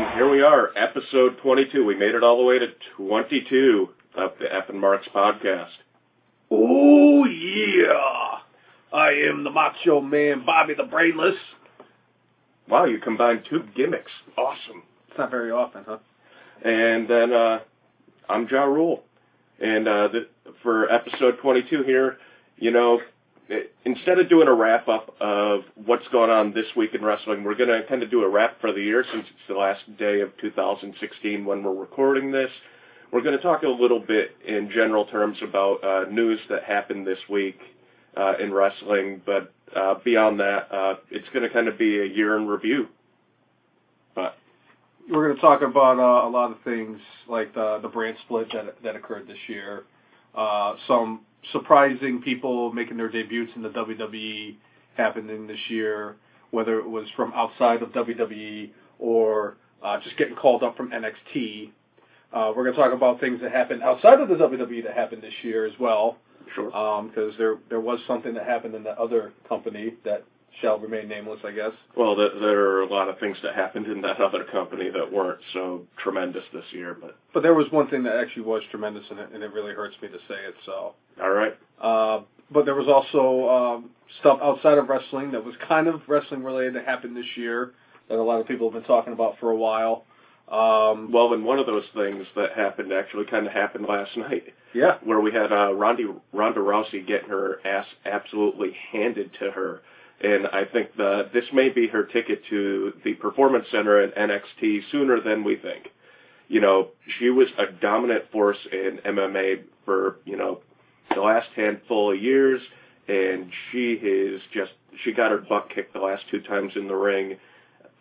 And here we are, episode 22. We made it all the way to 22 of the F and Marks podcast. Oh yeah, I am the Macho Man, Bobby the Brainless. Wow, you combined two gimmicks. Awesome. It's not very often, huh? And then uh, I'm Ja Rule. And uh, the, for episode 22 here, you know, instead of doing a wrap up of what's going on this week in wrestling, we're going to kind of do a wrap for the year since it's the last day of 2016 when we're recording this. We're going to talk a little bit in general terms about uh, news that happened this week uh, in wrestling, but uh, beyond that, uh, it's going to kind of be a year in review. But we're going to talk about uh, a lot of things like the the brand split that that occurred this year, uh, some surprising people making their debuts in the WWE happening this year, whether it was from outside of WWE or uh, just getting called up from NXT. Uh, we're going to talk about things that happened outside of the WWE that happened this year as well. Sure. Because um, there there was something that happened in the other company that shall remain nameless, I guess. Well, the, there are a lot of things that happened in that other company that weren't so tremendous this year, but but there was one thing that actually was tremendous, and it, and it really hurts me to say it. So. All right. Uh, but there was also um, stuff outside of wrestling that was kind of wrestling related that happened this year that a lot of people have been talking about for a while. Um, well, and one of those things that happened actually kind of happened last night. Yeah. Where we had uh, Ronda, Ronda Rousey getting her ass absolutely handed to her and I think that this may be her ticket to the Performance Center at NXT sooner than we think. You know, she was a dominant force in MMA for, you know, the last handful of years, and she is just, she got her butt kicked the last two times in the ring.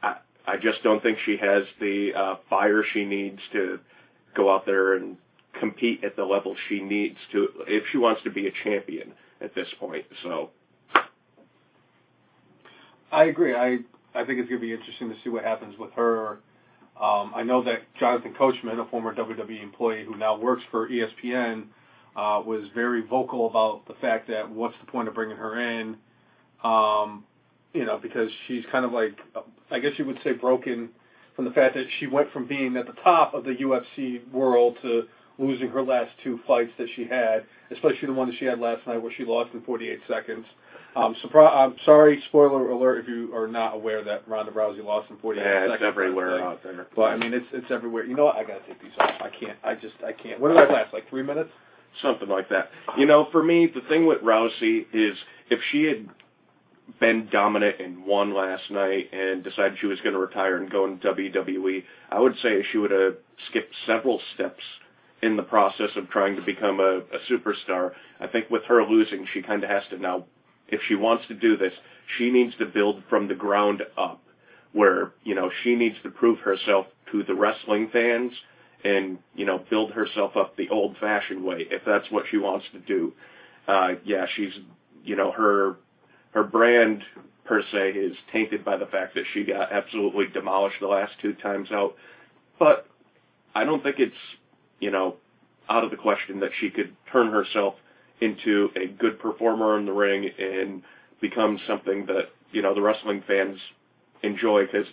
I, I just don't think she has the uh, fire she needs to go out there and compete at the level she needs to, if she wants to be a champion at this point. So, I agree. I I think it's going to be interesting to see what happens with her. Um, I know that Jonathan Coachman, a former WWE employee who now works for ESPN, uh, was very vocal about the fact that what's the point of bringing her in? Um, you know, because she's kind of like, I guess you would say, broken from the fact that she went from being at the top of the UFC world to losing her last two fights that she had, especially the one that she had last night where she lost in 48 seconds. Um, surpri- I'm sorry, spoiler alert if you are not aware that Ronda Rousey lost in 48 yeah, seconds. it's everywhere out there. But I mean, it's it's everywhere. You know what? I gotta take these off. I can't. I just I can't. What did I last? Like three minutes? Something like that. You know, for me, the thing with Rousey is if she had been dominant and won last night and decided she was going to retire and go into WWE, I would say she would have skipped several steps in the process of trying to become a, a superstar. I think with her losing, she kind of has to now if she wants to do this, she needs to build from the ground up, where you know she needs to prove herself to the wrestling fans and you know build herself up the old-fashioned way if that's what she wants to do. Uh, yeah, she's you know her her brand per se is tainted by the fact that she got absolutely demolished the last two times out, but I don't think it's you know out of the question that she could turn herself into a good performer in the ring and become something that you know the wrestling fans enjoy because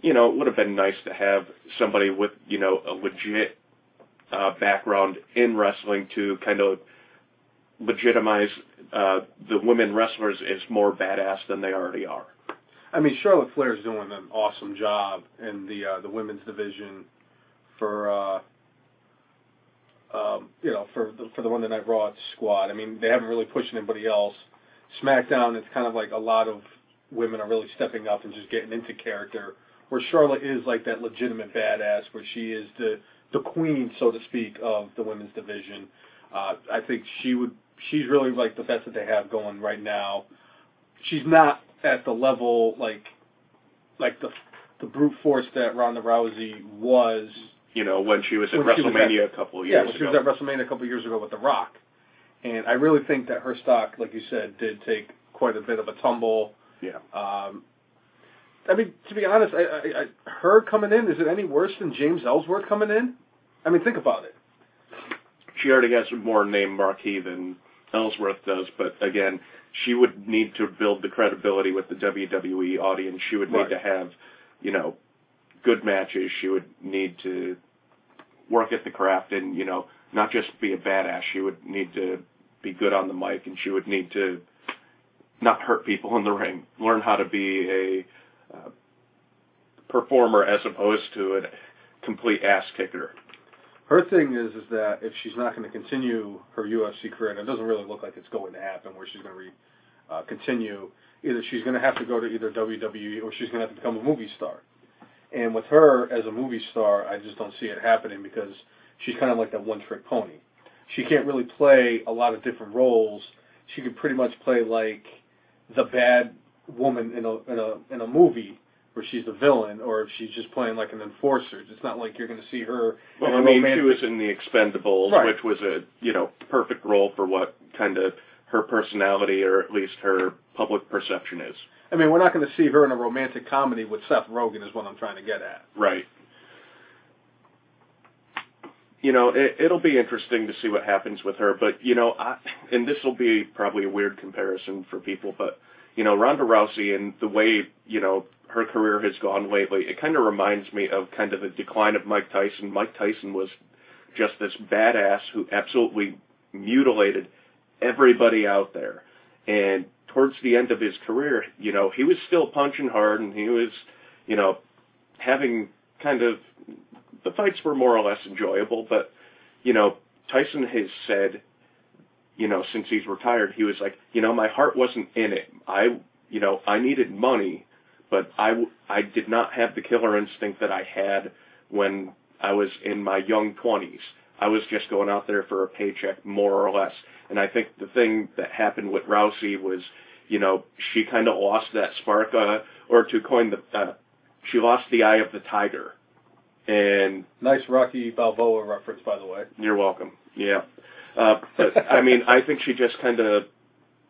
you know it would have been nice to have somebody with you know a legit uh, background in wrestling to kind of legitimize uh, the women wrestlers as more badass than they already are. I mean, Charlotte Flair's doing an awesome job in the uh, the women's division for uh, um, you know, for the, for the Monday Night Raw squad. I mean, they haven't really pushed anybody else. SmackDown, it's kind of like a lot of women are really stepping up and just getting into character. Where Charlotte is like that legitimate badass, where she is the the queen, so to speak, of the women's division. Uh, I think she would. She's really like the best that they have going right now. She's not at the level like like the the brute force that Ronda Rousey was you know, when she was at when WrestleMania was at, a couple of years yeah, when ago. she was at WrestleMania a couple of years ago with The Rock. And I really think that her stock, like you said, did take quite a bit of a tumble. Yeah. Um, I mean, to be honest, I, I, I, her coming in, is it any worse than James Ellsworth coming in? I mean, think about it. She already has more name marquee than Ellsworth does, but again, she would need to build the credibility with the WWE audience. She would need right. to have, you know, good matches. She would need to work at the craft and you know not just be a badass. She would need to be good on the mic, and she would need to not hurt people in the ring. Learn how to be a uh, performer as opposed to a complete ass kicker. Her thing is is that if she's not going to continue her UFC career, and it doesn't really look like it's going to happen, where she's going to re, uh, continue, either she's going to have to go to either WWE or she's going to have to become a movie star. And with her as a movie star, I just don't see it happening because she's kind of like that one trick pony. She can't really play a lot of different roles. She could pretty much play like the bad woman in a in a in a movie where she's the villain, or if she's just playing like an enforcer. It's not like you're going to see her. Well, I mean, romantic- she was in the Expendables, Right. which was a you know perfect role for what kind of her personality or at least her public perception is. I mean, we're not going to see her in a romantic comedy with Seth Rogen, is what I'm trying to get at. Right. You know, it, it'll be interesting to see what happens with her, but you know, I, and this will be probably a weird comparison for people, but you know, Ronda Rousey and the way you know her career has gone lately, it kind of reminds me of kind of the decline of Mike Tyson. Mike Tyson was just this badass who absolutely mutilated everybody out there, and towards the end of his career, you know, he was still punching hard and he was, you know, having kind of the fights were more or less enjoyable, but you know, Tyson has said, you know, since he's retired, he was like, you know, my heart wasn't in it. I, you know, I needed money, but I I did not have the killer instinct that I had when I was in my young 20s. I was just going out there for a paycheck, more or less. And I think the thing that happened with Rousey was, you know, she kind of lost that spark, uh, or to coin the, uh, she lost the eye of the tiger. And Nice Rocky Balboa reference, by the way. you're welcome. Yeah. Uh, but I mean, I think she just kind of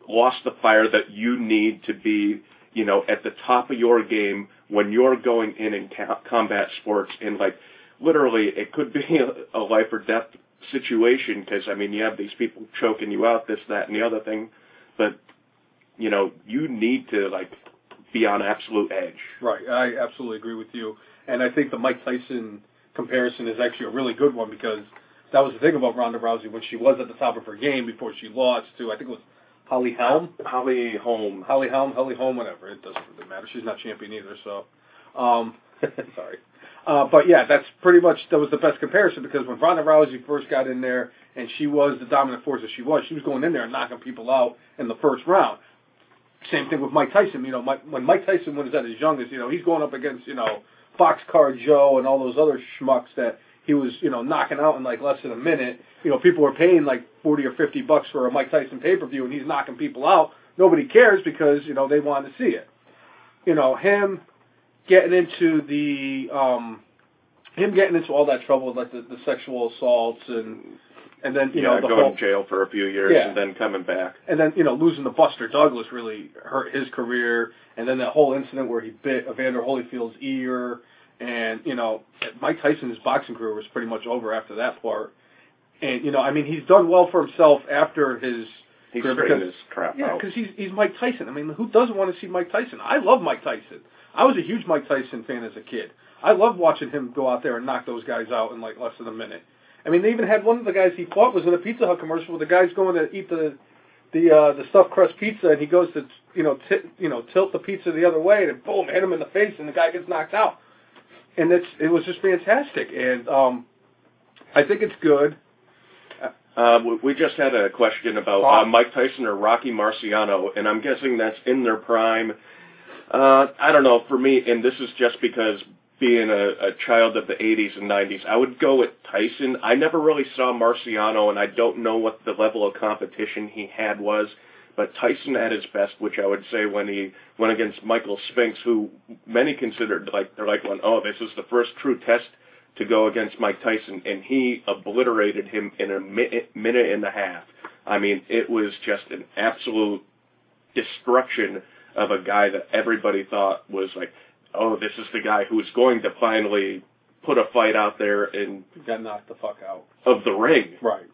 lost the fire that you need to be, you know, at the top of your game when you're going in in ca- combat sports. And like, literally, it could be a, a life or death situation because I mean, you have these people choking you out, this, that, and the other thing. But you know, you need to like be on absolute edge. Right, I absolutely agree with you. And I think the Mike Tyson comparison is actually a really good one because that was the thing about Ronda Rousey when she was at the top of her game before she lost to I think it was Holly Helm. Holly Holm. Holly Helm, Holly Holm, whatever. It doesn't really matter. She's not champion either, so um sorry. Uh but yeah, that's pretty much that was the best comparison because when Ronda Rousey first got in there and she was the dominant force that she was, she was going in there and knocking people out in the first round. Same thing with Mike Tyson. You know, Mike, when Mike Tyson was at his youngest, you know, he's going up against, you know, Boxcar Joe and all those other schmucks that he was, you know, knocking out in like less than a minute. You know, people were paying like 40 or 50 bucks for a Mike Tyson pay-per-view and he's knocking people out. Nobody cares because, you know, they wanted to see it. You know, him getting into the, um, him getting into all that trouble with like the, the sexual assaults and, and then, you yeah, know, the going whole, to jail for a few years Yeah. and then coming back. and then you know losing to Buster Douglas really hurt his career, and then that whole incident where he bit Evander Holyfield's ear, and you know Mike Tyson's boxing career was pretty much over after that part. And you know, I mean, he's done well for himself after his He career straightened his crap yeah, out. because he's he's Mike Tyson. I mean, who doesn't want to see Mike Tyson? I love Mike Tyson. I was a huge Mike Tyson fan as a kid. I loved watching him go out there and knock those guys out in like less than a minute. I mean, they even had one of the guys he fought was in a Pizza Hut commercial where the guy's going to eat the the uh, the stuffed crust pizza and he goes to you know t- you know tilt the pizza the other way and boom hit him in the face and the guy gets knocked out. And it's it was just fantastic and um I think it's good. Uh, we- we just had a question about uh, Mike Tyson or Rocky Marciano, and I'm guessing that's in their prime. Uh, I don't know. For me, and this is just because being a, a child of the 80s and 90s, I would go with Tyson. I never really saw Marciano, and I don't know what the level of competition he had was. But Tyson at his best, which I would say when he went against Michael Spinks, who many considered like they're like, when, oh, this is the first true test to go against Mike Tyson, and he obliterated him in a minute, minute and a half. I mean, it was just an absolute destruction of a guy that everybody thought was like, oh, this is the guy who's going to finally put a fight out there and Got knocked the fuck out. of the ring. Right.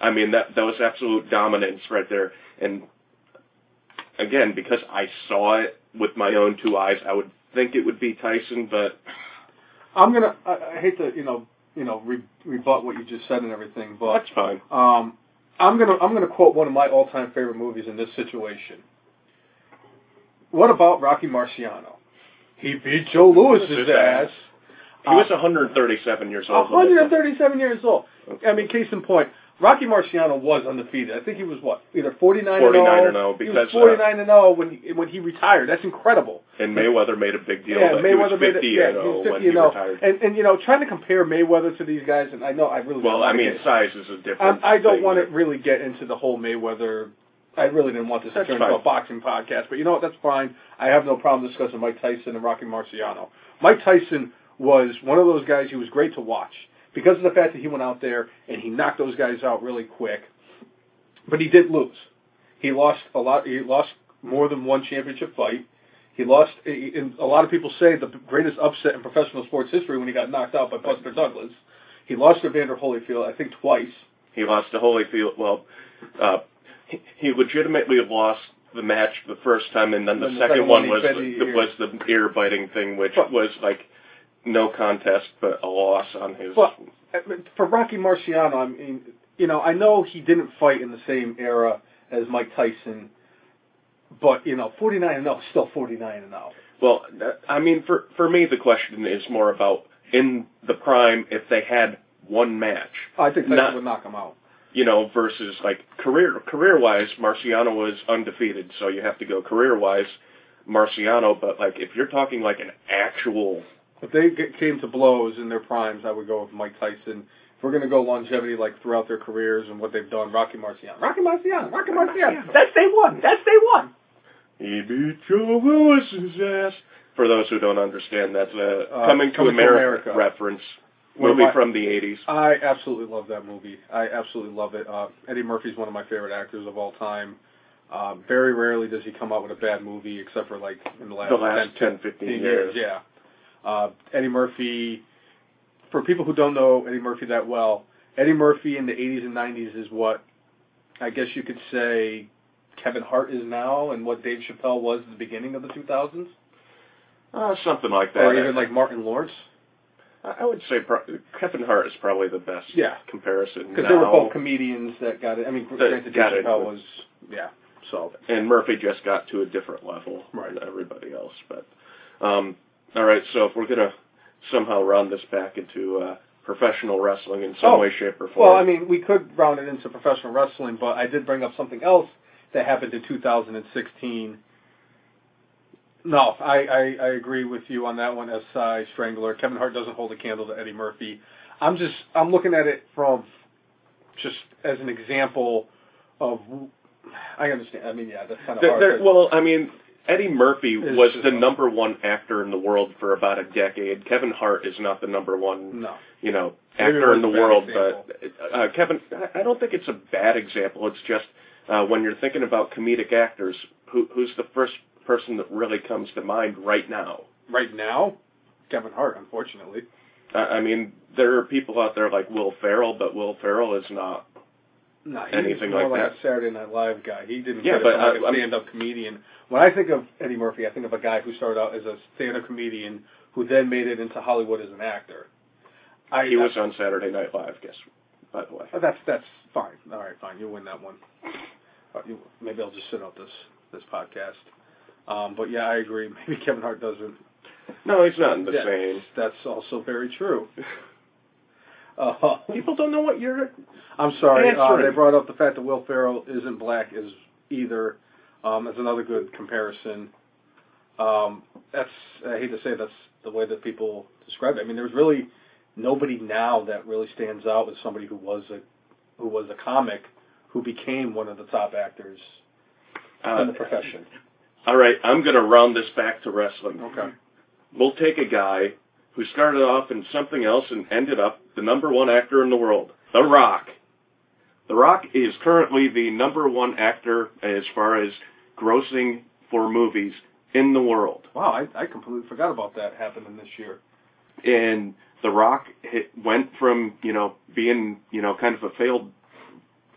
I mean, that that was absolute dominance right there. And again, because I saw it with my own two eyes, I would think it would be Tyson, but I'm gonna. I, I hate to, you know, you know, re- rebut what you just said and everything, but That's fine. um, I'm gonna I'm gonna quote one of my all-time favorite movies in this situation. What about Rocky Marciano? He beat Joe Louis's ass. He was uh, 137 years old. when they- 137 years old. I mean, case in point, Rocky Marciano was undefeated. I think he was what, either 49 49 and 0. and 0 he was uh, 49 and 0 when he, when he retired. That's incredible. And Mayweather made a big deal yeah, that Mayweather he was 50 made it. Yeah, and he was 0 when 50 and 0. retired. And and you know, trying to compare Mayweather to these guys, and I know I really well, don't I mean, get- size is a different. I don't thing. want to really get into the whole Mayweather. I really didn't want this to That's turn into a boxing podcast, but you know what? That's fine. I have no problem discussing Mike Tyson and Rocky Marciano. Mike Tyson was one of those guys who was great to watch because of the fact that he went out there and he knocked those guys out really quick. But he did lose. He lost a lot. He lost more than one championship fight. He lost. And a lot of people say the greatest upset in professional sports history when he got knocked out by Buster Douglas. He lost to Vander Holyfield, I think, twice. He lost to Holyfield. Well, uh, he, legitimately lost the match the first time, and then the, Then the second, second one was the, the was the ear biting thing, which But- was like no contest, but a loss on his. But for Rocky Marciano, I mean, you know, I know he didn't fight in the same era as Mike Tyson, but you know, 49 and 0 still 49 and 0. well, I mean, for for me, the question is more about in the prime if they had one match. I think Tyson Not- would knock him out. You know, versus like career career wise, Marciano was undefeated, so you have to go career wise, Marciano. But like if you're talking like an actual, If they get, came to blows in their primes, I would go with Mike Tyson. If we're going to go longevity, like throughout their careers and what they've done, Rocky Marciano. Rocky Marciano. Rocky Marciano. That's day one. That's day one. he beat Joe Louis's ass. For those who don't understand, that's a Uh, coming, to, Coming to America, America. reference movie my- from the '80s. I absolutely love that movie. I absolutely love it. Uh, Eddie Murphy's one of my favorite actors of all time. Uh, very rarely does he come out with a bad movie, except for like in the last, The last 10, 10, 15 years. years. Yeah. Uh, Eddie Murphy. For people who don't know Eddie Murphy that well, Eddie Murphy in the 80s and 90s is what I guess you could say Kevin Hart is now, and what Dave Chappelle was at the beginning of the 2000s, Uh, something like that. or even like Martin Lawrence, I would say pro- Kevin Hart is probably the best Yeah. comparison because they were both comedians that got it. I mean, granted, got it. Was yeah. So and Murphy just got to a different level Right. than everybody else. But um, all right, so if we're gonna somehow round this back into uh, professional wrestling in some Oh, way, shape, or form, Well, I mean, we could round it into professional wrestling, but I did bring up something else that happened in 2016. No, I, I, I agree with you on that one. SI Strangler. Kevin Hart doesn't hold a candle to Eddie Murphy. I'm just I'm looking at it from just as an example of. I understand. I mean, yeah, that's kind of There- hard. there- well, I mean. Eddie Murphy was the number one actor in the world for about a decade. Kevin Hart is not the number one no. you know, actor in the it was a bad world, example. but uh, Kevin, I- I don't think it's a bad example. It's just uh, when you're thinking about comedic actors, who, who's the first person that really comes to mind right now? Right now, Kevin Hart, unfortunately. Uh, I mean, there are people out there like Will Ferrell, but Will Ferrell is not. No, Anything more like like that. a Saturday Night Live guy. He didn't Yeah, but, like uh, a stand-up comedian. When I think of Eddie Murphy, I think of a guy who started out as a stand-up comedian who then made it into Hollywood as an actor. I, He was on Saturday Night Live, guess. By the way, Uh, That's that's fine. All right, fine. You win that one. Uh, you, maybe I'll just sit out this this podcast. Um, but yeah, I agree. Maybe Kevin Hart doesn't. no, he's not in the That's, same. that's also very true. Uh, People don't know what you're. I'm sorry. Uh, they brought up the fact that Will Ferrell isn't black as either. Um, that's another good comparison. Um, that's I hate to say that's the way that people describe it. I mean, there's really nobody now that really stands out as somebody who was a who was a comic who became one of the top actors Uh, in the profession. All right, I'm going to round this back to wrestling. Okay. We'll take a guy who started off in something else and ended up the number one actor in the world, The Rock. The Rock is currently the number one actor as far as grossing for movies in the world. Wow, I, I completely forgot about that happening this year. And The Rock hit, went from, you know, being, you know, kind of a failed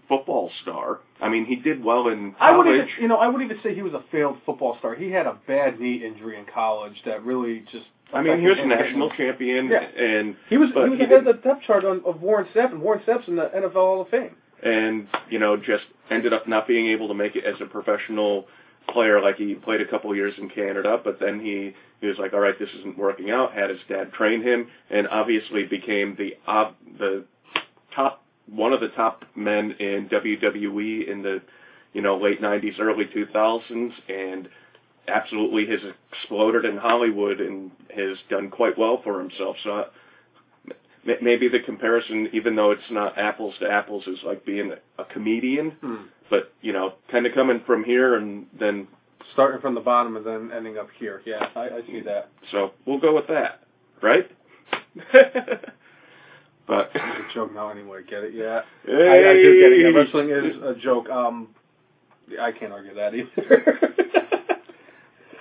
football star. I mean, he did well in college. I would even, you know, I would even say he was a failed football star. He had a bad knee injury in college that really just. I mean, he was a affected him. national champion, Yeah. and He was he was he ahead of the depth chart on, of Warren Sapp, and Warren Sapp's in the NFL Hall of Fame. and you know just ended up not being able to make it as a professional player like he played a couple years in Canada but then he he was like all right this isn't working out had his dad train him and obviously became the ob the top one of the top men in WWE in the you know late 90s early 2000s and absolutely has exploded in Hollywood and has done quite well for himself so m- maybe the comparison, even though it's not apples to apples, is like being a, comedian. Hmm. But you know, kind of coming from here and then, Starting from the bottom and then ending up here. Yeah, I, I see that. so we'll go with that, right? but It's a joke now anyway. Get it? Yeah. hey, I, I do get it. Yeah, wrestling is a joke. Um, I can't argue that either.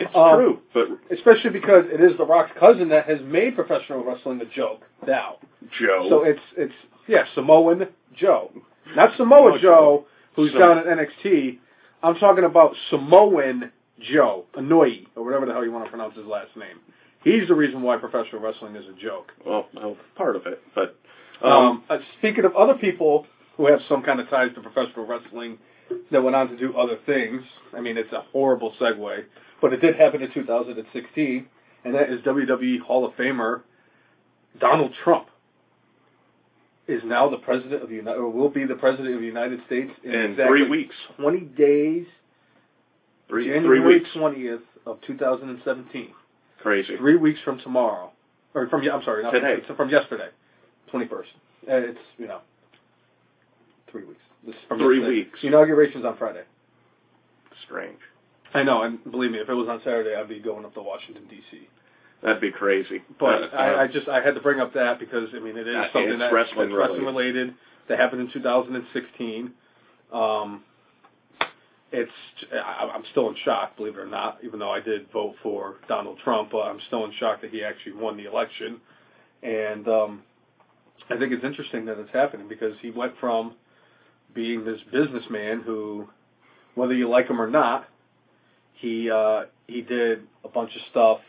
It's Um, true, but Especially because it is The Rock's cousin that has made professional wrestling a joke now. Joe. So it's it's yeah Samoan Joe, not Samoa No, Joe, who's Sam- down at NXT. I'm talking about Samoan Joe Anoi or whatever the hell you want to pronounce his last name. He's the reason why professional wrestling is a joke. well, well, part of it, but um, Um, uh, speaking of other people who have some kind of ties to professional wrestling that went on to do other things, I mean, it's a horrible segue, but it did happen in 2016, and that is WWE Hall of Famer Donald Trump is now the president of the United, or will be the president of the United States in, in exactly three weeks, 20 days, three January three weeks, 20th of 2017. crazy. Three weeks from tomorrow, or from I'm sorry, not Today. From, from yesterday, twenty first. Uh, it's you know three weeks. This is from Three yesterday. weeks. The inauguration's on Friday. Strange. I know, and believe me, if it was on Saturday, I'd be going up to Washington D.C. That'd be crazy. But Uh, I, I uh, just I had to bring up that because I mean it is Uh, something that, wrestling that's wrestling related. That happened in 2016. Um, it's I, I'm still in shock, believe it or not. Even though I did vote for Donald Trump, but I'm still in shock that he actually won the election. And um, I think it's interesting that it's happening because he went from being this businessman who, whether you like him or not, he uh, he did a bunch of stuff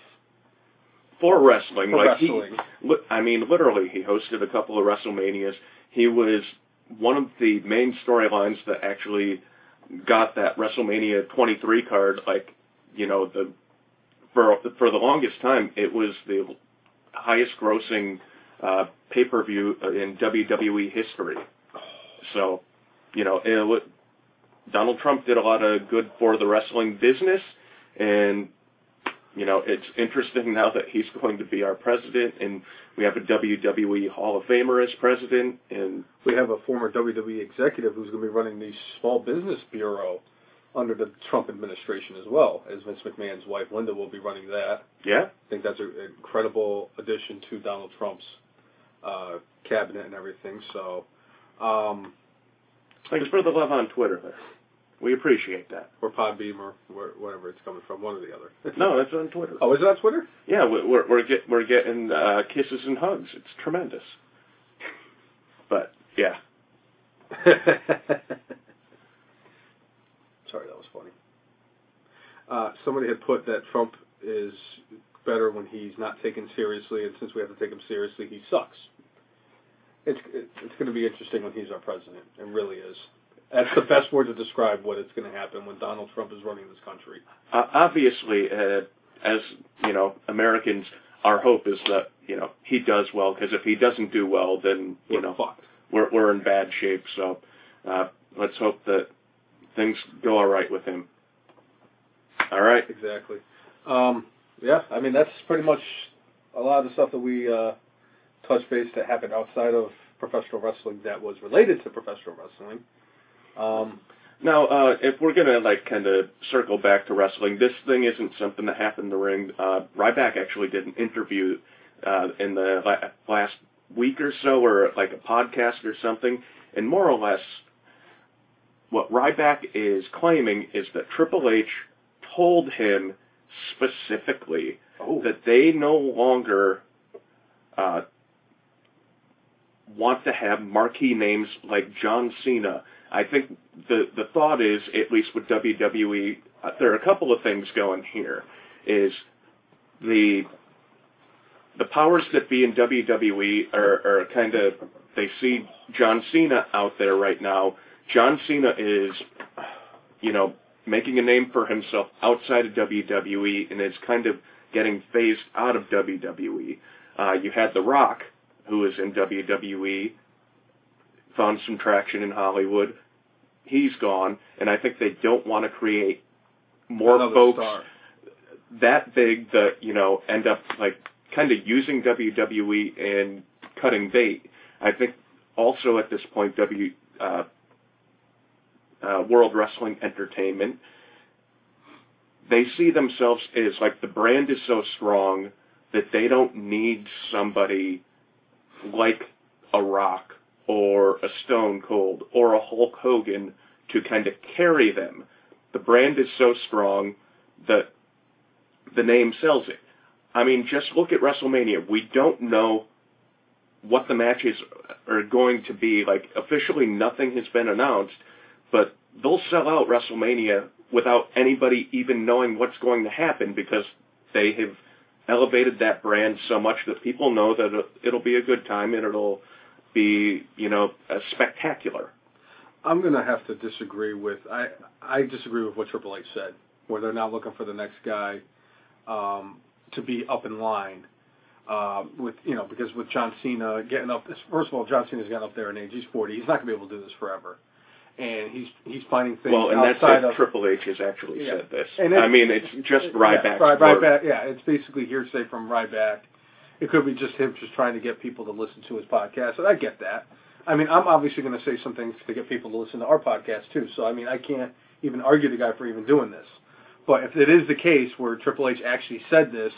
for wrestling. for like wrestling. he, I mean, literally, he hosted a couple of WrestleManias. He was one of the main storylines that actually got that WrestleMania 23 card. Like, you know, the for for the longest time, it was the highest grossing uh, pay per view in WWE history. So, you know, it, Donald Trump did a lot of good for the wrestling business, and you know, it's interesting now that he's going to be our president, and we have a WWE Hall of Famer as president, and we have a former WWE executive who's going to be running the Small Business Bureau under the Trump administration as well, as Vince McMahon's wife Linda will be running that. yeah, I think that's an incredible addition to Donald Trump's uh, cabinet and everything. So, um, thanks for the love on Twitter. There, we appreciate that. or Podbean or wherever it's coming from, one or the other. No, that's on Twitter. oh, is it on Twitter? Yeah, we- we're we're get, we're getting uh, kisses and hugs. It's tremendous. But yeah, Sorry, that was funny. Uh, somebody had put that Trump is better when he's not taken seriously, and since we have to take him seriously, he sucks. It's it's going to be interesting when he's our president. It really is. That's the best word to describe what it's going to happen when Donald Trump is running this country. uh, obviously, uh, as you know, Americans, our hope is that you know he does well because if he doesn't do well, then you We're know fucked. we're we're in bad shape. So uh, let's hope that things go all right with him. All right. Exactly. Um, yeah, I mean that's pretty much a lot of the stuff that we uh, touched base that happened outside of professional wrestling that was related to professional wrestling. Um, Now, uh, if we're gonna like kind of circle back to wrestling, this thing isn't something that happened in the ring. Uh, Ryback actually did an interview uh, in the la- last week or so, or like a podcast or something, and more or less, what Ryback is claiming is that Triple H told him specifically oh, that they no longer uh, want to have marquee names like John Cena, I think the the thought is, at least with WWE, uh, there are a couple of things going here. Is the the powers that be in WWE are, are kind of they see John Cena out there right now. John Cena is, you know, making a name for himself outside of WWE and is kind of getting phased out of WWE. Uh, you had The Rock, who is in WWE, found some traction in Hollywood. He's gone, and I think they don't want to create more Another folks star. that big that you know end up like kind of using WWE and cutting bait. I think also at this point, W uh, uh, World Wrestling Entertainment they see themselves as like the brand is so strong that they don't need somebody like a Rock or a Stone Cold or a Hulk Hogan to kind of carry them. The brand is so strong that the name sells it. I mean, just look at WrestleMania. We don't know what the matches are going to be. Like, officially, nothing has been announced, but they'll sell out WrestleMania without anybody even knowing what's going to happen because they have elevated that brand so much that people know that it'll be a good time and it'll be, you know, spectacular. I'm gonna have to disagree with I I disagree with what Triple H said, where they're not looking for the next guy um, to be up in line. Uh, with you know because with John Cena getting up, first of all, John Cena's getting up there in age. He's 40. He's not gonna be able to do this forever, and he's he's finding things Well, and that's outside it. of Triple H has actually Yeah. said this. And I mean, it's just Ryback's yeah, Ryback, yeah, it's basically hearsay from Ryback. It could be just him just trying to get people to listen to his podcast, and I get that. I mean, I'm obviously going to say some things to get people to listen to our podcast too. So I mean, I can't even argue the guy for even doing this. But if it is the case where Triple H actually said this,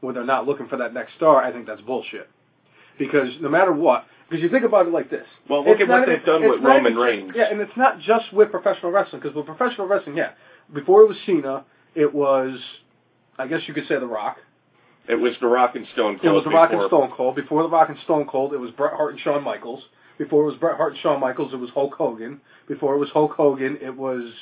where they're not looking for that next star, I think that's bullshit. Because no matter what, because you think about it like this. Well, look It's at what they've done with Roman even- Reigns. Yeah, and it's not just with professional wrestling, because with professional wrestling, yeah, before it was Cena, it was, I guess you could say The Rock. It was The Rock and Stone Cold. It was The Rock and Stone Cold. Before The Rock and Stone Cold, it was Bret Hart and Shawn Michaels. Before it was Bret Hart and Shawn Michaels, it was Hulk Hogan. Before it was Hulk Hogan, it was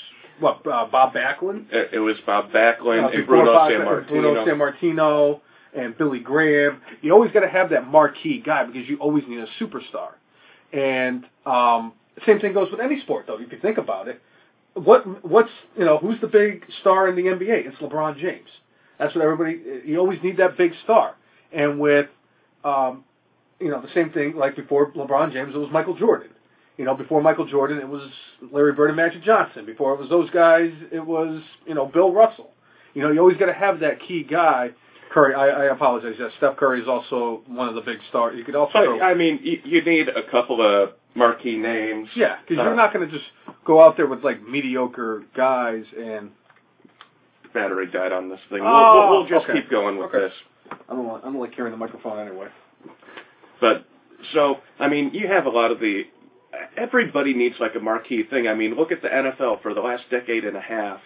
what uh, Bob Backlund. It, it was Bob Backlund Uh, and Bruno Bob- Sammartino. Bruno San Martino and Billy Graham. You always got to have that marquee guy because you always need a superstar. And um, same thing goes with any sport, though. If you think about it, what what's you know who's the big star in the NBA? It's LeBron James. That's what everybody. You always need that big star. And with um, you know the same thing like before LeBron James, it was Michael Jordan. You know, before Michael Jordan, it was Larry Bird and Magic Johnson. Before it was those guys, it was you know Bill Russell. You know, you always got to have that key guy. Curry, I, I apologize. Yes, Steph Curry is also one of the big stars. You could also, throw, I, I mean, you, you need a couple of marquee names. yeah, because Uh, you're not going to just go out there with like mediocre guys and Battery died on this thing. Oh, we'll, we'll, we'll just okay. keep going with Okay. this. I don't, like, I don't like carrying the microphone anyway. But so, I mean, you have a lot of the. Everybody needs like a marquee thing. I mean, look at the NFL for the last decade and a half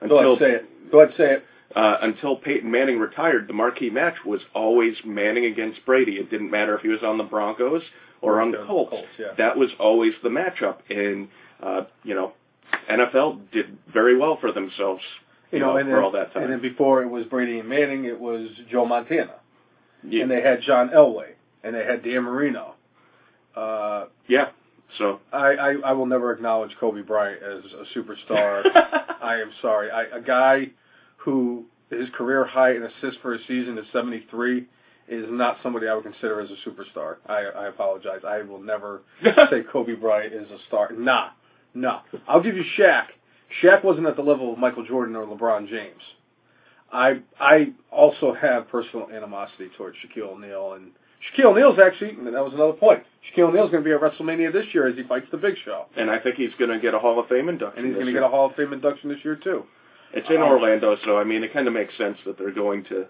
Go until ahead, say it. Go ahead, say it. Uh, until Peyton Manning retired. The marquee match was always Manning against Brady. It didn't matter if he was on the Broncos or on the Colts. Colts, yeah. That was always the matchup, and uh, you know, NFL did very well for themselves. You, know, and for then, all that time. and then before it was Brady and Manning, it was Joe Montana, yeah, and they had John Elway, and they had Dan Marino. Uh, yeah. So I, I I will never acknowledge Kobe Bryant as a superstar. I am sorry. I, a guy who his career high in assists for a season is 73 is not somebody I would consider as a superstar. I, I apologize. I will never say Kobe Bryant is a star. Nah, nah. I'll give you Shaq. Shaq wasn't at the level of Michael Jordan or LeBron James. I I also have personal animosity towards Shaquille O'Neal and Shaquille O'Neal's actually and that was another point. Shaquille O'Neal's going to be at WrestleMania this year as he fights the Big Show, and I think he's going to get a Hall of Fame induction. and he's going to get a Hall of Fame induction this year too. It's in Orlando, so I mean, it kind of makes sense that they're going to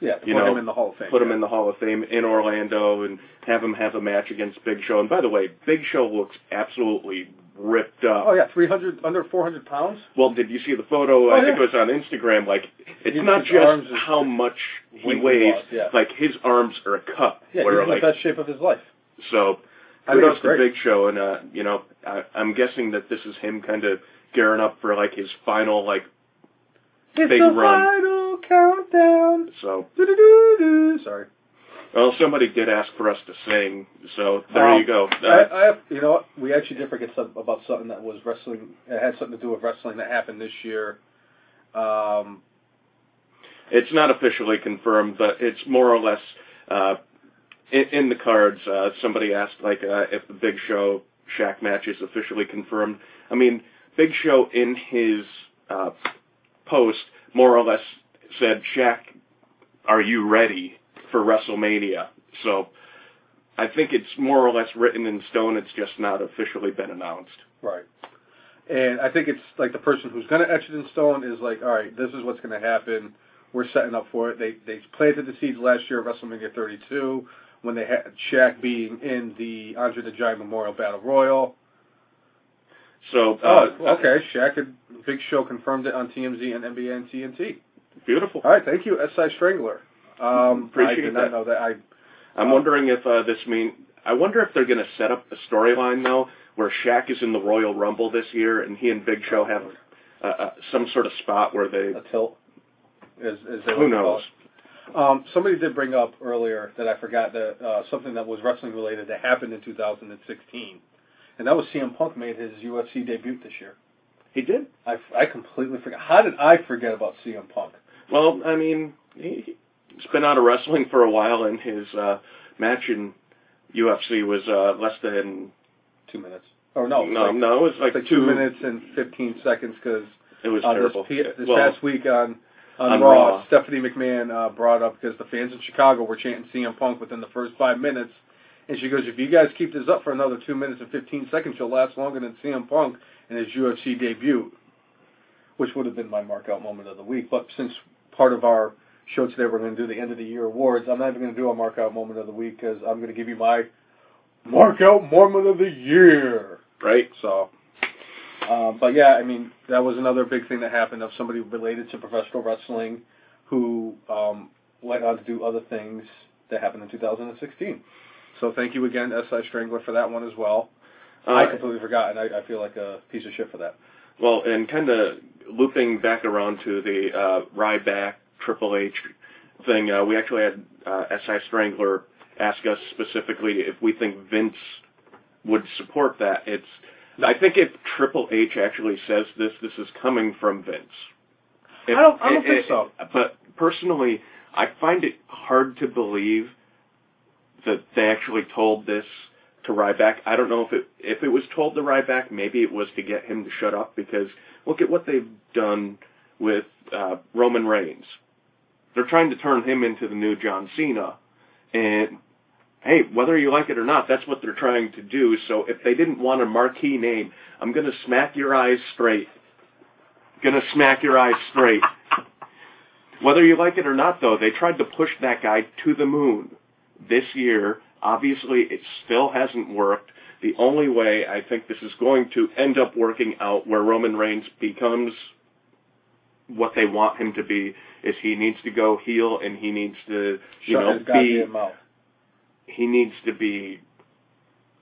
Yeah, You put know, him in the Hall of Fame. put him yeah. in the Hall of Fame in Orlando and have him have a match against Big Show. And by the way, Big Show looks absolutely ripped up. Oh yeah, 300 under 400 pounds. Well, did you see the photo? Oh, I think it was on Instagram. Like, it's His- not his just how much he weighs. lost, yeah. Like his arms are cut. Yeah, where he's in like the best shape of his life. so. I kudos it's to. Big Show, and uh, you know, I, I'm guessing that this is him kind of gearing up for like his final like It's big the run. final countdown. so. Do-do-do-do. Sorry. Well, somebody did ask for us to sing, so there Um, you go. Uh, I have, you know what? We actually did forget some, about something that was wrestling. It had something to do with wrestling that happened this year. Um, it's not officially confirmed, but it's more or less uh, in, in the cards. Uh, somebody asked like uh, if the Big Show Shaq match is officially confirmed. I mean, Big Show in his uh, post more or less said, "Shaq, are you ready for WrestleMania?" So. I think it's more or less written in stone. It's just not officially been announced. right. And I think it's like the person who's going to etch it in stone is like, all right, this is what's going to happen. We're setting up for it. They they planted the seeds last year at WrestleMania 32 when they had Shaq being in the Andre the Giant Memorial Battle Royal. So, uh, Oh, okay. Shaq and Big Show confirmed it on TMZ and NBA and TNT. beautiful. All right, thank you, SI Strangler. Um, Appreciate I did not that. know that. I I'm wondering if uh, this mean. I wonder if they're going to set up a storyline though, where Shaq is in the Royal Rumble this year, and he and Big Show have uh, uh, some sort of spot where they. a tilt. As they Who like to call knows? Um, somebody did bring up earlier that I forgot that uh, something that was wrestling related that happened in 2016, and that was CM Punk made his UFC debut this year. He did. I, I completely forgot. How did I forget about CM Punk? Well, I mean, he, he's been out of wrestling for a while, and his uh, match in UFC was uh, less than. Two minutes. Oh no, no, like, no, it was like like two, minutes and 15 seconds because It was uh, terrible. this, this well, past week on on, on Raw, Raw. Stephanie McMahon uh, brought up because the fans in Chicago were chanting CM Punk within the first five minutes, and she goes, "If you guys keep this up for another two minutes and 15 seconds, you'll last longer than CM Punk in his UFC debut," which would have been my mark out moment of the week. But since part of our show today, we're going to do the end of the year awards. I'm not even going to do a mark out moment of the week because I'm going to give you my mark out moment of the year. right. So, um, but yeah, I mean, that was another big thing that happened of somebody related to professional wrestling who um, went on to do other things that happened in 2016. So thank you again, SI Strangler, for that one as well. Uh, I completely forgot, and I, I feel like a piece of shit for that. Well, and kind of looping back around to the uh, Ryback Triple H thing, uh, we actually had uh, SI Strangler ask us specifically if we think Vince would support that. It's I think if Triple H actually says this, this is coming from Vince. If- I don't- I don't it- think it- so. But personally, I find it hard to believe that they actually told this to Ryback. I don't know if it if it was told to Ryback, maybe it was to get him to shut up because look at what they've done with uh, Roman Reigns. They're trying to turn him into the new John Cena, and hey, whether you like it or not, that's what they're trying to do. So if they didn't want a marquee name, I'm gonna smack your eyes straight. Gonna smack your eyes straight. Whether you like it or not, though, they tried to push that guy to the moon this year. Obviously, it still hasn't worked. The only way I think this is going to end up working out where Roman Reigns becomes what they want him to be is he needs to go heel and he needs to, you Shut know, be he needs to be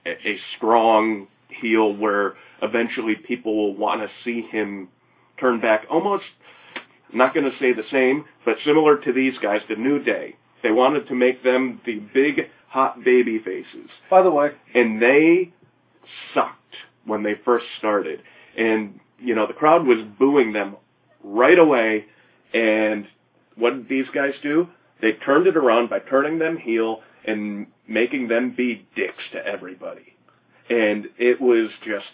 a, a strong heel where eventually people will want to see him turn back almost I'm not going to say the same but similar to these guys the new day they wanted to make them the big hot baby faces. By the way, and they sucked when they first started. And you know the crowd was booing them right away. And what did these guys do? They turned it around by turning them heel and making them be dicks to everybody. And it was just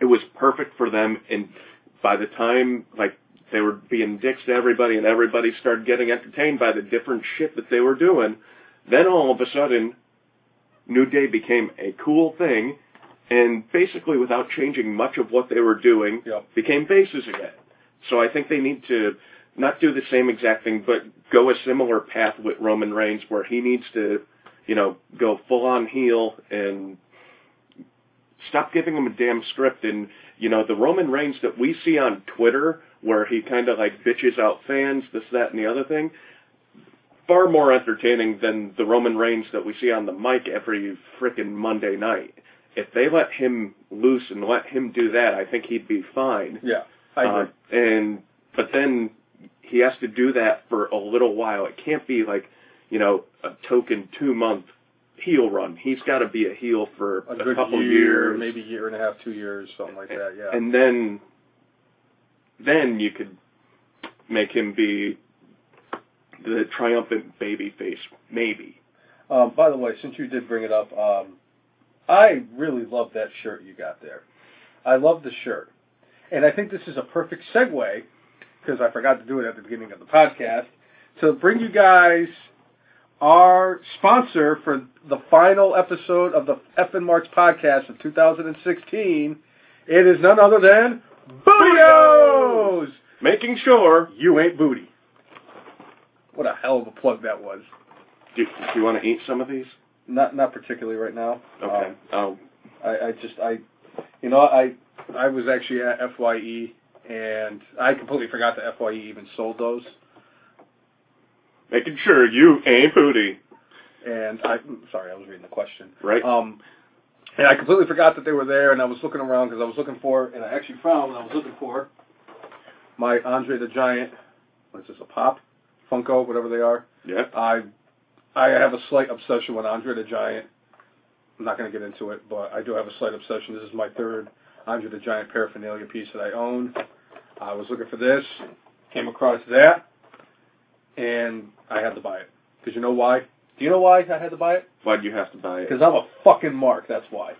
it was perfect for them. And by the time like they were being dicks to everybody and everybody started getting entertained by the different shit that they were doing then all of a sudden New Day became a cool thing, and basically without changing much of what they were doing, Yep. became faces again. So I think they need to not do the same exact thing, but go a similar path with Roman Reigns, where he needs to, you know, go full on heel and stop giving him a damn script. And you know, the Roman Reigns that we see on Twitter, where he kind of like bitches out fans, this, that, and the other thing. far more entertaining than the Roman Reigns that we see on the mic every freaking Monday night. If they let him loose and let him do that, I think he'd be fine. Yeah, I agree. Uh, and but then he has to do that for a little while. It can't be like, you know, a token two month heel run. He's got to be a heel for a, a, good couple year, years, maybe year and a half, two years, something like that. Yeah. and then then you could make him be the triumphant baby face, maybe. Um, by the way, since you did bring it up, um, I really love that shirt you got there. I love the shirt. And I think this is a perfect segue, because I forgot to do it at the beginning of the podcast, to bring you guys our sponsor for the final episode of the F and Marks podcast of 2016. It is none other than Booty-O's! Making sure. You ain't booty. What a hell of a plug that was. Do, do you want to eat some of these? Not not particularly right now. Okay. Um, oh, I, I just I, you know I I was actually at FYE and I completely forgot that FYE even sold those. making sure you ain't booty. And I, am sorry I was reading the question. Right. Um, and I completely forgot that they were there, and I was looking around because I was looking for, and I actually found what I was looking for my Andre the Giant. What is this? A pop, Funko, whatever they are. Yeah. I I have a slight obsession with Andre the Giant. I'm not going to get into it, but I do have a slight obsession. This is my third Andre the Giant paraphernalia piece that I own. I was looking for this, came across that, and I had to buy it. Because you know why? Do you know why I had to buy it? Why'd you have to buy it? Because I'm a fucking mark. That's why.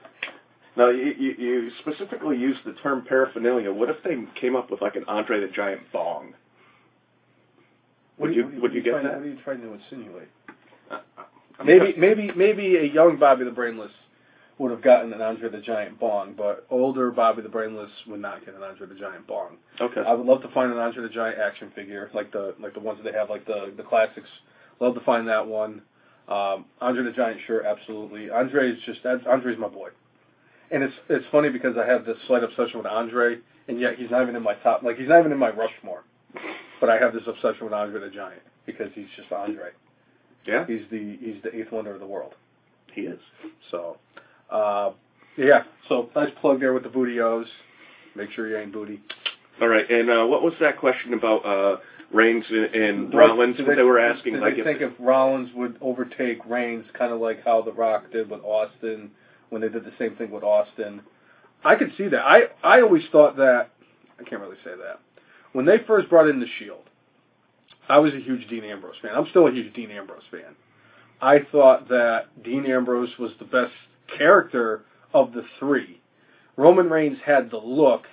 Now you, you, you specifically used the term paraphernalia. What if they came up with like an Andre the Giant bong? Would you- would you get trying, that? What are you trying to insinuate? Uh, Maybe, just- maybe, maybe a young Bobby the Brainless would have gotten an Andre the Giant bong, but older Bobby the Brainless would not get an Andre the Giant bong. Okay. I would love to find an Andre the Giant action figure, like the like the ones that they have, like the the classics. Love to find that one. Um, Andre the Giant sure, absolutely. Andre is just that's Andre's my boy, and it's it's funny because I have this slight obsession with Andre, and yet he's not even in my top. Like he's not even in my Rushmore, but I have this obsession with Andre the Giant because he's just Andre. Yeah, He's the he's the eighth wonder of the world. he is. So, uh, yeah. So nice plug there with the Booty-O's. Make sure you ain't booty. All right. And uh, what was that question about uh, Reigns and, and Rollins? What they were asking, Did like they if think if Rollins would overtake Reigns, kind of like how The Rock did with Austin when they did the same thing with Austin? I could see that. I I always thought that. I can't really say that. When they first brought in the Shield, I was a huge Dean Ambrose fan. I'm still a huge Dean Ambrose fan. I thought that Dean Ambrose was the best character of the three. Roman Reigns had the look,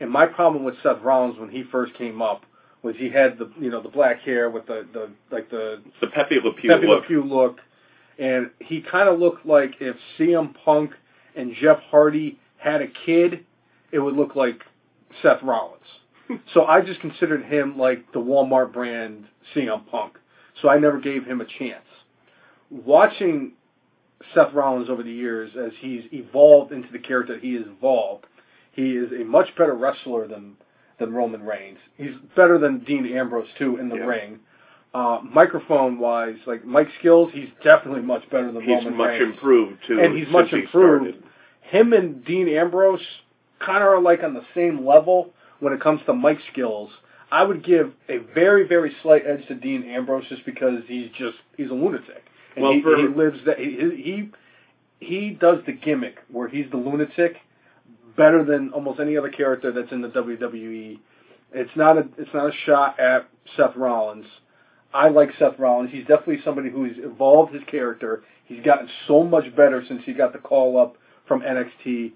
and my problem with Seth Rollins when he first came up was he had the you know the black hair with the the like the the Pepe Le Pew Pepe look? Le Pew look, and he kind of looked like if CM Punk and Jeff Hardy had a kid, it would look like Seth Rollins. so I just considered him like the Walmart brand CM Punk. So I never gave him a chance. Watching Seth Rollins over the years as he's evolved into the character he has evolved, he is a much better wrestler than than Roman Reigns. He's better than Dean Ambrose too in the Yeah. ring. Uh, microphone wise, like mic skills, he's definitely much better than He's Roman much Reigns. improved too. And he's much he improved. started. Him and Dean Ambrose kind of are like on the same level when it comes to mic skills. I would give a very, very slight edge to Dean Ambrose just because he's just he's a lunatic, and Well, he, for- he lives that he, he he does the gimmick where he's the lunatic better than almost any other character that's in the WWE. It's not a it's not a shot at Seth Rollins. I like Seth Rollins. He's definitely somebody who's evolved his character. He's gotten so much better since he got the call up from NXT.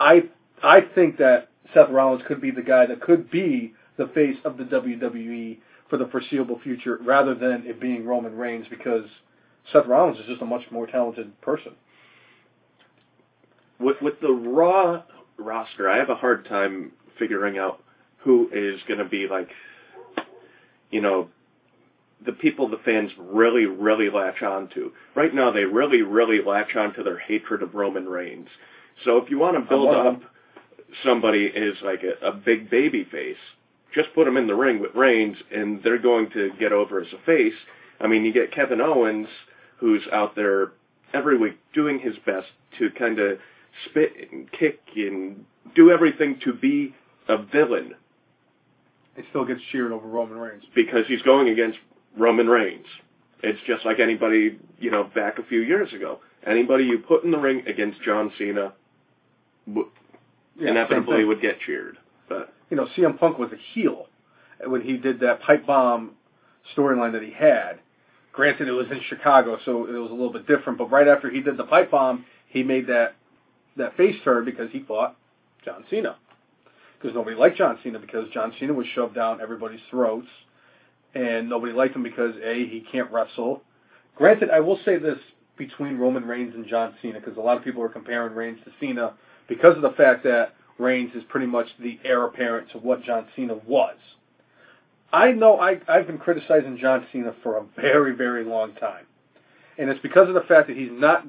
I I think that Seth Rollins could be the guy that could be the face of the WWE for the foreseeable future, rather than it being Roman Reigns, because Seth Rollins is just a much more talented person. with with the Raw roster, I have a hard time figuring out who is going to be like, you know, the people the fans really, really latch on to. Right now, they really, really latch on to their hatred of Roman Reigns. So if you want to build up somebody as like a, a big baby face, just put them in the ring with Reigns, and they're going to get over as a face. I mean, you get Kevin Owens, who's out there every week doing his best to kind of spit and kick and do everything to be a villain He still gets cheered over Roman Reigns. because he's going against Roman Reigns. It's just like anybody, you know, back a few years ago. Anybody you put in the ring against John Cena w- Yeah, inevitably would get cheered. But you know, CM Punk was a heel when he did that pipe bomb storyline that he had. Granted, it was in Chicago, so it was a little bit different. But right after he did the pipe bomb, he made that that face turn because he fought John Cena. Because nobody liked John Cena because John Cena was shoved down everybody's throats, and nobody liked him because a he can't wrestle. Granted, I will say this between Roman Reigns and John Cena because a lot of people are comparing Reigns to Cena because of the fact that Reigns is pretty much the heir apparent to what John Cena was. I know I, I've been criticizing John Cena for a very, very long time. And it's because of the fact that he's not.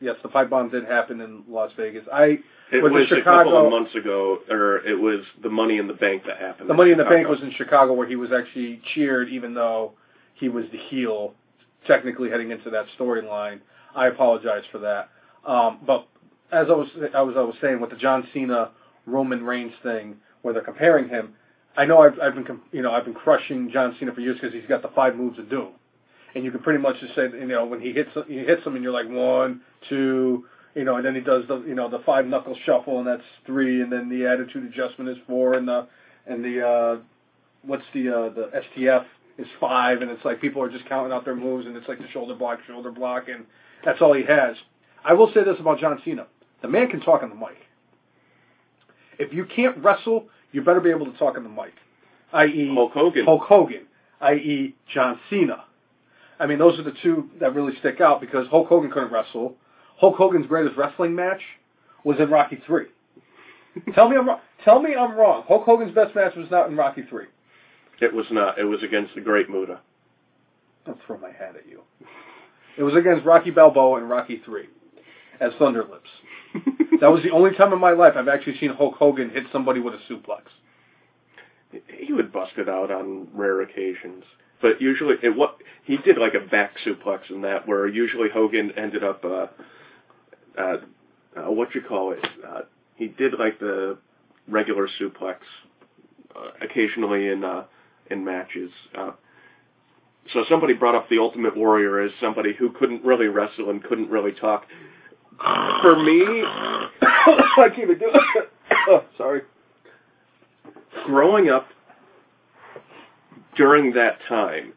Yes, the pipe bomb did happen in Las Vegas. I it the was in Chicago- couple of months ago, or it was the Money in the Bank that happened. the Money in the Bank was in Chicago, where he was actually cheered, even though he was the heel, technically heading into that storyline. I apologize for that. Um, but as I was, I was, I was saying with the John Cena Roman Reigns thing, where they're comparing him, I know I've, I've been, you know, I've been crushing John Cena for years because he's got the five moves of doom, and you can pretty much just say, you know, when he hits, he hits them, and you're like one, two, you know, and then he does the, you know, the five knuckle shuffle, and that's three, and then the attitude adjustment is four, and the, and the, uh, what's the, uh, the STF is five, and it's like people are just counting out their moves, and it's like the shoulder block, shoulder block, and that's all he has. I will say this about John Cena: the man can talk on the mic. If you can't wrestle, you better be able to talk on the mic, i.e. Hulk Hogan. Hulk Hogan, i.e. John Cena. I mean, those are the two that really stick out because Hulk Hogan couldn't wrestle. Hulk Hogan's greatest wrestling match was in Rocky Three. tell me I'm wrong. Tell me I'm wrong. Hulk Hogan's best match was not in Rocky Three. It was not. It was against the Great Muta. I'll throw my hat at you. It was against Rocky Balboa in Rocky Three as Thunder Lips. That was the only time in my life I've actually seen Hulk Hogan hit somebody with a suplex. he would bust it out on rare occasions, but usually it what he did like a back suplex in that, where usually Hogan ended up uh, uh, uh what you call it. Uh, he did like the regular suplex uh, occasionally in uh, in matches. Uh, so somebody brought up the Ultimate Warrior as somebody who couldn't really wrestle and couldn't really talk. For me, I can't even oh, sorry. Growing up during that time,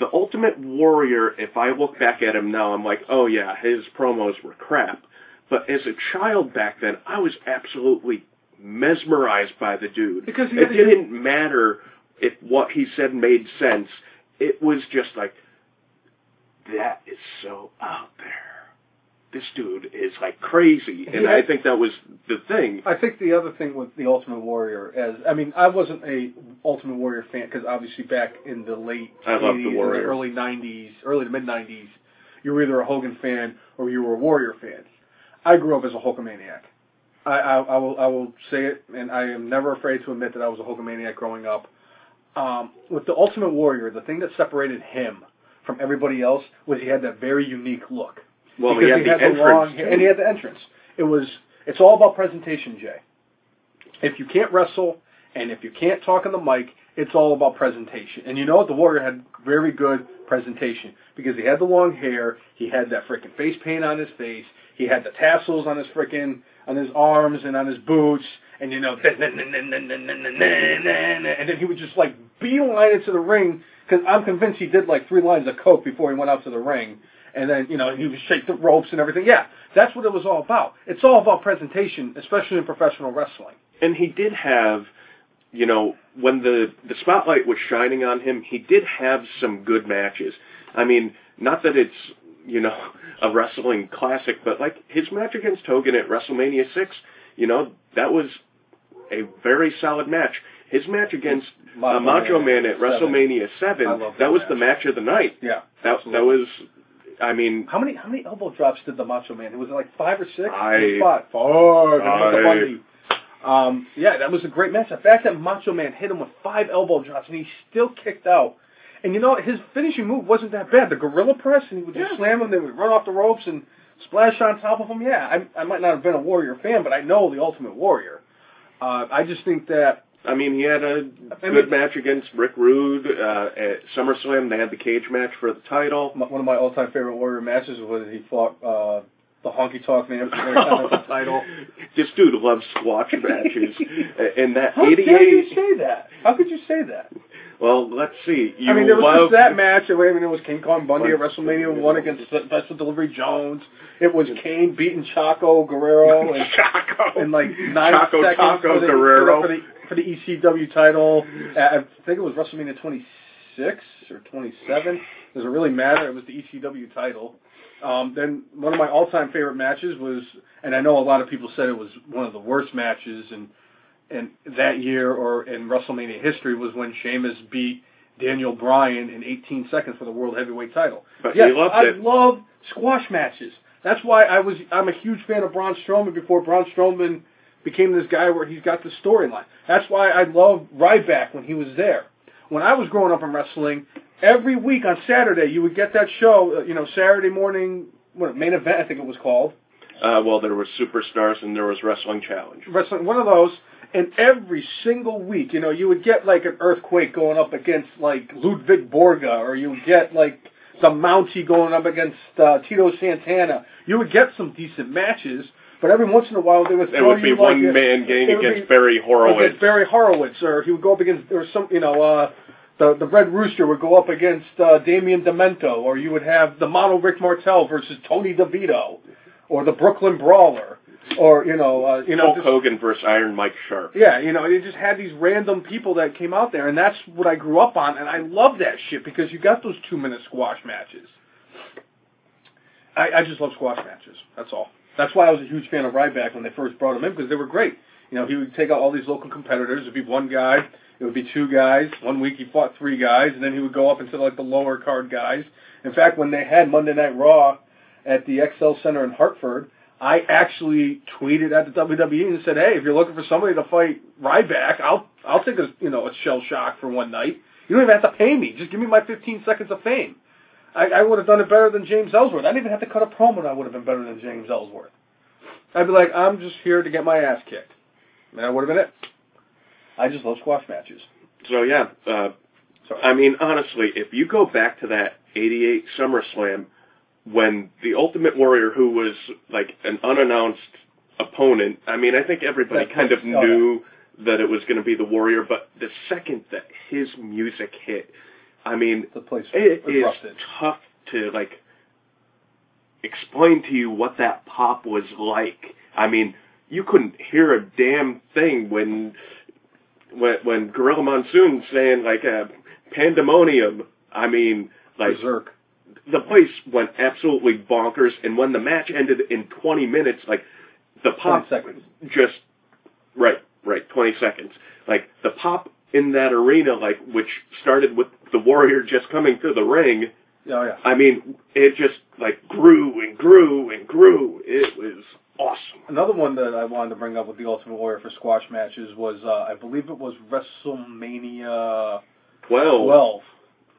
the Ultimate Warrior, if I look back at him now, I'm like, oh yeah, his promos were crap. But as a child back then, I was absolutely mesmerized by the dude. Because he it didn't matter if what he said made sense. It was just like, that is so out there. This dude is like crazy, and Yeah. I think that was the thing. I think the other thing with the Ultimate Warrior, as I mean, I wasn't a Ultimate Warrior fan because obviously back in the late I love the 80s and early '90s, early to mid '90s, you were either a Hogan fan or you were a Warrior fan. I grew up as a Hulkamaniac. I, I, I will I will say it, and I am never afraid to admit that I was a Hulkamaniac growing up. Um, with the Ultimate Warrior, the thing that separated him from everybody else was he had that very unique look. Well, because he had the the entrance, long hair, and he had the entrance. It was it's all about presentation, Jay. If you can't wrestle and if you can't talk on the mic, it's all about presentation. And you know what? The Warrior had very good presentation because he had the long hair, he had that freaking face paint on his face, he had the tassels on his freaking on his arms and on his boots, and you know, and then he would just like beeline into the ring because I'm convinced he did like three lines of coke before he went out to the ring and then you know he would shake the ropes and everything. Yeah, that's what it was all about. It's all about presentation, especially in professional wrestling. and he did have, you know, when the the spotlight was shining on him, he did have some good matches. I mean, not that it's you know a wrestling classic, but like his match against Hogan at WrestleMania six, you know, that was a very solid match. His match against Macho uh, Macho Man at seven. WrestleMania seven, that that was match. the match of the night. Yeah, That absolutely. that was, I mean, How many how many elbow drops did the Macho Man? It was like five or six. Five. It was Five. Five. It was the Five. Um, yeah, that was a great match. The fact that Macho Man hit him with five elbow drops and he still kicked out. And you know his finishing move wasn't that bad. The gorilla press, and he would just Yeah. slam him. They would run off the ropes and splash on top of him. Yeah, I, I might not have been a Warrior fan, but I know the Ultimate Warrior. Uh, I just think that I mean, he had a I good mean- match against Rick Rude uh, at SummerSlam. They had the cage match for the title. m- one of my all-time favorite Warrior matches was when he fought uh, the Honky Tonk Man for the title. This dude loves squash matches. and that How dare you 88. say that? How could you say that? Well, let's see. You I mean, there was love that match. I mean, it was King Kong Bundy at WrestleMania one against Special Delivery Jones. It was Kane beating Chaco Guerrero and, Chaco. in like nine Chaco seconds Taco for the, Guerrero. for the for the ECW title. Uh, I think it was WrestleMania 26 or 27. Does it really matter? It was the ECW title. Um, then one of my all-time favorite matches was, and I know a lot of people said it was one of the worst matches in in that year or in WrestleMania history was when Sheamus beat Daniel Bryan in 18 seconds for the World Heavyweight title. But yes, I it. love squash matches. That's why I was I'm a huge fan of Braun Strowman before Braun Strowman became this guy where he's got the storyline. That's why I loved Ryback when he was there. When I was growing up in wrestling, every week on Saturday you would get that show, uh, you know, Saturday morning what main event I think it was called. Uh, well, there was Superstars and there was Wrestling Challenge. wrestling, one of those, and every single week, you know, you would get like an earthquake going up against like Ludwig Borga, or you would get like the Mountie going up against uh, Tito Santana. You would get some decent matches, but every once in a while they would There throw would be like one a- man game it against be- Barry Horowitz. against Barry Horowitz, or he would go up against, or some, you know, uh, the the Red Rooster would go up against uh, Damian Demento, or you would have the Mono Rick Martel versus Tony DeVito, or the Brooklyn Brawler, or you know, uh, you know, Hulk just- Hogan versus Iron Mike Sharpe. yeah, you know, you just had these random people that came out there, and that's what I grew up on, and I love that shit because you got those two minute squash matches. I, I just love squash matches. That's all. That's why I was a huge fan of Ryback when they first brought him in because they were great. You know, he would take out all these local competitors. It'd be one guy. It would be two guys. One week he fought three guys, and then he would go up into like the lower card guys. In fact, when they had Monday Night Raw at the XL Center in Hartford, I actually tweeted at the WWE and said, "Hey, if you're looking for somebody to fight Ryback, I'll I'll take a you know a shell shock for one night. You don't even have to pay me. Just give me my 15 seconds of fame. I, I would have done it better than James Ellsworth. I didn't even have to cut a promo. and I would have been better than James Ellsworth. I'd be like, I'm just here to get my ass kicked, and that would have been it. I just love squash matches. So yeah, uh, Sorry. I mean honestly, if you go back to that '88 SummerSlam when the Ultimate Warrior, who was like an unannounced opponent, I mean I think everybody kind of oh, knew that it was going to be the Warrior, but the second that his music hit, I mean the place it is tough to like explain to you what that pop was like. I mean, you couldn't hear a damn thing when when when Gorilla Monsoon saying like a pandemonium. I mean, like Berserk. the place went absolutely bonkers. And when the match ended in 20 minutes, like the pop seconds. just right, right, 20 seconds. Like the pop in that arena, like which started with the Warrior just coming to the ring. Oh yeah. I mean, it just like grew and grew and grew. It was awesome. Another one that I wanted to bring up with the Ultimate Warrior for squash matches was, uh, I believe it was WrestleMania Twelve. 12.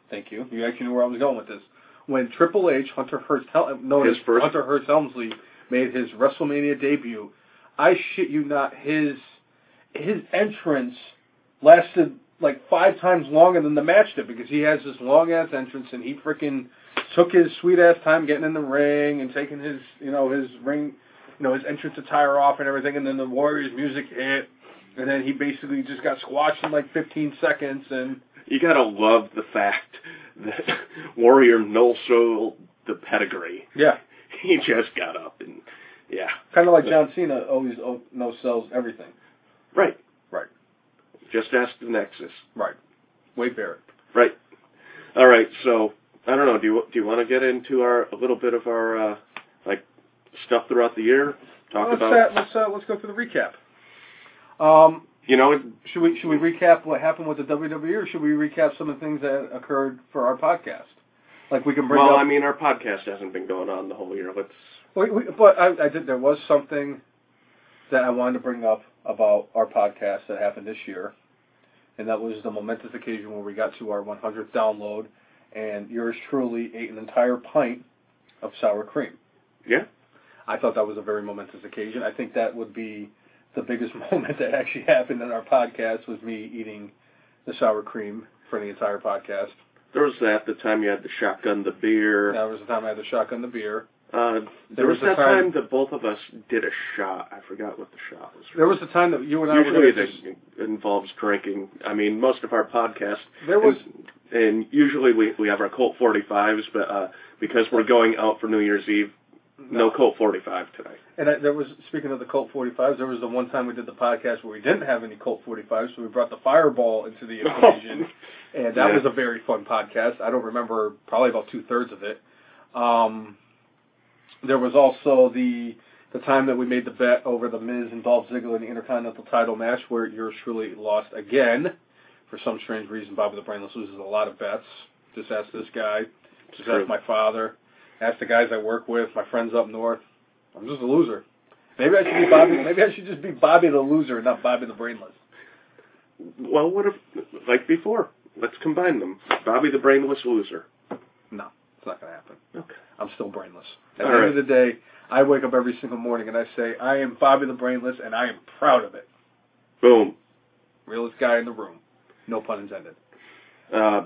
Thank you. You actually knew where I was going with this. When Triple H, Hunter Hearst, Hel- known His as first- Hunter Hearst Helmsley, made his WrestleMania debut, I shit you not, his his entrance lasted like five times longer than the match did because he has this long ass entrance and he freaking took his sweet ass time getting in the ring and taking his you know his ring you know his entrance attire off and everything and then the Warriors music hit and then he basically just got squashed in like 15 seconds and You gotta love the fact that Warrior no sold the pedigree. yeah He just got up and yeah. kind of like John Cena always oh, no sells everything Right. Just ask the Nexus. right Wade Barrett Right. All right. So I don't know. Do you do you want to get into our a little bit of our uh, like stuff throughout the year? Talk let's about uh, let's uh, let's go through the recap um you know Should we should we recap what happened with the WWE, or should we recap some of the things that occurred for our podcast? Like we can bring well up. I mean our podcast hasn't been going on the whole year. Let's we, but I, I did. There was something that I wanted to bring up about our podcast that happened this year, and that was the momentous occasion where we got to our 100th download, and yours truly ate an entire pint of sour cream. Yeah. I thought that was a very momentous occasion. I think that would be the biggest moment that actually happened in our podcast was me eating the sour cream for the entire podcast. There was that, the time you had the shotgun, the beer. That was the time I had the shotgun, the beer. Uh, there, There was, was that time- time, that both of us did a shot. I forgot what the shot was. There was the time that you and I Usually it just, involves drinking. I mean, most of our podcasts. There was- and, and usually we we have our Colt 45s, but uh, because we're going out for New Year's Eve, no, Colt 45 today. And I, there was speaking of the Colt 45s, there was the one time we did the podcast where we didn't have any Colt 45s, so we brought the Fireball into the equation, and that Yeah. was a very fun podcast. I don't remember probably about two thirds of it. Um, there was also the the time that we made the bet over the Miz and Dolph Ziggler in the Intercontinental Title match, where yours truly lost again for some strange reason. Bobby the Brainless loses a lot of bets. Just ask this guy. Just True. ask my father. Ask the guys I work with, my friends up north. I'm just a loser. Maybe I should be Bobby. Maybe I should just be Bobby the loser, and not Bobby the brainless. Well, what if, like before, let's combine them. Bobby the brainless loser. No, it's not going to happen. Okay. I'm still brainless. At All the right. end of the day, I wake up every single morning and I say, I am Bobby the brainless, and I am proud of it. Boom. Realest guy in the room. No pun intended. Uh,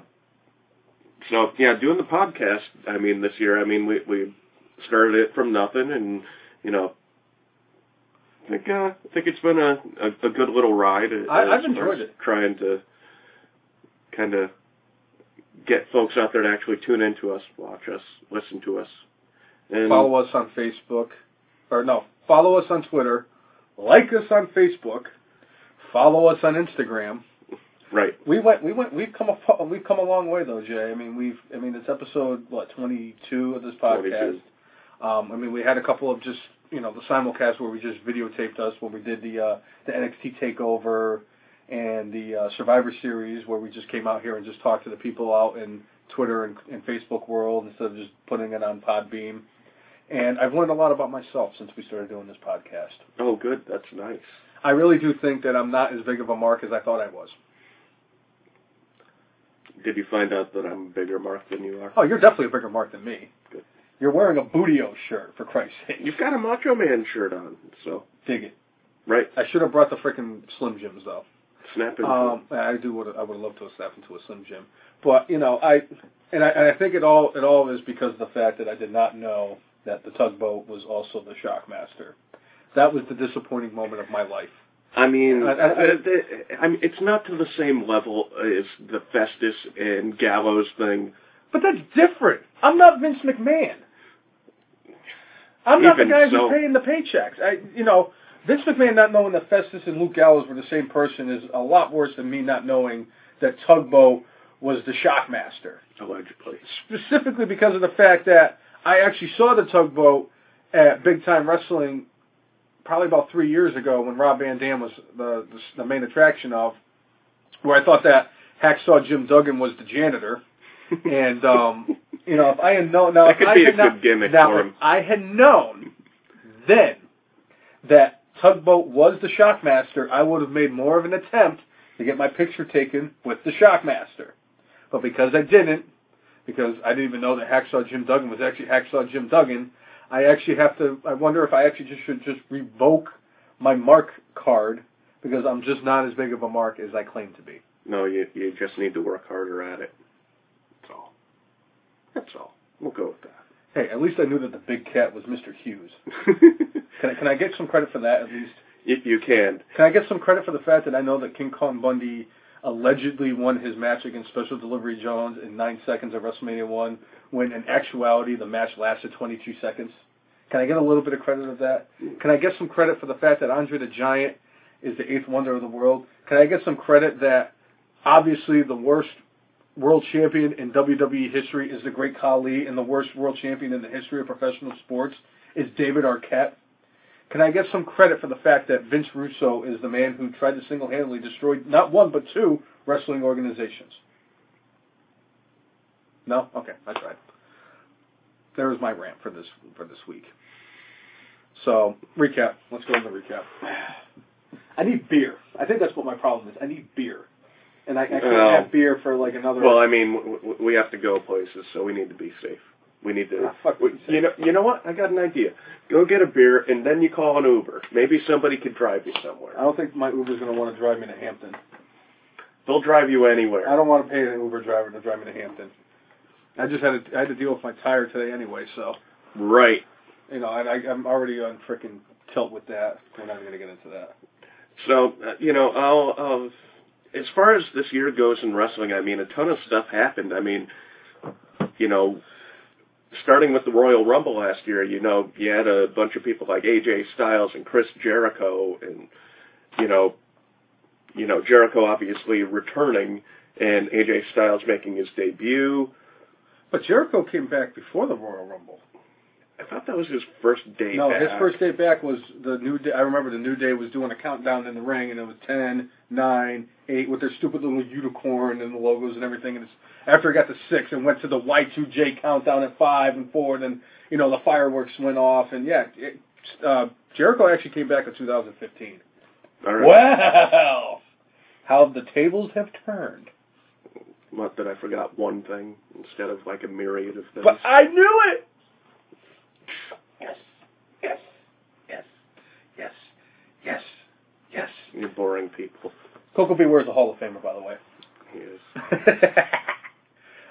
so yeah, doing the podcast. I mean, this year, I mean, we we started it from nothing, and you know, I think uh, I think it's been a a, a good little ride. I- I've enjoyed it. Trying to kind of get folks out there to actually tune into us, watch us, listen to us, and Follow us on Facebook, or no, follow us on Twitter, like us on Facebook, follow us on Instagram. right. We went, we went, we've come a we've come a long way though, Jay. I mean, we've, I mean, it's episode what twenty two of this podcast. 22. Um, I mean, we had a couple of just you know the simulcast where we just videotaped us when we did the uh, the NXT takeover and the uh, Survivor Series where we just came out here and just talked to the people out in Twitter and, and Facebook world instead of just putting it on Podbean. And I've learned a lot about myself since we started doing this podcast. Oh, good. That's nice. I really do think that I'm not as big of a mark as I thought I was. Did you find out that I'm a bigger mark than you are? Oh, you're definitely a bigger mark than me. Good. You're wearing a Booty-O shirt, for Christ's sake. You've got a Macho Man shirt on, so Dig it. right. I should have brought the freaking Slim Jims though. Snap into Um, I do would I would have loved to have stepped into a Slim Jim, but you know I and I, and I think it all it all is because of the fact that I did not know that the tugboat was also the Shockmaster. That was the disappointing moment of my life. I mean, I- I- I- the- the- I mean, it's not to the same level as the Festus and Gallows thing. But that's different. I'm not Vince McMahon. I'm not the guy so- who's paying the paychecks. I, you know, Vince McMahon not knowing that Festus and Luke Gallows were the same person is a lot worse than me not knowing that Tugboat was the Shockmaster. Allegedly. Specifically because of the fact that I actually saw the Tugboat at Big Time Wrestling probably about three years ago when Rob Van Dam was the, the the main attraction of, where I thought that Hacksaw Jim Duggan was the janitor, and um, you know if I had known now That if could I be a had not, gimmick now for if him. I had known then that Tugboat was the Shockmaster, I would have made more of an attempt to get my picture taken with the Shockmaster. But because I didn't, because I didn't even know that Hacksaw Jim Duggan was actually Hacksaw Jim Duggan, I actually have to. I wonder if I actually just should just revoke my mark card because I'm just not as big of a mark as I claim to be. No, you you just need to work harder at it. That's all. That's all. We'll go with that. Hey, at least I knew that the big cat was Mr. Hughes. Can I, can I get some credit for that at least? if you can. Can I get some credit for the fact that I know that King Kong Bundy allegedly won his match against Special Delivery Jones in nine seconds of WrestleMania One, when in actuality the match lasted 22 seconds? Can I get a little bit of credit of that? Can I get some credit for the fact that Andre the Giant is the eighth wonder of the world? Can I get some credit that obviously the worst world champion in WWE history is the Great Khali, and the worst world champion in the history of professional sports is David Arquette? Can I get some credit for the fact that Vince Russo is the man who tried to single-handedly destroy not one but two wrestling organizations? No, okay, I tried. There was my rant for this for this week. So recap. Let's go into the recap. I need beer. I think that's what my problem is. I need beer, I, I can't Oh. have beer for like another. Well, I mean, w- w- we have to go places, so we need to be safe. We need to. Ah, fuck we- you know, you know what? I got an idea. Go get a beer, and then you call an Uber. Maybe somebody could drive you somewhere. I don't think my Uber's going to want to drive me to Hampton. They'll drive you anywhere. I don't want to pay an Uber driver to drive me to Hampton. I just had to, I had to deal with my tire today anyway, so Right. you know, and I, I'm already on frickin' tilt with that. We're not going to get into that. So uh, you know, I'll, I'll, as far as this year goes in wrestling, I mean, a ton of stuff happened. I mean, you know, starting with the Royal Rumble last year, you know, you had a bunch of people like AJ Styles and Chris Jericho, and you know, you know Jericho obviously returning, and AJ Styles making his debut. But Jericho came back before the Royal Rumble. I thought that was his first day no, back. his first day back was the new day. I remember the new day was doing a countdown in the ring, and it was ten, nine, eight, with their stupid little unicorn and the logos and everything. And it's, after it got to six and went to the Y2J countdown at five and four, then you know the fireworks went off, and yeah, it, uh, Jericho actually came back in 2015. All right. Well, how the tables have turned. Not that I forgot one thing instead of like a myriad of things. But I knew it. Yes, yes, yes, yes, yes, Yes. You're boring people. Koko B. Ware is a Hall of Famer, by the way. He is.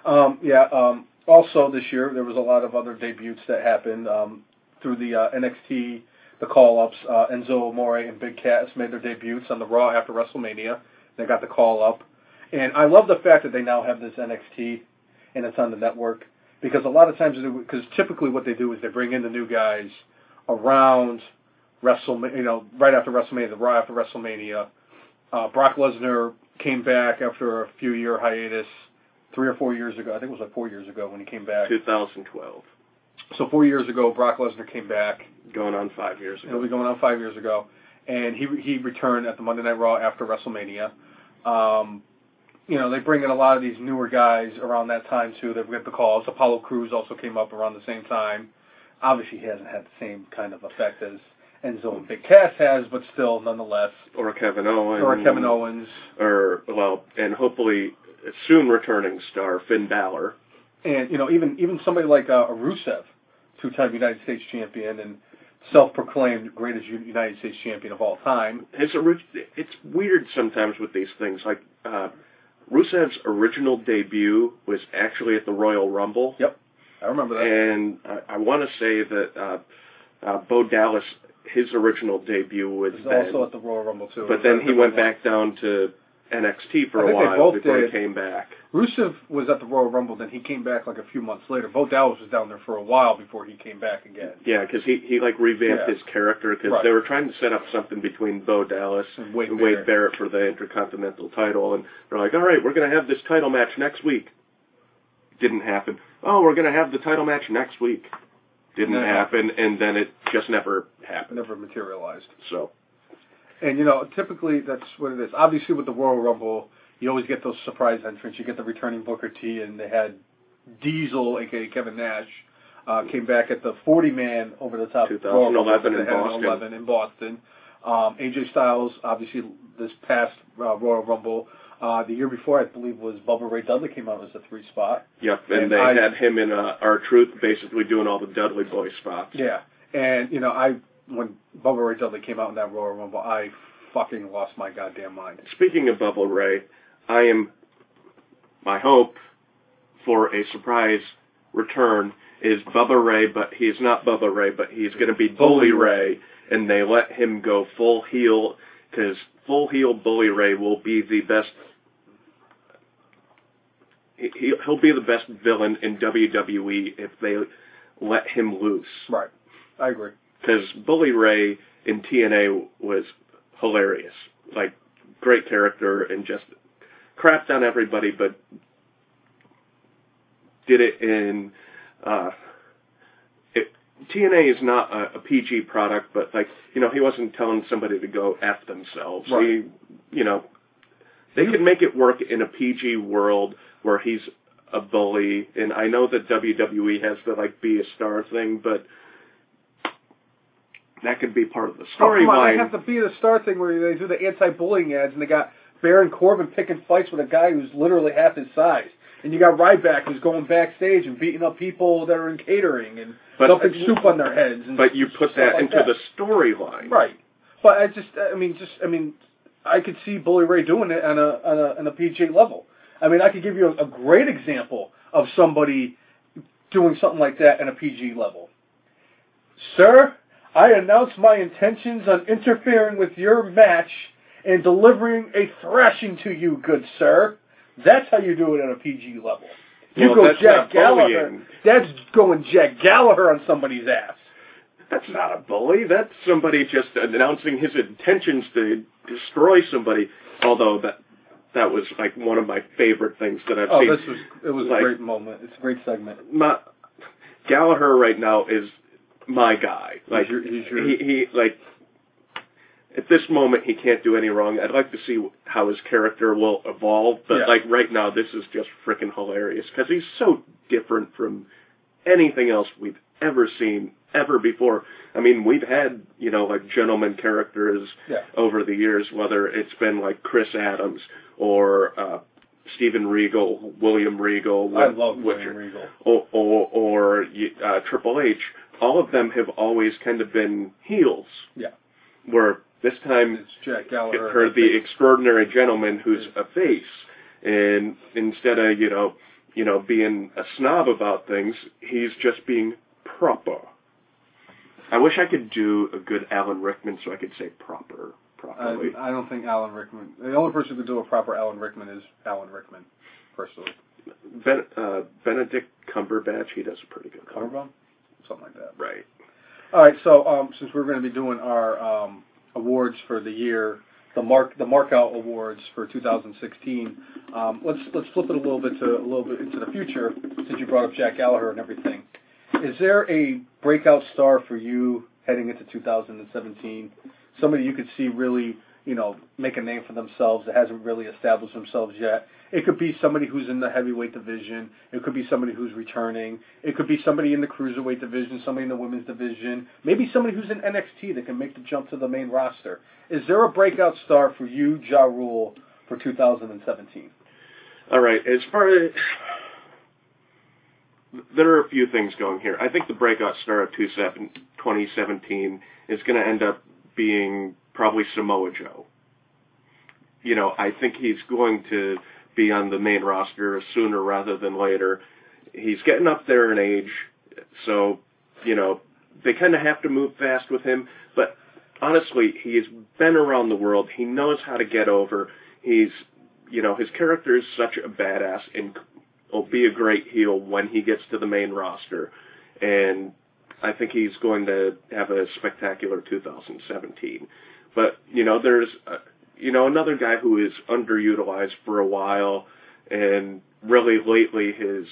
um, yeah. Um, also, this year there was a lot of other debuts that happened um, through the uh, NXT, the call-ups. Uh, Enzo Amore and Big Cass made their debuts on the Raw after WrestleMania. They got the call-up, and I love the fact that they now have this NXT, and it's on the network because a lot of times, because typically what they do is they bring in the new guys around WrestleMania, you know, right after WrestleMania, the Raw after WrestleMania. Uh, Brock Lesnar came back after a few year hiatus, three or four years ago. I think it was like four years ago when he came back. 2012. So four years ago, Brock Lesnar came back. Going on five years ago. It'll be going on five years ago, and he he returned at the Monday Night Raw after WrestleMania. Um, you know, they bring in a lot of these newer guys around that time too. They've got the calls. Apollo Crews also came up around the same time. Obviously, he hasn't had the same kind of effect as Enzo and Big Cass has, but still, nonetheless. Or Kevin Owens. Or Kevin Owens. Or, well, and hopefully soon returning star, Finn Balor. and you know even even somebody like uh, Rusev, two-time United States champion and self-proclaimed greatest United States champion of all time. His orig- It's weird sometimes with these things. Like, uh, Rusev's original debut was actually at the Royal Rumble. Yep, I remember that. And I, I want to say that uh, uh, Bo Dallas, his original debut was was then. also at the Royal Rumble too. But then he went back down to NXT for a while before did. he came back. Rusev was at the Royal Rumble, then he came back like a few months later. Bo Dallas was down there for a while before he came back again. Yeah, because he he like revamped Yeah. his character because Right. they were trying to set up something between Bo Dallas And Wade and Barrett. Wade Barrett for the Intercontinental title, and they're like, all right, we're gonna have this title match next week. Didn't happen. Oh, we're gonna have the title match next week. Didn't happen, and then it just never happened. Never materialized. So And you know, typically that's what it is. Obviously, with the Royal Rumble, you always get those surprise entrants. You get the returning Booker T, and they had Diesel, aka Kevin Nash, uh, came back at the 40 man over the top 2011 Royal Rumble in Boston. 11 in Boston. Um, AJ Styles, obviously, this past uh, Royal Rumble. Uh, the year before, I believe, was Bubba Ray Dudley came out as a three spot. yep, and, And they I- had him in uh, R-Truth basically doing all the Dudley Boy spots. Yeah, and you know, I when Bubba Ray Dudley came out in that Royal Rumble, I fucking lost my goddamn mind. Speaking of Bubba Ray, I am my hope for a surprise return is Bubba Ray, but he's not Bubba Ray, but he's going to be Bully Ray, and they let him go full heel because full heel Bully Ray will be the best. he- He'll be the best villain in WWE if they let him loose. Right, I agree. Because Bully Ray in TNA was hilarious, like great character and just crapped on everybody, but did it in. Uh, it, TNA is not a, a PG product, but like you know, he wasn't telling somebody to go f themselves. Right. He, you know, they could make it work in a PG world where he's a bully, and I know that WWE has the like be a star thing, but that could be part of the Oh, come on, storyline. have to be the star thing where they do the anti-bullying ads, and they got Baron Corbin picking fights with a guy who's literally half his size. And you got Ryback who's going backstage and beating up people that are in catering and But- dumping soup on their heads. And But you put that like into that. the storyline. right. But I just, I mean, just, I mean, I could see Bully Ray doing it on a on a on a PG level. I mean, I could give you a, a great example of somebody doing something like that on a PG level. Sir, I announce my intentions on interfering with your match and delivering a thrashing to you, good sir. That's how you do it on a PG level. You Well, go Jack not Gallagher. bullying. That's going Jack Gallagher on somebody's ass. That's not a bully. That's somebody just announcing his intentions to destroy somebody. Although that that was like one of my favorite things that I've Oh, seen. this was it was Like- a great moment. It's a great segment. my Gallagher right now is my guy. Like He's your- he's your- he he like at this moment he can't do any wrong. I'd like to see how his character will evolve, but Yeah. like right now this is just freaking hilarious because he's so different from anything else we've ever seen ever before. I mean, we've had you know like gentleman characters Yeah. over the years, whether it's been like Chris Adams or uh, Steven Regal, William Regal, I love William Regal. or or, or uh, Triple H, all of them have always kind of been heels. Yeah. Where this time It's Jack Gallagher. for the extraordinary gentleman who's a face, and instead of you know you know being a snob about things, he's just being proper. I wish I could do a good Alan Rickman so I could say proper properly. I, I don't think Alan Rickman. The only person who could do a proper Alan Rickman is Alan Rickman, personally. ben, uh, Benedict Cumberbatch, he does a pretty good one. Something like that. Right. All right, so um, since we're going to be doing our um, awards for the year, the mark the markout awards for 2016, um, let's let's flip it a little bit to a little bit into the future. Since you brought up Jack Gallagher and everything, is there a breakout star for you heading into 2017? Somebody you could see really, you know, make a name for themselves that hasn't really established themselves yet. It could be somebody who's in the heavyweight division. It could be somebody who's returning. It could be somebody in the cruiserweight division, somebody in the women's division, maybe somebody who's in NXT that can make the jump to the main roster. Is there a breakout star for you, Ja Rule, for 2017? All right. As far as there are a few things going here. I think the breakout star of 2017 is going to end up being probably Samoa Joe. You know, I think he's going to be on the main roster sooner rather than later. He's getting up there in age, so you know they kind of have to move fast with him. But honestly, he's been around the world. He knows how to get over. He's you know, his character is such a badass and will be a great heel when he gets to the main roster. And I think he's going to have a spectacular 2017. But, you know, there's, uh, you know, another guy who is underutilized for a while and really lately has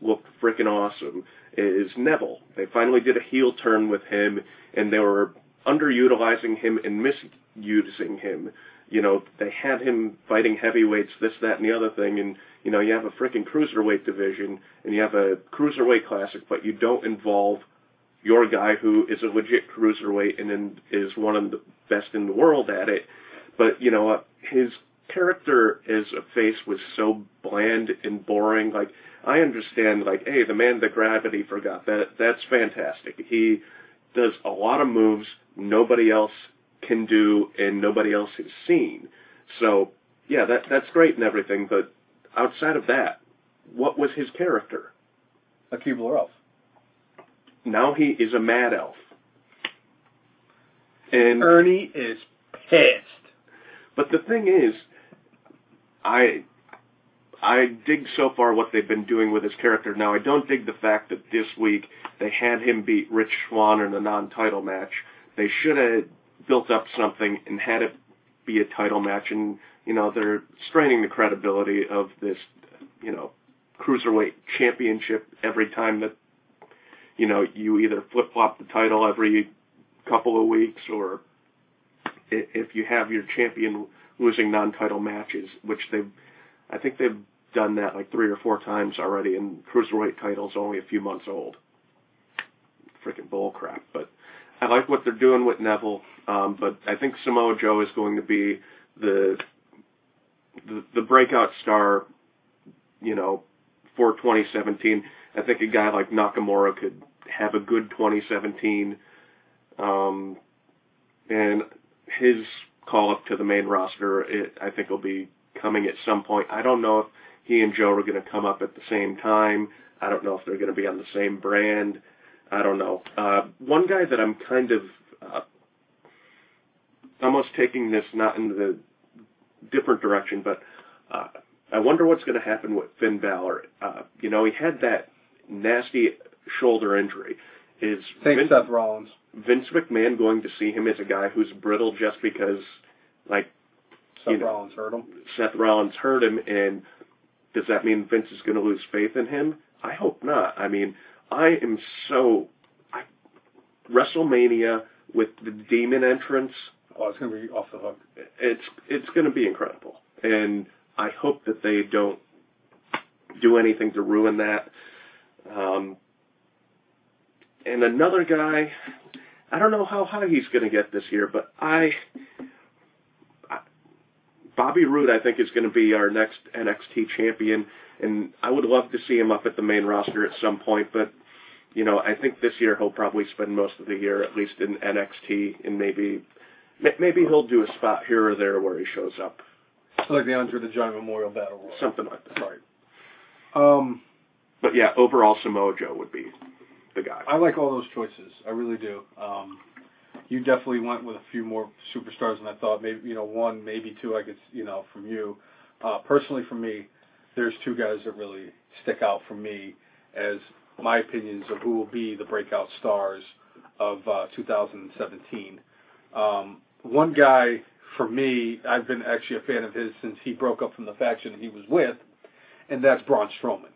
looked freaking awesome is Neville. They finally did a heel turn with him and they were underutilizing him and misusing him you know, they had him fighting heavyweights, this, that, and the other thing, and you know, you have a freaking cruiserweight division, and you have a cruiserweight classic, but you don't involve your guy who is a legit cruiserweight and is one of the best in the world at it. But you know, uh, his character as a face was so bland and boring. Like, I understand, like, hey, the man that gravity forgot that that's fantastic. He does a lot of moves nobody else can do and nobody else has seen. So yeah, that that's great and everything, but outside of that, what was his character? A Keebler Elf. Now he is a mad elf. And Ernie is pissed. but the thing is, I I dig so far what they've been doing with his character. Now I don't dig the fact that this week they had him beat Rich Swann in a non-title match. They should have built up something and had it be a title match and you know they're straining the credibility of this you know cruiserweight championship every time that you know you either flip flop the title every couple of weeks or if you have your champion losing non-title matches which they've I think they've done that like three or four times already and cruiserweight title's only a few months old freaking bull crap but I like what they're doing with Neville, um, but I think Samoa Joe is going to be the the, the breakout star, you know, for 2017. I think a guy like Nakamura could have a good 2017. Um, and his call up to the main roster, it, I think, will be coming at some point. I don't know if he and Joe are going to come up at the same time. I don't know if they're going to be on the same brand. I don't know. Uh, one guy that I'm kind of uh, almost taking this not in the different direction, but uh, I wonder what's going to happen with Finn Balor. Uh, you know, he had that nasty shoulder injury. Is Thanks, Vince, Seth Rollins. Vince McMahon going to see him as a guy who's brittle just because, like, Seth you know, Rollins hurt him? Seth Rollins hurt him, and does that mean Vince is going to lose faith in him? I hope not. I mean, I am so I, WrestleMania with the demon entrance. Oh, it's going to be off the hook. It's it's going to be incredible, and I hope that they don't do anything to ruin that. Um, and another guy, I don't know how high he's going to get this year, but I, I Bobby Roode, I think, is going to be our next NXT champion, and I would love to see him up at the main roster at some point. But you know, I think this year he'll probably spend most of the year at least in NXT, and maybe maybe he'll do a spot here or there where he shows up. Like the Andre the Giant Memorial Battle Royal. Something like that. Right. Um, but yeah, overall Samoa Joe would be the guy. I like all those choices. I really do. Um, you definitely went with a few more superstars than I thought. Maybe you know one, maybe two. I could you know from you. Uh, personally, for me, there's two guys that really stick out for me as my opinions of who will be the breakout stars of uh, 2017. Um, one guy for me, I've been actually a fan of his since he broke up from the faction he was with, and that's Braun Strowman.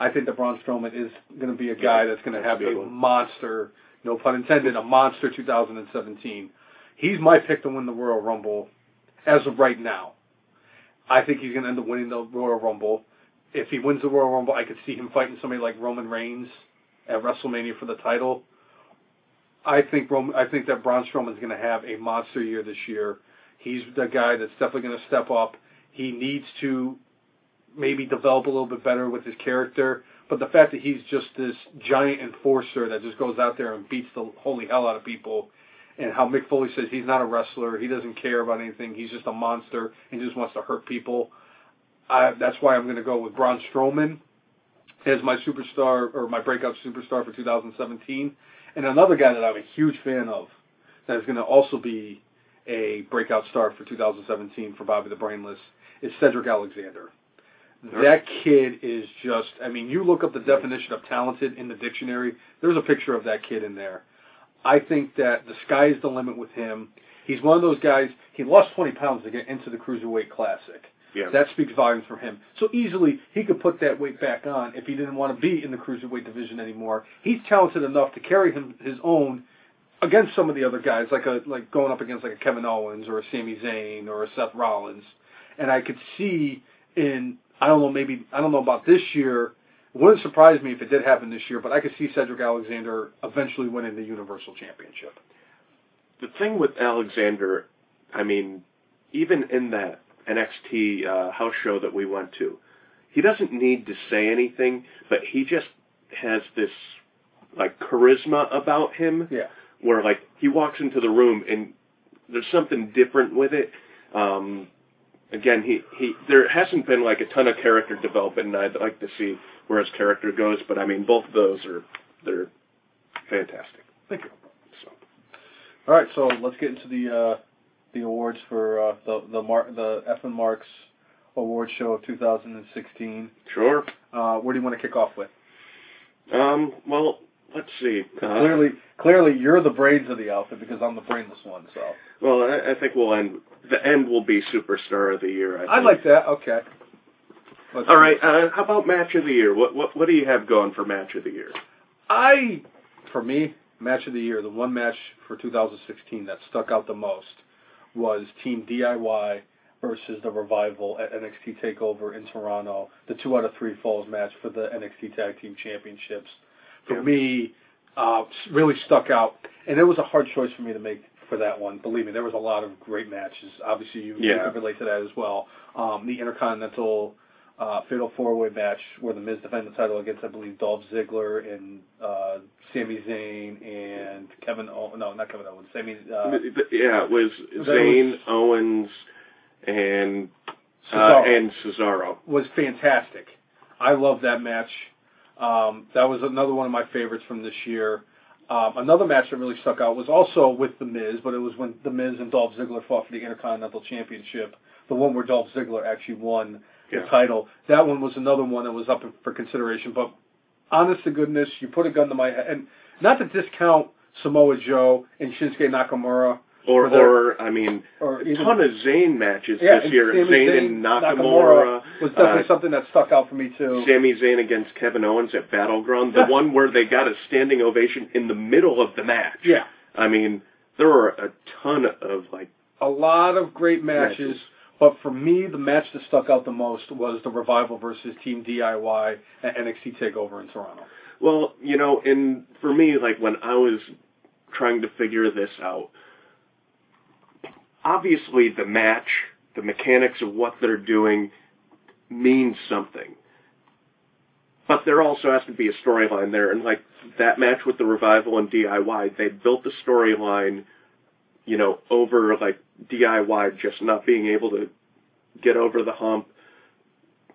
I think that Braun Strowman is going to be a guy that's going to have a monster, no pun intended, a monster 2017. He's my pick to win the Royal Rumble as of right now. I think he's going to end up winning the Royal Rumble. If he wins the Royal Rumble, I could see him fighting somebody like Roman Reigns at WrestleMania for the title. I think Roman, I think that Braun Strowman's going to have a monster year this year. He's the guy that's definitely going to step up. He needs to maybe develop a little bit better with his character. But the fact that he's just this giant enforcer that just goes out there and beats the holy hell out of people, and how Mick Foley says he's not a wrestler, he doesn't care about anything, he's just a monster and just wants to hurt people. I, that's why I'm going to go with Braun Strowman as my superstar or my breakout superstar for 2017. And another guy that I'm a huge fan of that is going to also be a breakout star for 2017 for Bobby the Brainless is Cedric Alexander. That kid is just, I mean, you look up the definition of talented in the dictionary, there's a picture of that kid in there. I think that the sky is the limit with him. He's one of those guys, he lost 20 pounds to get into the Cruiserweight Classic. Yeah. That speaks volumes for him. So easily he could put that weight back on if he didn't want to be in the cruiserweight division anymore. He's talented enough to carry him his own against some of the other guys, like a like going up against like a Kevin Owens or a Sami Zayn or a Seth Rollins. And I could see in I don't know, maybe I don't know about this year. It wouldn't surprise me if it did happen this year, but I could see Cedric Alexander eventually winning the Universal Championship. The thing with Alexander, I mean, even in that NXT uh, house show that we went to, he doesn't need to say anything, but he just has this like charisma about him. Yeah. Where like he walks into the room and there's something different with it. Um, again, he, he there hasn't been like a ton of character development, and I'd like to see where his character goes. But I mean, both of those are they're fantastic. Thank you. So, all right, so let's get into the uh, the awards for uh, the the Mar- the F and Marks Award Show of 2016. Sure. Uh, where do you want to kick off with? Um. Well, let's see. Uh, clearly, clearly, you're the brains of the outfit because I'm the brainless one. So. Well, I, I think we'll end. The end will be superstar of the year. I, I like that. Okay. Let's All right. Uh, how about match of the year? What what what do you have going for match of the year? I, for me, match of the year, the one match for 2016 that stuck out the most was Team DIY versus the Revival at NXT Takeover in Toronto, the two out of three falls match for the NXT Tag Team Championships. For yeah. me, uh, really stuck out, and it was a hard choice for me to make for that one. Believe me, there was a lot of great matches. Obviously, you, Yeah. can relate to that as well. Um, the Intercontinental uh, Fatal Four Way match where the Miz defended the title against, I believe, Dolph Ziggler and uh, Sami Zayn and Kevin. Oh, no, not Kevin Owens. Sami. Uh, yeah, it was Zayn, Owens, and uh, Cesaro. and Cesaro. was fantastic. I love that match. Um, that was another one of my favorites from this year. Um, another match that really stuck out was also with The Miz, but it was when The Miz and Dolph Ziggler fought for the Intercontinental Championship. The one where Dolph Ziggler actually won the Yeah. title. That one was another one that was up for consideration. But honest to goodness, you put a gun to my head, and not to discount Samoa Joe and Shinsuke Nakamura, Or, Or or I mean, or a ton of Zayn matches yeah, this year. Sami Zayn Zayn, and Nakamura. was definitely uh, something that stuck out for me too. Sami Zayn against Kevin Owens at Battleground, the one where they got a standing ovation in the middle of the match. Yeah. I mean, there were a ton of like a lot of great matches, Matches. but for me, the match that stuck out the most was the Revival versus Team DIY at NXT Takeover in Toronto. Well, you know, and for me, like when I was trying to figure this out, obviously the match, the mechanics of what they're doing means something. But there also has to be a storyline there, and like that match with the revival and DIY, they built the storyline, you know, over like DIY just not being able to get over the hump.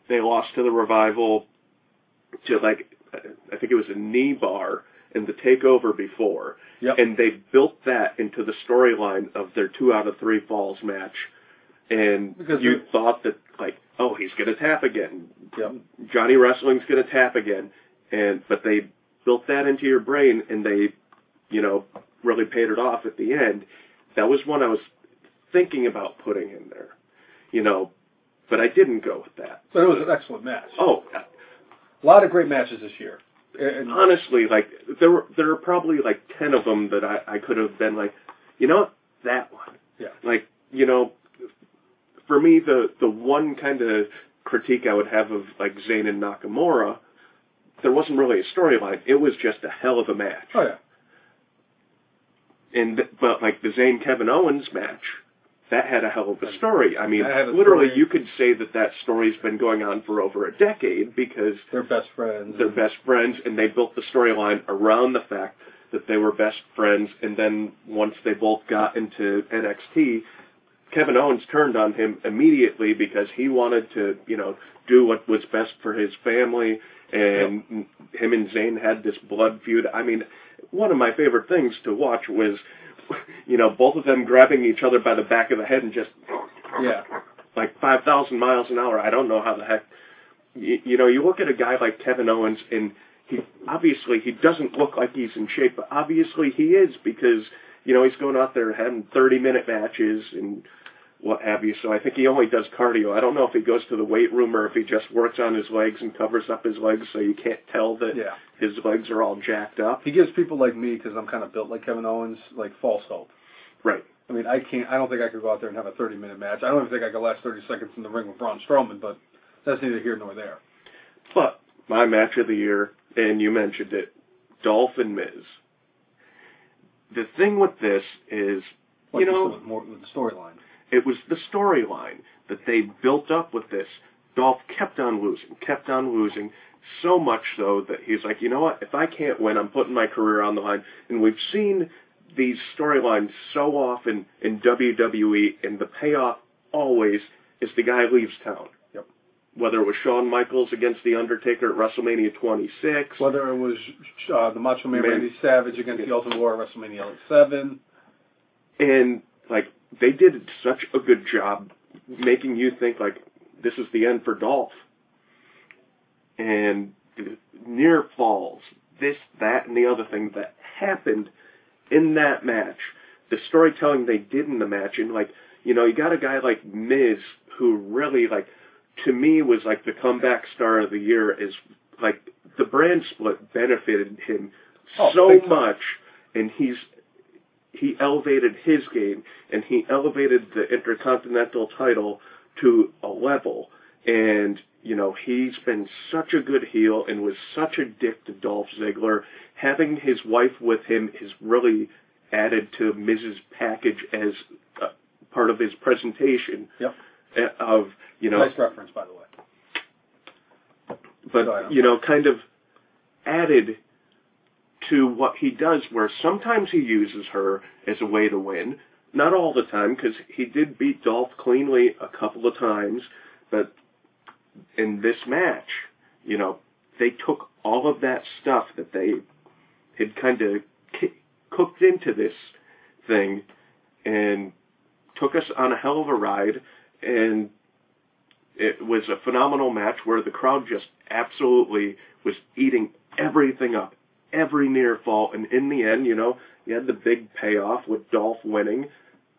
They lost to the revival to like I think it was a knee bar in the takeover before, Yep. and they built that into the storyline of their two out of three falls match. And Because you thought that like, oh, he's gonna tap again. Yep. Johnny Wrestling's gonna tap again, and but they built that into your brain, and they, you know, really paid it off at the end. That was one I was thinking about putting in there, you know, but I didn't go with that. But it was an excellent match. Oh, A lot of great matches this year. And honestly, like there were there are probably like ten of them that I I could have been like, you know, that one. Yeah. Like you know, for me the the one kind of critique I would have of like Zayn and Nakamura, there wasn't really a storyline. It was just a hell of a match. oh yeah, And but like the Zayn Kevin Owens match, that had a hell of a story. I mean, That had a literally, story. you could say that that story's been going on for over a decade because they're best friends. they're best friends, and they built the storyline around the fact that they were best friends. And then once they both got into NXT, Kevin Owens turned on him immediately because he wanted to, you know, do what was best for his family. And him and Zayn had this blood feud. I mean, one of my favorite things to watch was, you know, both of them grabbing each other by the back of the head and just Yeah. like 5,000 miles an hour. I don't know how the heck. You, you know, you look at a guy like Kevin Owens, and he obviously he doesn't look like he's in shape, but obviously he is because you know he's going out there having 30 minute matches and what have you. So I think he only does cardio. I don't know if he goes to the weight room or if he just works on his legs and covers up his legs so you can't tell that Yeah. his legs are all jacked up. He gives people like me, because I'm kind of built like Kevin Owens, like false hope. Right. I mean, I can't. I don't think I could go out there and have a 30 minute match. I don't even think I could last 30 seconds in the ring with Braun Strowman, but that's neither here nor there. But my match of the year, and you mentioned it, Dolph and Miz. The thing with this is, Like you know, more with the storyline. It was the storyline that they built up with this. Dolph kept on losing, kept on losing, so much so that he's like, you know what? If I can't win, I'm putting my career on the line. And we've seen these storylines so often in WWE, and the payoff always is the guy leaves town. Yep. Whether it was Shawn Michaels against The Undertaker at WrestleMania 26, Whether it was uh, the Macho Man, Man. Randy Savage against the Ultimate Warrior at WrestleMania 7. and like they did such a good job making you think like this is the end for Dolph. And the near falls, this, that, and the other thing that happened in that match, the storytelling they did in the match, and like you know, you got a guy like Miz who really like to me was like the comeback star of the year. Is like the brand split benefited him Oh, so much, and he's he elevated his game and he elevated the intercontinental title to a level and you know he's been such a good heel and was such a dick to Dolph Ziggler having his wife with him has really added to Miz's package as uh, part of his presentation. Yep. uh, Of you know, nice reference, by the way. but Go ahead, I'm you know, kind of added to what he does, where sometimes he uses her as a way to win. Not all the time, because he did beat Dolph cleanly a couple of times, but in this match, you know, they took all of that stuff that they had kind of cooked into this thing and took us on a hell of a ride and it was a phenomenal match where the crowd just absolutely was eating everything up, every near fall, and in the end, you know, you had the big payoff with Dolph winning.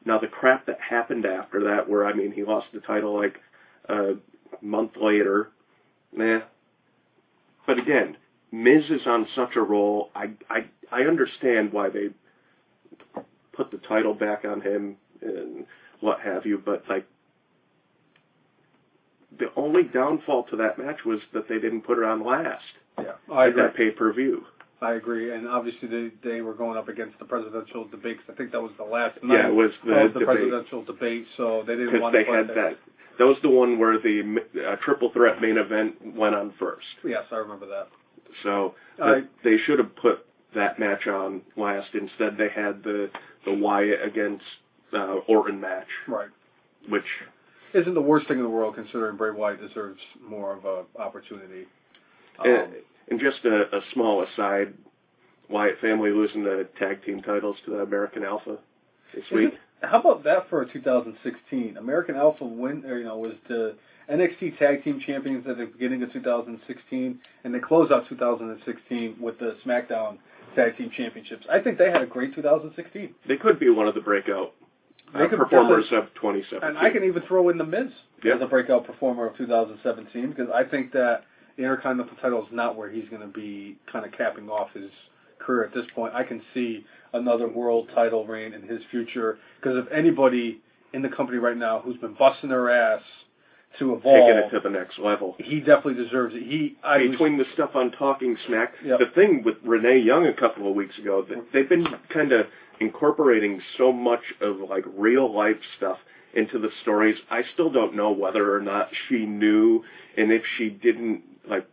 Now the crap that happened after that, where I mean, he lost the title like a month later, nah. But again, Miz is on such a roll. I I I understand why they put the title back on him and what have you, but like the only downfall to that match was that they didn't put it on last Yeah, I at agree. that pay per view. I agree, and obviously they they were going up against the presidential debate. 'cause I think that was the last night Yeah, it was the of the debate presidential debate, so they didn't want they to put had that. That was the one where the uh, triple threat main event went on first. Yes, I remember that. So I- they should have put that match on last. Instead, they had the the Wyatt against uh, Orton match, Right. which Isn't the worst thing in the world considering Bray Wyatt deserves more of a opportunity. Um, and, just a, a small aside, Wyatt family losing the tag team titles to the American Alpha this week. isn't- how about that for 2016? American Alpha win, or, you know, was the NXT Tag Team Champions at the beginning of 2016, and they close out 2016 with the SmackDown Tag Team Championships. I think they had a great 2016. They could be one of the breakout uh, performers of 2017. And I can even throw in the Miz Yeah. as a breakout performer of 2017 because I think that the Intercontinental title is not where he's going to be kind of capping off his career at this point. I can see another world title reign in his future because if anybody in the company right now who's been busting their ass to evolve, taking it to the next level. he definitely deserves it. He, I was, Between the stuff on Talking Smack, Yep. the thing with Renee Young a couple of weeks ago, that mm-hmm. they've been kind of incorporating so much of like real life stuff into the stories. I still don't know whether or not she knew, and if she didn't, like,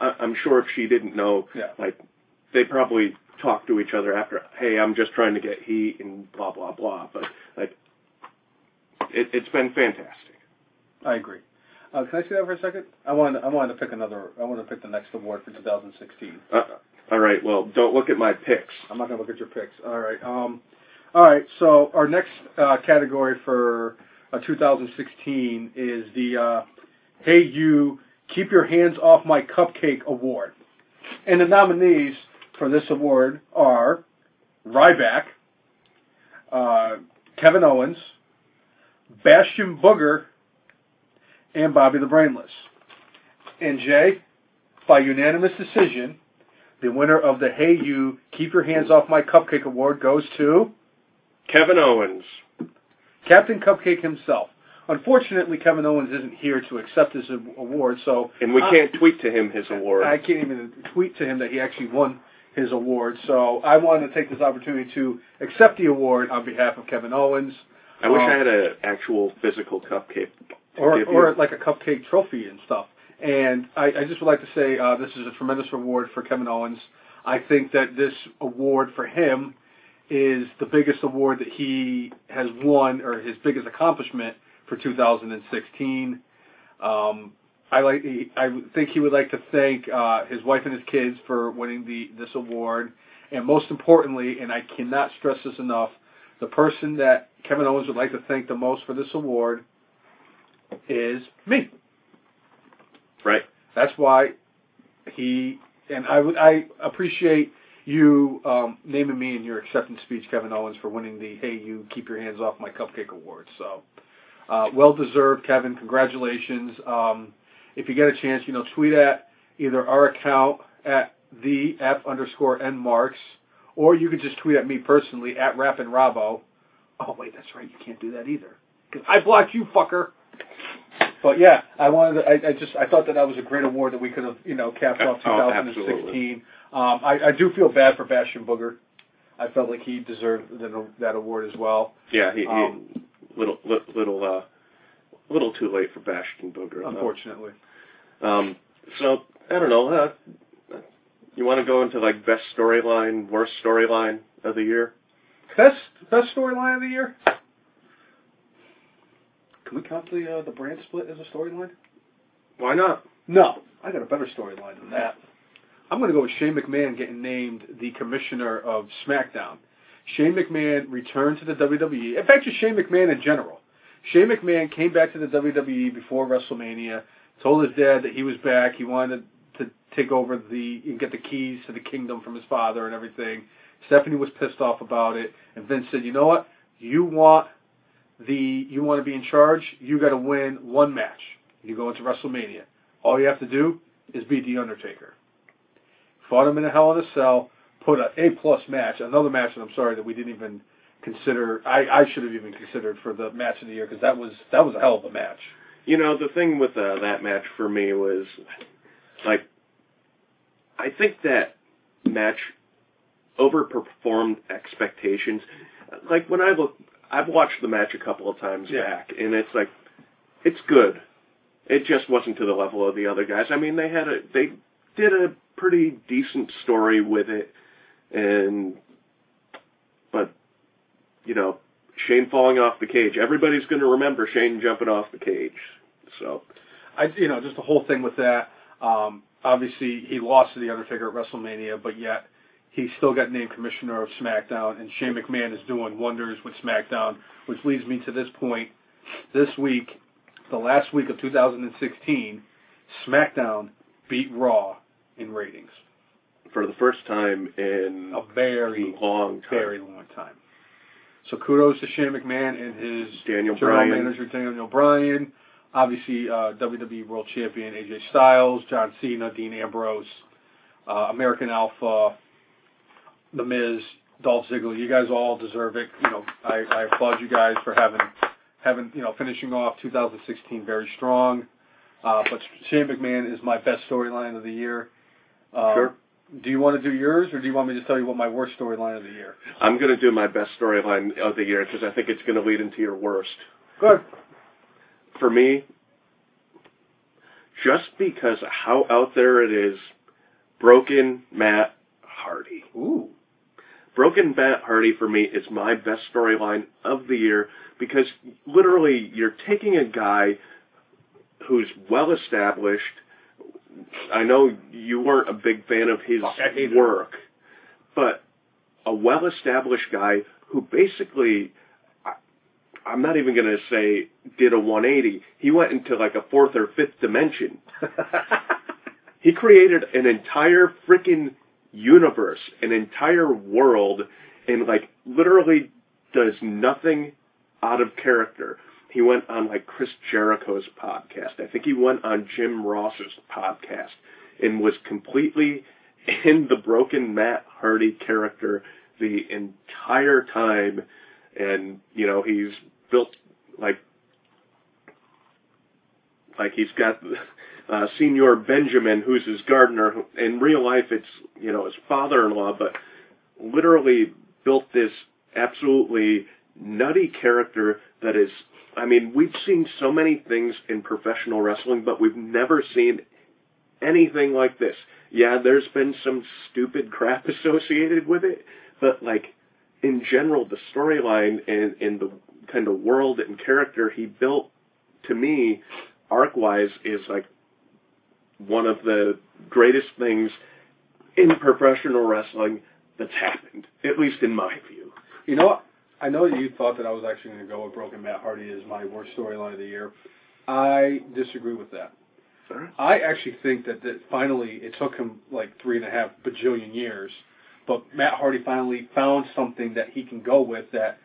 I, I'm sure if she didn't know, Yeah. like, they probably talked to each other after, hey, I'm just trying to get heat and blah blah blah. But like, it, it's been fantastic. I agree. Uh, can I see that for a second? I wanted, I wanted to pick another. I want to pick the next award for 2016. Uh, all right, well, don't look at my picks. I'm not gonna look at your picks. All right. Um, all right. So our next uh, category for uh, 2016 is the uh, "Hey You Keep Your Hands Off My Cupcake" award, and the nominees for this award are Ryback, uh, Kevin Owens, Bastion Booger, and Bobby the Brainless. And Jay, by unanimous decision, the winner of the Hey You Keep Your Hands Off My Cupcake award goes to Kevin Owens. Captain Cupcake himself. Unfortunately, Kevin Owens isn't here to accept his award, so And we can't tweet to him his award. I can't even tweet to him that he actually won his award. So I wanted to take this opportunity to accept the award on behalf of Kevin Owens, I wish um, I had an actual physical cupcake or or like a cupcake trophy and stuff. And I, I just would like to say uh, this is a tremendous reward for Kevin Owens. I think that this award for him is the biggest award that he has won, or his biggest accomplishment for 2016. Um, I like. I think he would like to thank uh, his wife and his kids for winning the this award, and most importantly, and I cannot stress this enough, the person that Kevin Owens would like to thank the most for this award is me. right. That's why he and I would I appreciate you um, naming me in your acceptance speech, Kevin Owens, for winning the Hey You Keep Your Hands Off My Cupcake Award. So uh, well deserved, Kevin. Congratulations. Um, if you get a chance, you know, tweet at either our account at the F underscore N marks, or you could just tweet at me personally at Rappin' Robbo. Oh wait, that's right, you can't do that either because I blocked you, fucker. But yeah, I wanted. To, I, I just I thought that that was a great award that we could have you know capped off Oh, 2016. um, I, I do feel bad for Bastion Booger. I felt like he deserved the, that award as well. Yeah, he, Um, he little li- little uh little too late for Bastion Booger. Unfortunately, Um, so I don't know. Uh, you want to go into like best storyline, worst storyline of the year? best best storyline of the year. Can we count the uh, the brand split as a storyline? Why not? No, I got a better storyline than that. I'm going to go with Shane McMahon getting named the commissioner of SmackDown. Shane McMahon returned to the WWE. In fact, just Shane McMahon in general. Shane McMahon came back to the WWE before WrestleMania, told his dad that he was back. He wanted to take over the and get the keys to the kingdom from his father and everything. Stephanie was pissed off about it, and Vince said, "You know what? You want the you want to be in charge. You got to win one match. You go into WrestleMania. All you have to do is beat the Undertaker." Fought him in a Hell in a Cell. Put a A plus match, another match that I'm sorry that we didn't even consider. I I should have even considered for the match of the year because that was that was a hell of a match. You know, the thing with uh, that match for me was like I think that match overperformed expectations. Like when I look, I've watched the match a couple of times Yeah. back, and it's like it's good. It just wasn't to the level of the other guys. I mean, they had a they did a pretty decent story with it, and but you know, Shane falling off the cage. Everybody's going to remember Shane jumping off the cage. So I you know just the whole thing with that. Um, obviously he lost to the Undertaker at WrestleMania, but yet he still got named commissioner of SmackDown, and Shane McMahon is doing wonders with SmackDown, which leads me to this point. This week, the last week of 2016, SmackDown beat Raw in ratings. for the first time in A very, long time, very long time. So kudos to Shane McMahon and his Daniel general Bryan. manager Daniel Bryan, obviously uh, WWE World Champion AJ Styles, John Cena, Dean Ambrose, uh, American Alpha, The Miz, Dolph Ziggler. You guys all deserve it. You know, I, I applaud you guys for having having you know finishing off 2016 very strong. Uh, but Shane McMahon is my best storyline of the year. Um, Sure. Do you want to do yours, or do you want me to tell you what my worst storyline of the year? I'm going to do my best storyline of the year because I think it's going to lead into your worst. Good. For me, just because of how out there it is, Broken Matt Hardy. Ooh. Broken Matt Hardy for me is my best storyline of the year because literally you're taking a guy who's well established. I know you weren't a big fan of his Fuck, I hated him. work, but a well established guy who basically I, I'm not even going to say did a 180. He went into like a fourth or fifth dimension. He created an entire freaking universe, an entire world, and like literally does nothing out of character. He went on like Chris Jericho's podcast. I think he went on Jim Ross's podcast and was completely in the broken Matt Hardy character the entire time. And, you know, he's built like like he's got uh, Señor Benjamin, who's his gardener. In real life, it's you know his father-in-law, but literally built this absolutely nutty character that is. I mean, we've seen so many things in professional wrestling, but we've never seen anything like this. Yeah, there's been some stupid crap associated with it, but like in general, the storyline and, and the kind of world and character he built, to me, arc wise, is like one of the greatest things in professional wrestling that's happened, at least in my view. You know? I know that you thought that I was actually going to go with Broken Matt Hardy as my worst storyline of the year. I disagree with that. I actually think that, that finally it took him like three and a half bajillion years, but Matt Hardy finally found something that he can go with that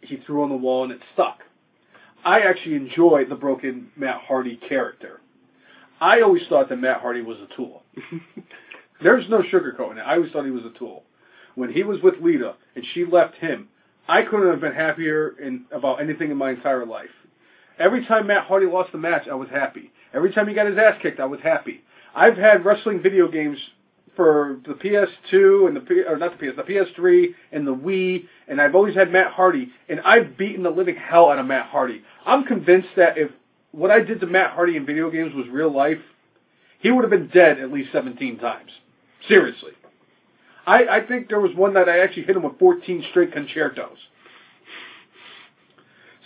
he threw on the wall and it stuck. I actually enjoy the broken Matt Hardy character. I always thought that Matt Hardy was a tool. There's no sugarcoating it. I always thought he was a tool. When he was with Lita and she left him, I couldn't have been happier in about anything in my entire life. Every time Matt Hardy lost the match, I was happy. Every time he got his ass kicked, I was happy. I've had wrestling video games for the PS2 and the P, or not the PS, the PS3 and the Wii, and I've always had Matt Hardy, and I've beaten the living hell out of Matt Hardy. I'm convinced that if what I did to Matt Hardy in video games was real life, he would have been dead at least 17 times. Seriously. I, I think there was one that I actually hit him with 14 straight con-chair-tos.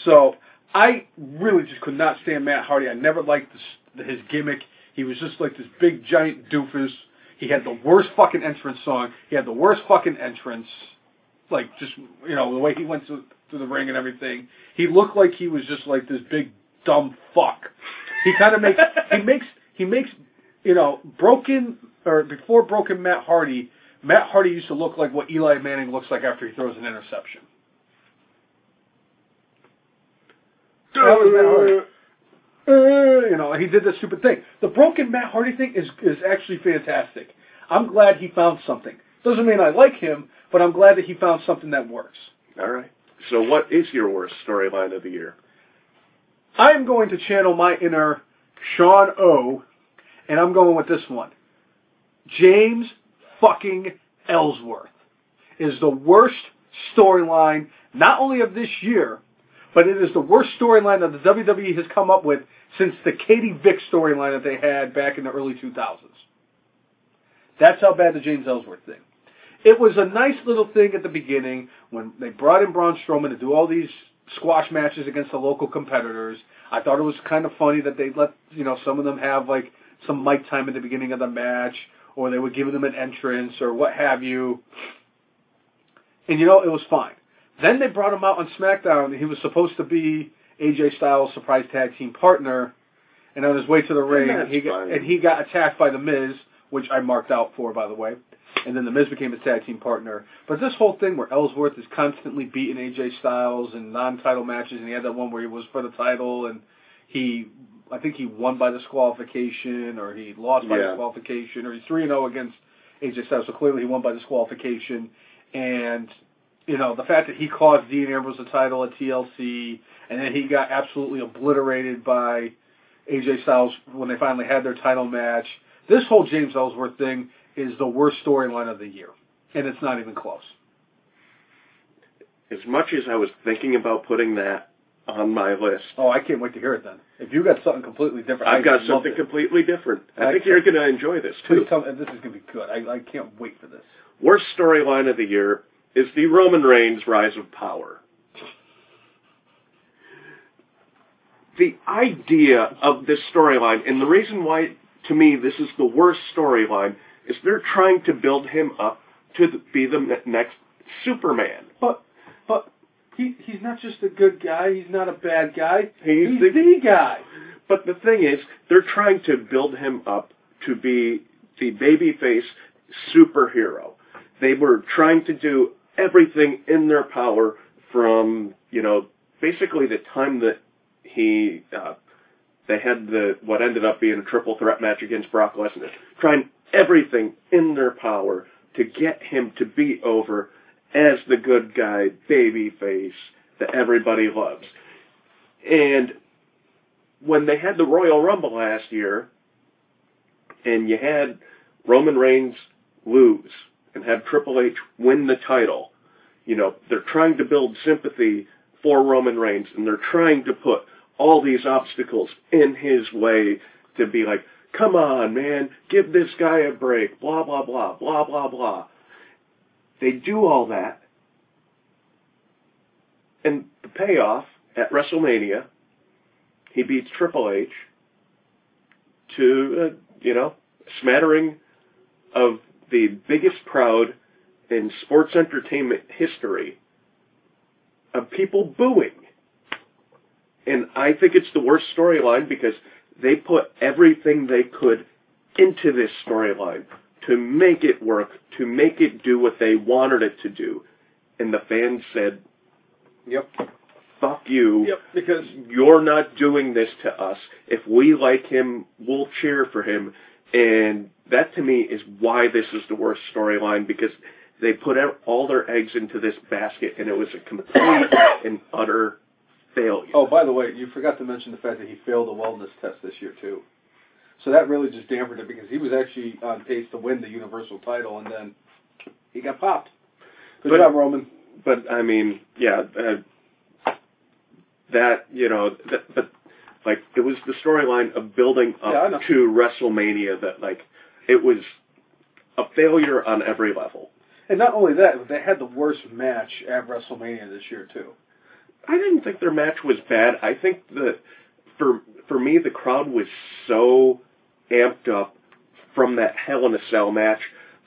So I really just could not stand Matt Hardy. I never liked this, his gimmick. He was just like this big giant doofus. He had the worst fucking entrance song. He had the worst fucking entrance. Like just you know the way he went to, to the ring and everything. He looked like he was just like this big dumb fuck. He kind of makes he makes he makes you know broken or before broken Matt Hardy. Matt Hardy used to look like what Eli Manning looks like after he throws an interception. That was Matt Uh, you know, he did this stupid thing. The broken Matt Hardy thing is is actually fantastic. I'm glad he found something. Doesn't mean I like him, but I'm glad that he found something that works. All right. So, what is your worst storyline of the year? I am going to channel my inner Sean O, and I'm going with this one. James fucking Ellsworth is the worst storyline, not only of this year, but it is the worst storyline that the WWE has come up with since the Katie Vick storyline that they had back in the early 2000s. That's how bad the James Ellsworth thing. It was a nice little thing at the beginning when they brought in Braun Strowman to do all these squash matches against the local competitors. I thought it was kind of funny that they let you know some of them have like some mic time at the beginning of the match, or they would give them an entrance or what have you. And you know it was fine. Then they brought him out on SmackDown. He was supposed to be AJ Styles' surprise tag team partner, and on his way to the ring, he got, and he got attacked by the Miz, which I marked out for, by the way. And then the Miz became his tag team partner. But this whole thing where Ellsworth is constantly beating AJ Styles in non-title matches, and he had that one where he was for the title, and he, I think he won by disqualification, or he lost by Yeah. disqualification, or he's three and zero against AJ Styles. So clearly he won by disqualification, and you know, the fact that he cost Dean Ambrose the title at TLC, and then he got absolutely obliterated by AJ Styles when they finally had their title match. This whole James Ellsworth thing is the worst storyline of the year, and it's not even close. As much as I was thinking about putting that on my list, Oh, I can't wait to hear it then. If you got something completely different, I've I got something completely different. I, I think you're going to enjoy this too. Please tell me this is going to be good. I, I can't wait for this. Worst storyline of the year is the Roman Reigns Rise of Power. The idea of this storyline, and the reason why, to me, this is the worst storyline, is they're trying to build him up to be the next Superman. But but he he's not just a good guy. He's not a bad guy. He's he's the- the guy. But the thing is, they're trying to build him up to be the babyface superhero. They were trying to do everything in their power from, you know, basically the time that he, uh, they had the, what ended up being a triple threat match against Brock Lesnar, trying everything in their power to get him to be over as the good guy, babyface that everybody loves. And when they had the Royal Rumble last year, and you had Roman Reigns lose and have Triple H win the title, you know, they're trying to build sympathy for Roman Reigns, and they're trying to put all these obstacles in his way to be like, come on, man, give this guy a break, blah, blah, blah, blah, blah, blah. They do all that, and the payoff at WrestleMania he beats Triple H to, uh, you know, smattering of the biggest crowd in sports entertainment history of people booing. And I think it's the worst storyline because they put everything they could into this storyline to make it work, to make it do what they wanted it to do. And the fans said, Yep. fuck you Yep. Because you're not doing this to us. If we like him, we'll cheer for him. And that to me is why this is the worst storyline because they put all their eggs into this basket and it was a complete and utter failure. oh, by the way, you forgot to mention the fact that he failed the wellness test this year too. So that really just dampened it because he was actually on pace to win the Universal title, and then he got popped. Good But- job, Roman. but I mean, yeah, uh, that you know, that, but like it was the storyline of building up Yeah, to WrestleMania that like it was a failure on every level. And not only that, but they had the worst match at WrestleMania this year too. I didn't think their match was bad. I think that for for me the crowd was so amped up from that Hell in a Cell match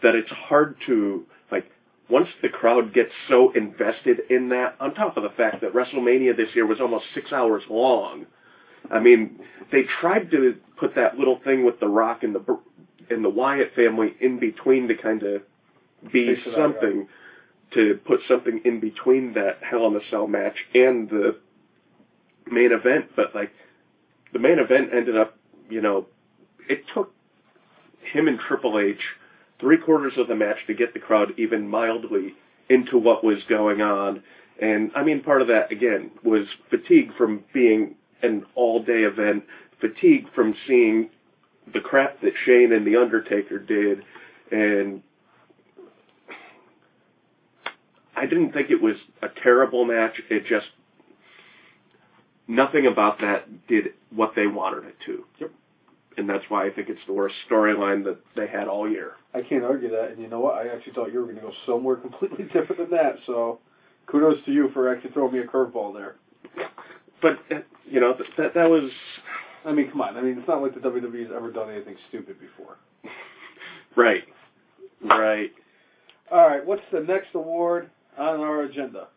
that it's hard to like once the crowd gets so invested in that on top of the fact that WrestleMania this year was almost 6 hours long. I mean, they tried to put that little thing with the Rock and the Br- and the Wyatt family in between to kind of be it out, something to put something in between that Hell in a Cell match and the main event, but like the main event ended up, you know, it took him and Triple H three quarters of the match to get the crowd even mildly into what was going on. And I mean, part of that again was fatigue from being an all day event, fatigue from seeing the crap that Shane and The Undertaker did, and I didn't think it was a terrible match. It just nothing about that did what they wanted it to. Yep. And that's why I think it's the worst storyline that they had all year. I can't argue that. And you know what? I actually thought you were going to go somewhere completely different than that. So kudos to you for actually throwing me a curveball there. But uh, you know that that, that was I mean, come on. I mean, it's not like the WWE has ever done anything stupid before. right, right. All right, what's the next award on our agenda?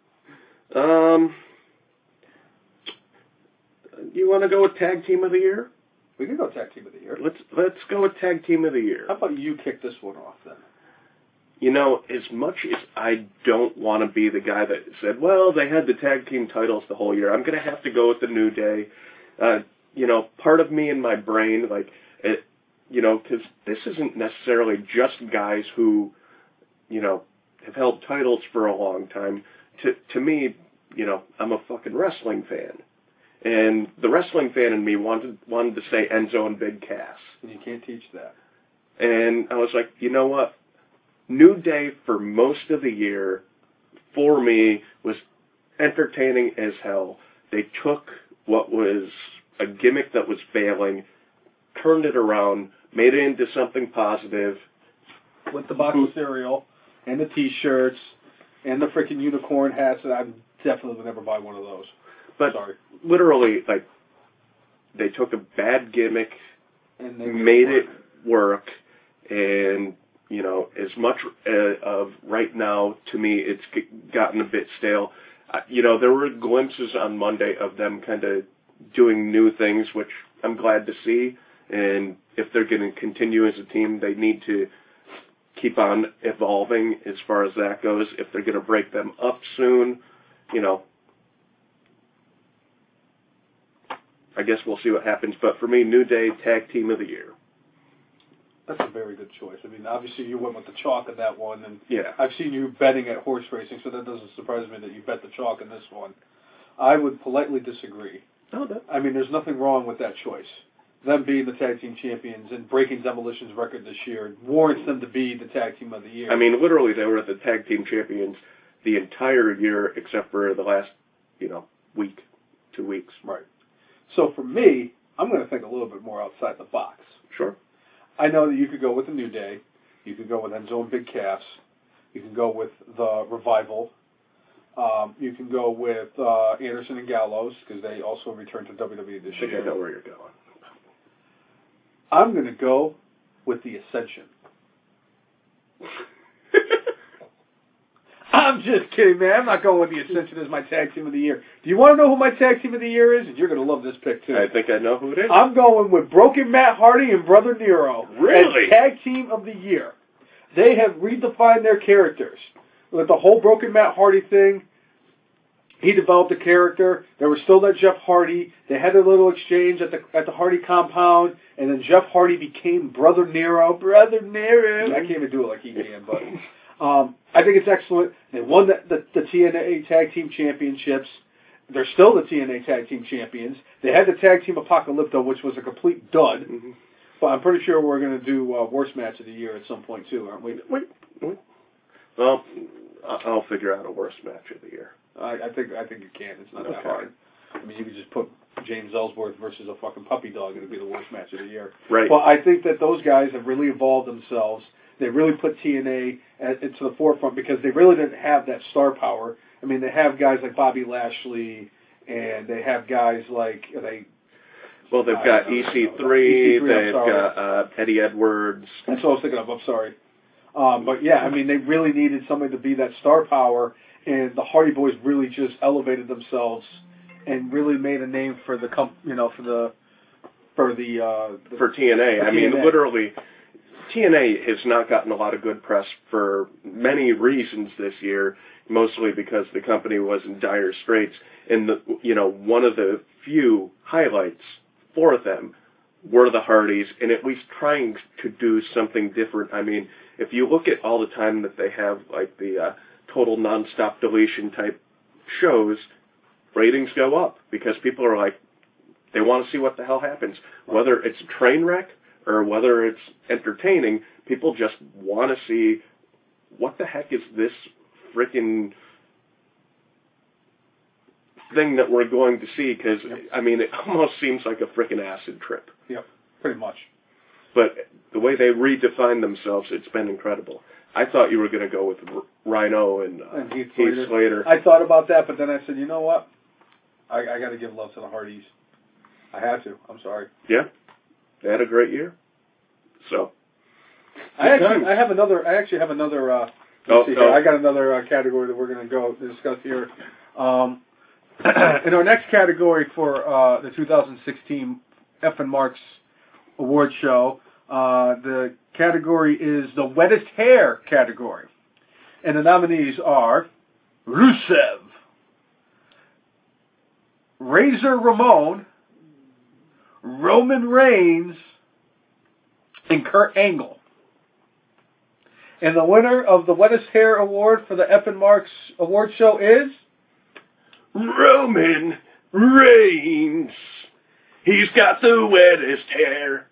Um, you want to go with tag team of the year? We can go tag team of the year. Let's let's go with tag team of the year. How about you kick this one off then? You know, as much as I don't want to be the guy that said, "Well, they had the tag team titles the whole year," I'm going to have to go with the New Day. Uh, you know, part of me in my brain, like, it, you know, because this isn't necessarily just guys who, you know, have held titles for a long time. To to me, you know, I'm a fucking wrestling fan, and the wrestling fan in me wanted wanted to say Enzo and Big Cass. You can't teach that. And I was like, you know what? New Day for most of the year for me was entertaining as hell. They took what was a gimmick that was failing, turned it around, made it into something positive. With the box of cereal and the T-shirts and the freaking unicorn hats, and I definitely would never buy one of those. But Sorry. literally, like, they took a bad gimmick, And they made it work, and you know, as much uh, of right now to me, it's gotten a bit stale. Uh, you know, there were glimpses on Monday of them kind of doing new things, which I'm glad to see. And if they're going to continue as a team, they need to keep on evolving as far as that goes. If they're going to break them up soon, you know, I guess we'll see what happens. But for me, New Day Tag Team of the Year. That's a very good choice. I mean, obviously you went with the chalk in that one, and Yeah. I've seen you betting at horse racing, so that doesn't surprise me that you bet the chalk in this one. I would politely disagree. Oh, that, I mean, there's nothing wrong with that choice. Them being the tag team champions and breaking Demolition's record this year warrants them to be the tag team of the year. I mean, literally, they were the tag team champions the entire year except for the last, you know, week, two weeks. right. So for me, I'm going to think a little bit more outside the box. Sure. I know that you could go with the New Day, you could go with Enzo and Big Cass, you can go with the Revival, um, you can go with uh, Anderson and Gallows because they also returned to WWE this I think I know where you're going. I'm going to go with the Ascension. I'm just kidding, man. I'm not going with the Ascension as my tag team of the year. Do you want to know who my tag team of the year is? And you're going to love this pick too. I think I know who it is. I'm going with Broken Matt Hardy and Brother Nero Really? as tag team of the year. They have redefined their characters with the whole Broken Matt Hardy thing. He developed a character. There was still that Jeff Hardy. They had a little exchange at the at the Hardy compound, and then Jeff Hardy became Brother Nero. Brother Nero. I can't even do it like he can, but um, I think it's excellent. They won the, the, the TNA Tag Team Championships. They're still the TNA Tag Team Champions. They had the Tag Team Apocalypto, which was a complete dud. Mhm. But I'm pretty sure we're going to do uh, worst match of the year at some point too, aren't we? Wait, wait. Well, I'll figure out a worst match of the year. I, I think I think you can. It's not that Okay. hard. I mean, you could just put James Ellsworth versus a fucking puppy dog, and it'd be the worst match of the year. Right. Well, I think that those guys have really evolved themselves. They really put TNA at, into the forefront because they really didn't have that star power. I mean, they have guys like Bobby Lashley, and they have guys like they. well, they've I got know. EC3. EC3, I'm they've got uh, Eddie Edwards. That's what I was thinking of. I'm sorry. Um, but yeah, I mean, they really needed somebody to be that star power, and the Hardy Boys really just elevated themselves and really made a name for the comp, you know, for the for the, uh, the for TNA. For I mean, literally, TNA has not gotten a lot of good press for many reasons this year. Mostly because the company was in dire straits, and the you know one of the few highlights for them were the Hardys, and at least trying to do something different. I mean, if you look at all the time that they have like the uh, total nonstop deletion type shows, ratings go up because people are like, they want to see what the hell happens. Whether it's a train wreck or whether it's entertaining, people just want to see what the heck is this freaking thing that we're going to see because Yep. I mean it almost seems like a freaking acid trip. Yep, pretty much. But the way they redefine themselves, it's been incredible. I thought you were going to go with Rhino and, uh, And Heath Heath Slater. Slater. I thought about that, but then I said, you know what? I, I got to give love to the Hardys. I had to. I'm sorry. yeah, they had a great year. So I actually. I have another. I actually have another. Uh, let's Oh, see oh. here. I got another uh, category that we're going to go discuss here. Um, in our next category for uh, the 2016 F and Marks Award Show, uh, the category is the wettest hair category, and the nominees are Rusev, Razor Ramon, Roman Reigns, and Kurt Angle. And the winner of the Wettest Hair Award for the and Marks Award Show is Roman Reigns, he's got the wettest hair.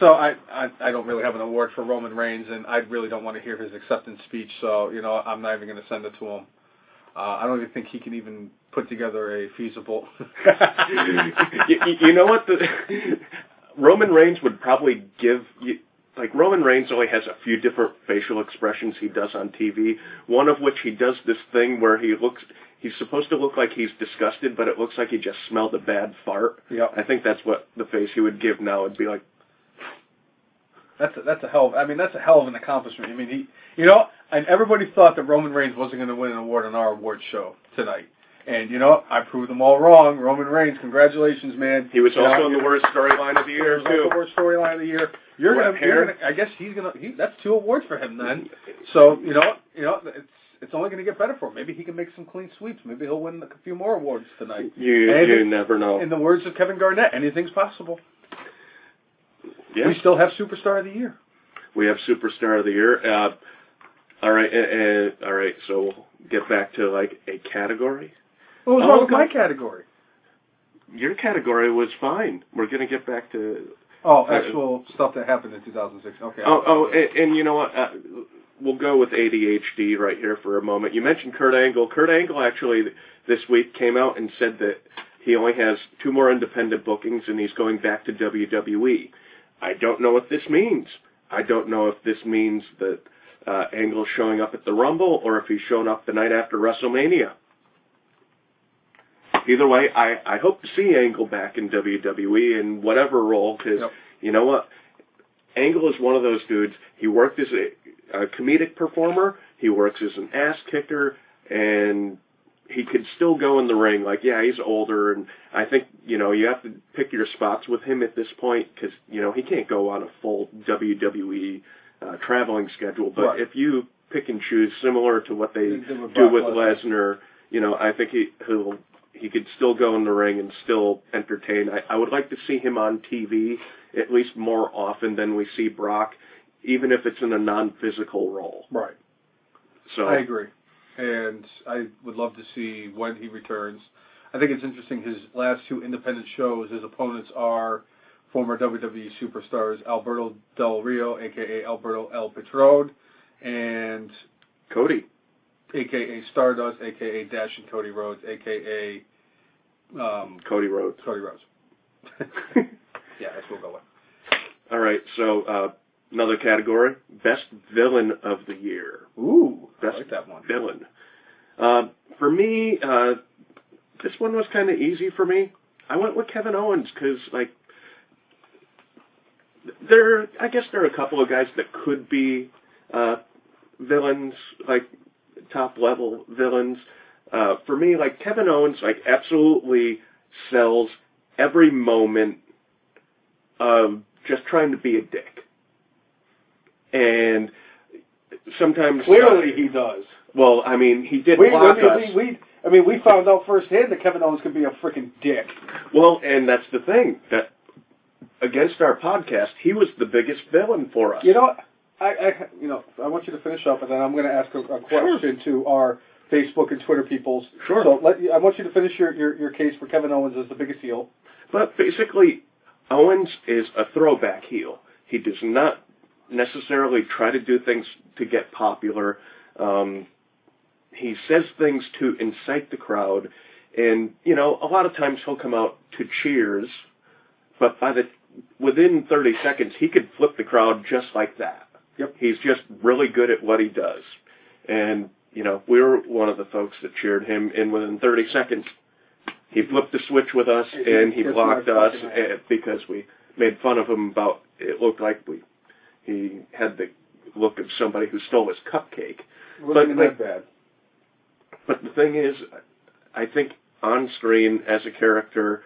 So I, I I don't really have an award for Roman Reigns, and I really don't want to hear his acceptance speech. So you know I'm not even going to send it to him. Uh, I don't even think he can even put together a feasible. you, you- know what? The Roman Reigns would probably give you. Like Roman Reigns only has a few different facial expressions he does on TV. One of which he does this thing where he looks. He's supposed to look like he's disgusted, but it looks like he just smelled a bad fart. Yep. I think that's what the face he would give now. It'd be like, That's a, that's a hell. Of, I mean, that's a hell of an accomplishment. I mean, he, you know, and everybody thought that Roman Reigns wasn't going to win an award on our award show tonight. And you know, I proved them all wrong. Roman Reigns, congratulations, man. he was You also know, in the worst storyline of the year too. worst storyline of the year. You're gonna, you're gonna. I guess he's gonna. He, that's two awards for him then. So you know, you know, it's it's only gonna get better for him. Maybe he can make some clean sweeps. Maybe he'll win a few more awards tonight. You And you never know. In the words of Kevin Garnett, anything's possible. Yeah. We still have Superstar of the Year. We have superstar of the year. Uh, all right, uh, uh, all right. So we'll get back to like a category. What was Oh, wrong with my category? Your category was fine. We're gonna get back to. Oh, Uh, actual stuff that happened in 2006. Okay. Oh, oh, and, and you know what? Uh, we'll go with ADHD right here for a moment. You mentioned Kurt Angle. Kurt Angle actually this week came out and said that he only has two more independent bookings and he's going back to WWE. I don't know what this means. I don't know if this means that uh, Angle's showing up at the Rumble or if he's showing up the night after WrestleMania. Either way, I, I hope to see Angle back in WWE in whatever role because Yep. you know what? Angle is one of those dudes. He worked as a, a comedic performer. He works as an ass kicker, and he could still go in the ring. Like, yeah, he's older, and I think you know you have to pick your spots with him at this point because you know he can't go on a full WWE uh, traveling schedule. But Right. if you pick and choose, similar to what they They do with Lesnar. You know, I think he he'll he could still go in the ring and still entertain. I, I would like to see him on TV at least more often than we see Brock, even if it's in a non-physical role. Right. So I agree, and I would love to see when he returns. I think it's interesting. His last two independent shows, his opponents are former WWE superstars Alberto Del Rio, aka Alberto El Patron, and Cody. aka Stardust, aka Dash and Cody Rhodes, aka um, Cody Rhodes. Cody Rhodes. yeah, that's what we'll go with. All right, so uh, another category: best villain of the year. Ooh, Best I like that one. Villain. Uh, for me, uh, this one was kind of easy for me. I went with Kevin Owens because, like, there. I guess there are a couple of guys that could be uh, villains, like top level villains. Uh, for me, like Kevin Owens, like absolutely sells every moment of just trying to be a dick, and sometimes Clearly, he does. well, I mean, he did We, block we, us. we, we, I mean, we found out firsthand that Kevin Owens could be a freaking dick. Well, and that's the thing that against our podcast, he was the biggest villain for us. You know. I, I, you know, I want you to finish up, and then I'm going to ask a, a question to our Facebook and Twitter peoples. Sure. So let I want you to finish your, your, your case for Kevin Owens as the biggest heel. But basically, Owens is a throwback heel. He does not necessarily try to do things to get popular. Um, he says things to incite the crowd, and you know, a lot of times he'll come out to cheers, but by the within 30 seconds, he could flip the crowd just like that. Yep. He's just really good at what he does, and you know, we were one of the folks that cheered him, and within 30 seconds, he flipped the switch with us, and he blocked us because we made fun of him about it looked like we he had the look of somebody who stole his cupcake. But, like, bad. But the thing is, I think on screen as a character,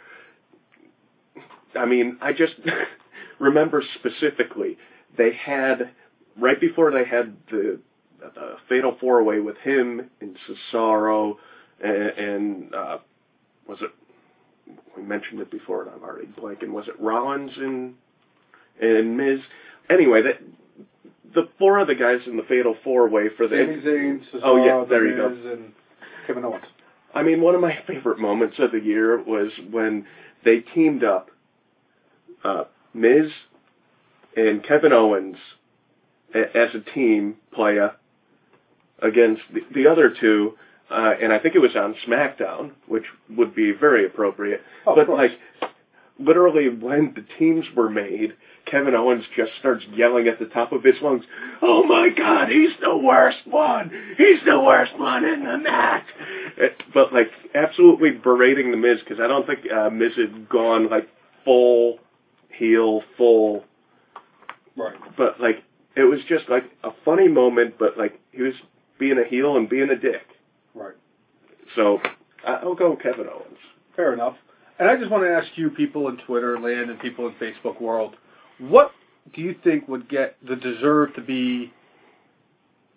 I mean, I just remember specifically they had right before they had the, the fatal four way with him and Cesaro and, and uh, was it we mentioned it before and I'm already blanking. Was it Rollins and and Miz? Anyway, that the four other guys in the fatal four way for the Sami Zayn, Cesaro, Oh, yeah, there you go. And Kevin Owens. I mean, one of my favorite moments of the year was when they teamed up, uh, Miz and Kevin Owens a- as a team player against the, the other two, uh, and I think it was on SmackDown, which would be very appropriate. Oh, but like, literally, when the teams were made, Kevin Owens just starts yelling at the top of his lungs, "Oh my God, he's the worst one! He's the worst one in the match!" Uh, But like, absolutely berating the Miz because I don't think uh, Miz had gone like full heel, full. Right. But like, it was just like a funny moment. But like, he was being a heel and being a dick. Right. So I'll go Kevin Owens. Fair enough. And I just want to ask you, people in Twitter land and people in Facebook world, what do you think would get the deserve to be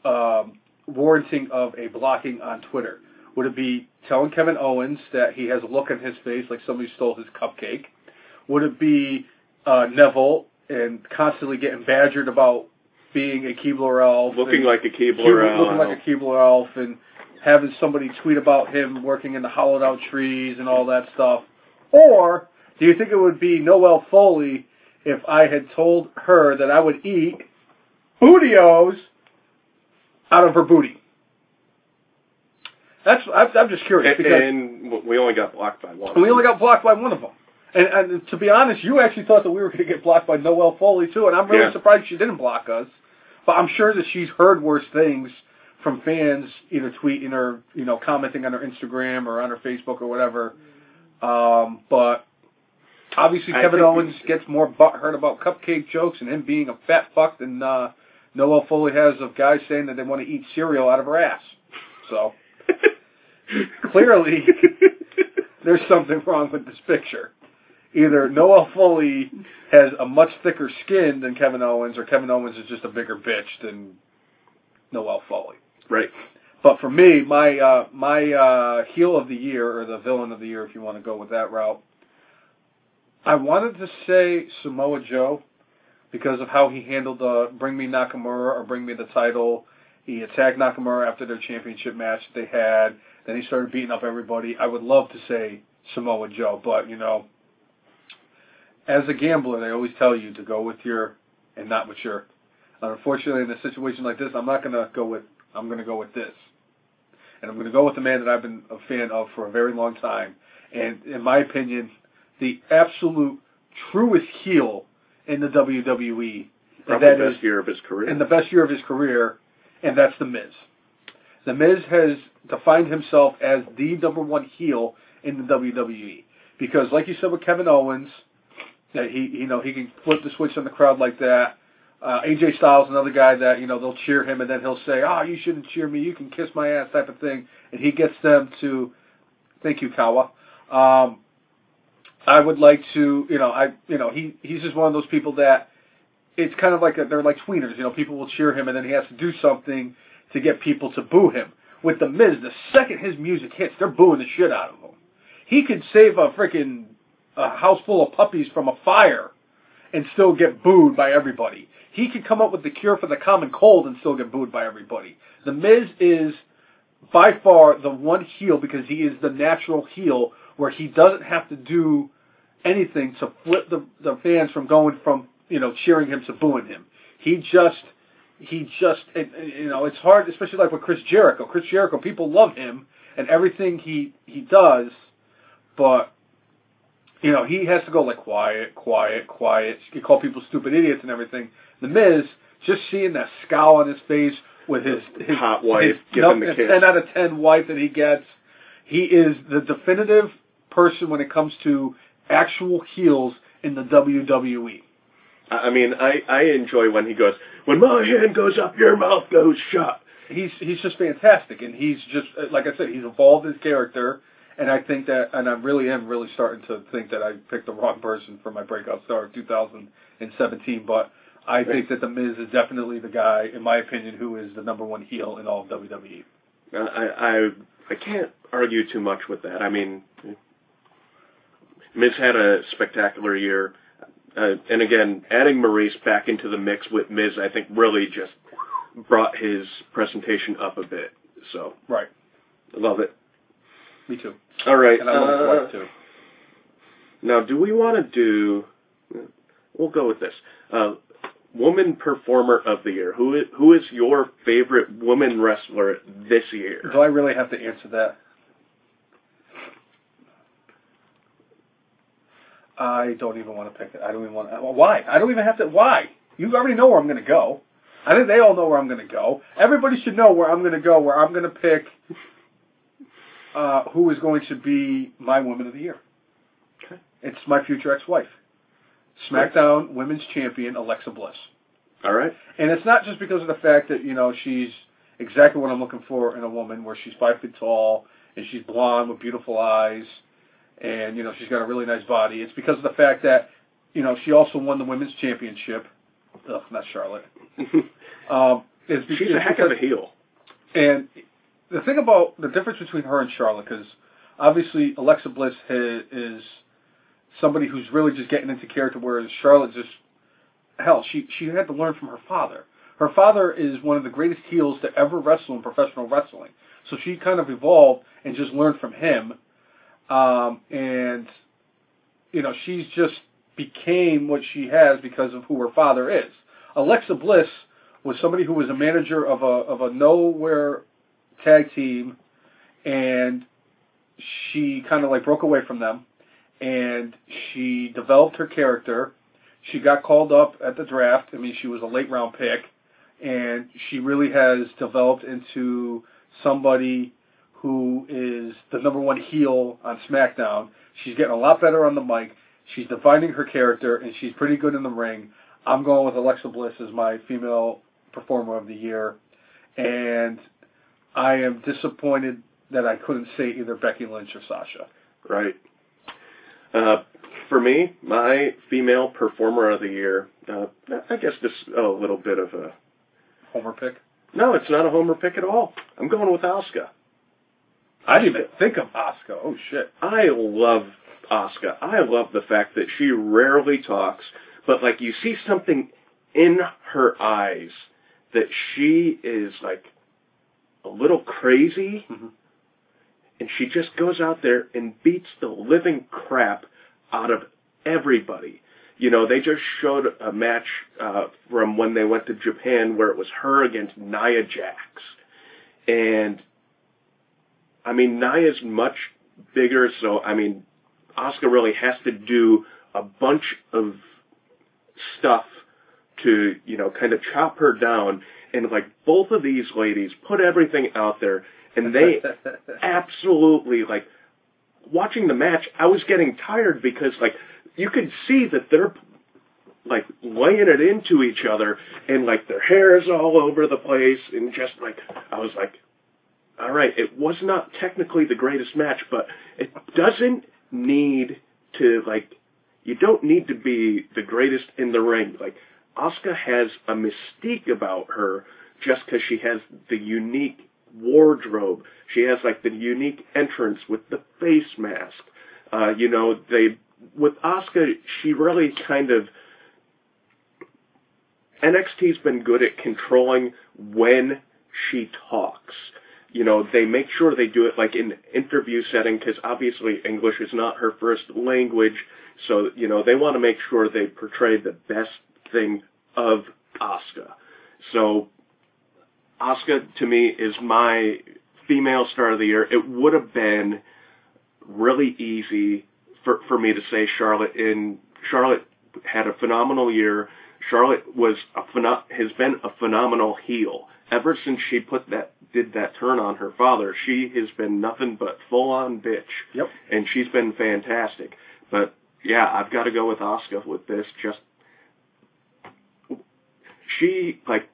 um, warranting of a blocking on Twitter? Would it be telling Kevin Owens that he has a look on his face like somebody stole his cupcake? Would it be uh, Neville and constantly getting badgered about being a Keebler elf, Looking like a Keebler elf. looking like a Keebler elf, and having somebody tweet about him working in the hollowed out trees and all that stuff? Or do you think it would be Noelle Foley if I had told her that I would eat Booty-O's out of her booty? That's I'm, I'm just curious And, because and we only got blocked by one. we only got blocked by one of them. And, and to be honest, you actually thought that we were going to get blocked by Noelle Foley too, and I'm really Yeah. surprised she didn't block us. But I'm sure that she's heard worse things from fans, either tweeting or you know commenting on her Instagram or on her Facebook or whatever. Um, but obviously, Kevin Owens gets more butthurt about cupcake jokes and him being a fat fuck than uh, Noelle Foley has of guys saying that they want to eat cereal out of her ass. So clearly, there's something wrong with this picture. Either Noelle Foley has a much thicker skin than Kevin Owens, or Kevin Owens is just a bigger bitch than Noelle Foley. right. But for me, my uh, my uh, heel of the year, or the villain of the year, if you want to go with that route, I wanted to say Samoa Joe because of how he handled the Bring Me Nakamura or Bring Me the title. He attacked Nakamura after their championship match that they had. Then he started beating up everybody. I would love to say Samoa Joe, but you know, as a gambler, they always tell you to go with your and not with your. Unfortunately, in a situation like this, I'm not going to go with. I'm going to go with this, and I'm going to go with the man that I've been a fan of for a very long time, and in my opinion, the absolute truest heel in the WWE. Probably and the that best is- year of his career. in the best year of his career, and that's The Miz. The Miz has defined himself as the number one heel in the WWE because, like you said with Kevin Owens, that he you know he can flip the switch on the crowd like that. Uh, AJ Styles, another guy that you know they'll cheer him, and then he'll say, "Oh, you shouldn't cheer me. You can kiss my ass," type of thing, and he gets them to, "Thank you, Kawa." Um, I would like to, you know, I you know he he's just one of those people that it's kind of like a, they're like tweeners. You know, people will cheer him, and then he has to do something to get people to boo him. With the Miz, the second his music hits, they're booing the shit out of him. He could save a freaking a house full of puppies from a fire and still get booed by everybody. He could come up with the cure for the common cold and still get booed by everybody. The Miz is by far the one heel because he is the natural heel where he doesn't have to do anything to flip the the fans from going from you know cheering him to booing him. He just he just it, you know it's hard especially like with Chris Jericho. Chris Jericho people love him and everything he he does, but you know he has to go like quiet, quiet, quiet. You call people stupid idiots and everything. The Miz just seeing that scowl on his face with his his Hot wife his, nope, the kiss. ten out of ten wife that he gets. He is the definitive person when it comes to actual heels in the WWE. I mean, I I enjoy when he goes, when my hand goes up, your mouth goes shut. He's he's just fantastic, and he's just like I said, he's evolved his character, and I think that, and I really am really starting to think that I picked the wrong person for my breakout star of 2017, but I think that the Miz is definitely the guy, in my opinion, who is the number one heel in all of. WWE. Uh, I I I can't argue too much with that. I mean, Miz had a spectacular year, uh, and again, adding Maurice back into the mix with Miz, I think really just brought his presentation up a bit. So Right. I love it. Me too. All right. And I love uh, too. Now, do we want to do? We'll go with this. Uh, woman performer of the year. Who is, who is your favorite woman wrestler this year? Do I really have to answer that? I don't even want to pick it. I don't even want. Well, why? I don't even have to. Why? You already know where I'm going to go. I think they all know where I'm going to go. Everybody should know where I'm going to go. Where I'm going to pick uh, who is going to be my woman of the year. Okay. It's my future ex-wife, SmackDown Women's Champion Alexa Bliss. All right. And it's not just because of the fact that, you know, she's exactly what I'm looking for in a woman, where she's five feet tall and she's blonde with beautiful eyes and, you know, she's got a really nice body. It's because of the fact that, you know, she also won the women's championship. Ugh, not Charlotte. Um, it's She's a it's heck of a heel. and the thing about the difference between her and Charlotte, because obviously Alexa Bliss ha- is somebody who's really just getting into character, whereas Charlotte just hell, she she had to learn from her father. Her father is one of the greatest heels to ever wrestle in professional wrestling, so she kind of evolved and just learned from him. Um, and you know, she's just became what she has because of who her father is. Alexa Bliss was somebody who was a manager of a of a nowhere tag team, and she kind of like broke away from them, and she developed her character. She got called up at the draft. I mean, she was a late round pick, and she really has developed into somebody who is the number one heel on SmackDown. She's getting a lot better on the mic. She's defining her character, and she's pretty good in the ring. I'm going with Alexa Bliss as my female performer of the year, and I am disappointed that I couldn't say either Becky Lynch or Sasha. Right. Uh, for me, my female performer of the year, uh, I guess this a little bit of a. Homer pick. No, it's not a homer pick at all. I'm going with Asuka. I didn't even think of Asuka. Oh shit. I love Asuka. I love the fact that she rarely talks, but like you see something in her eyes that she is like a little crazy Mhm. and she just goes out there and beats the living crap out of everybody. you know, they just showed a match uh, from when they went to Japan where it was her against Nia Jax, and I mean Nia's much bigger, so I mean Asuka really has to do a bunch of stuff to you know kind of chop her down, and like both of these ladies put everything out there, and they absolutely like watching the match. I was getting tired because like you could see that they're like laying it into each other and like their hair is all over the place and just like I was like all right it was not technically the greatest match but it doesn't need to like you don't need to be the greatest in the ring. Like Asuka has a mystique about her just because she has the unique wardrobe. She has like the unique entrance with the face mask. Uh you know they with Asuka, she really kind of NXT's been good at controlling when she talks. You know, they make sure they do it like in interview setting because obviously English is not her first language. So, you know, they want to make sure they portray the best thing of Asuka. So, Asuka to me is my female star of the year. It would have been really easy for for me to say Charlotte in Charlotte had a phenomenal year. Charlotte was a has been a phenomenal heel ever since she put that did that turn on her father. She has been nothing but full on bitch. Yep. And she's been fantastic. But yeah, I've got to go with Asuka with this. Just she like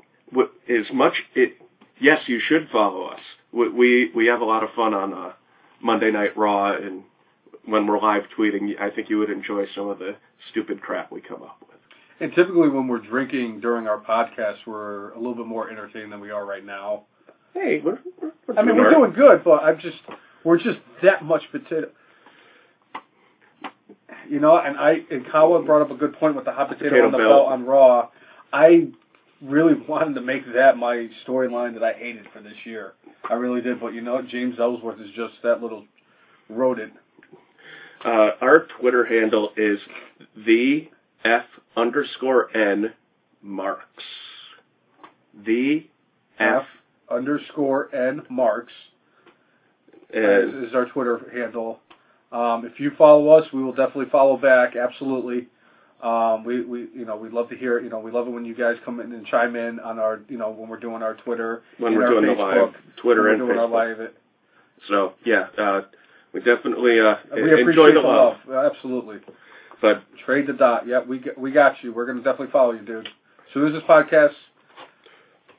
as much it. Yes, you should follow us. We we, we have a lot of fun on uh, Monday Night Raw and when we're live tweeting, I think you would enjoy some of the stupid crap we come up with. And typically, when we're drinking during our podcast, we're a little bit more entertaining than we are right now. Hey, we're, we're, we're I mean, we're doing good, but I'm just we're just that much potato. You know, and I and Kawa brought up a good point with the hot potato, potato on the belt. belt on Raw. I really wanted to make that my storyline that I hated for this year. I really did, but you know, James Ellsworth is just that little rodent. Uh, our Twitter handle is the F underscore N marks. The F, F underscore N Marks is, is, our Twitter handle. Um, if you follow us, we will definitely follow back. Absolutely. Um, we, we, you know, we love to hear, you know, we love it when you guys come in and chime in on our, you know, when we're doing our Twitter, when we're doing Facebook, the live Twitter and doing Facebook. our live. So yeah, uh, we definitely uh, We enjoy appreciate the love. love. Absolutely. But Trade the dot. Yeah, we we got you. We're gonna definitely follow you, dude. As soon as this podcast,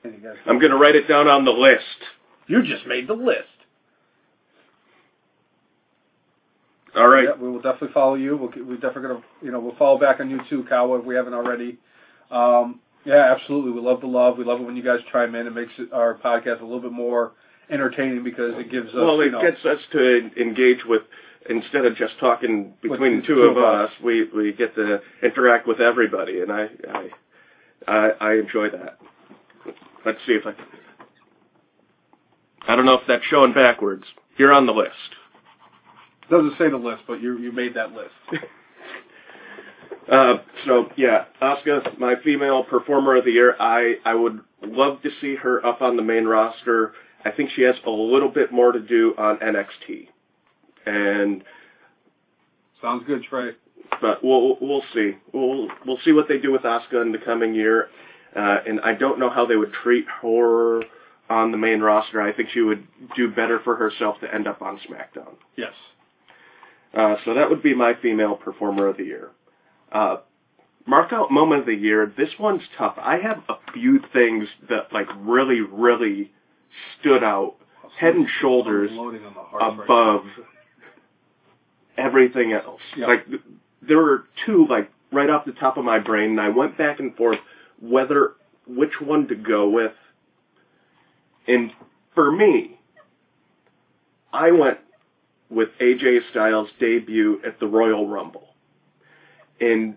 you I'm gonna write it down on the list. you just made the list. All right. Yeah, we will definitely follow you. We'll, we're definitely gonna, you know, we'll follow back on you too, Kawa, if we haven't already. Um, yeah, absolutely. We love the love. We love it when you guys chime in. It makes our podcast a little bit more entertaining because it gives us, Well, you it know, gets us to engage with instead of just talking between the two two of of us. We we get to interact with everybody, and I I I, I enjoy that. Let's see if I. I don't know if that's showing backwards. You're on the list. doesn't say the list, but you you made that list. Uh, so yeah, Asuka, my female performer of the year. I I would love to see her up on the main roster. I think she has a little bit more to do on NXT, and Sounds good, Trey. but we'll we'll see. We'll we'll see what they do with Asuka in the coming year. Uh, and I don't know how they would treat her on the main roster. I think she would do better for herself to end up on SmackDown. Yes. Uh, so that would be my female performer of the year. Uh, mark out moment of the year. This one's tough. I have a few things that like really, really stood out, head and shoulders Loading on the heart right above everything else. Yeah. Like th- there were two like right off the top of my brain, and I went back and forth whether which one to go with. And for me, I went with AJ Styles' debut at the Royal Rumble. And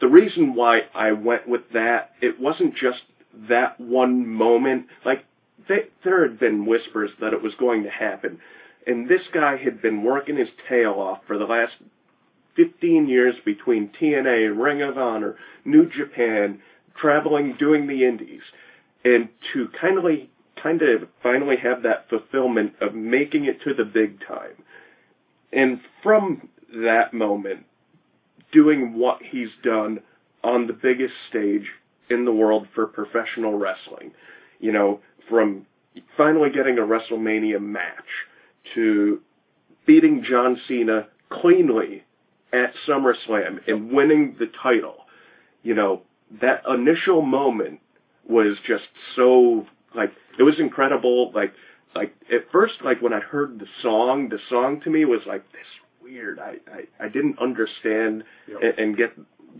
the reason why I went with that, it wasn't just that one moment. Like, they, there had been whispers that it was going to happen. And this guy had been working his tail off for the last 15 years between TNA, Ring of Honor, New Japan, traveling, doing the indies, and to kind of kind of finally have that fulfillment of making it to the big time. And from that moment, doing what he's done on the biggest stage in the world for professional wrestling. You know, from finally getting a WrestleMania match to beating John Cena cleanly at SummerSlam and winning the title. You know, that initial moment was just so like it was incredible. Like like at first, like when I heard the song, the song to me was like this weird. I I, I didn't understand Yep. and, and get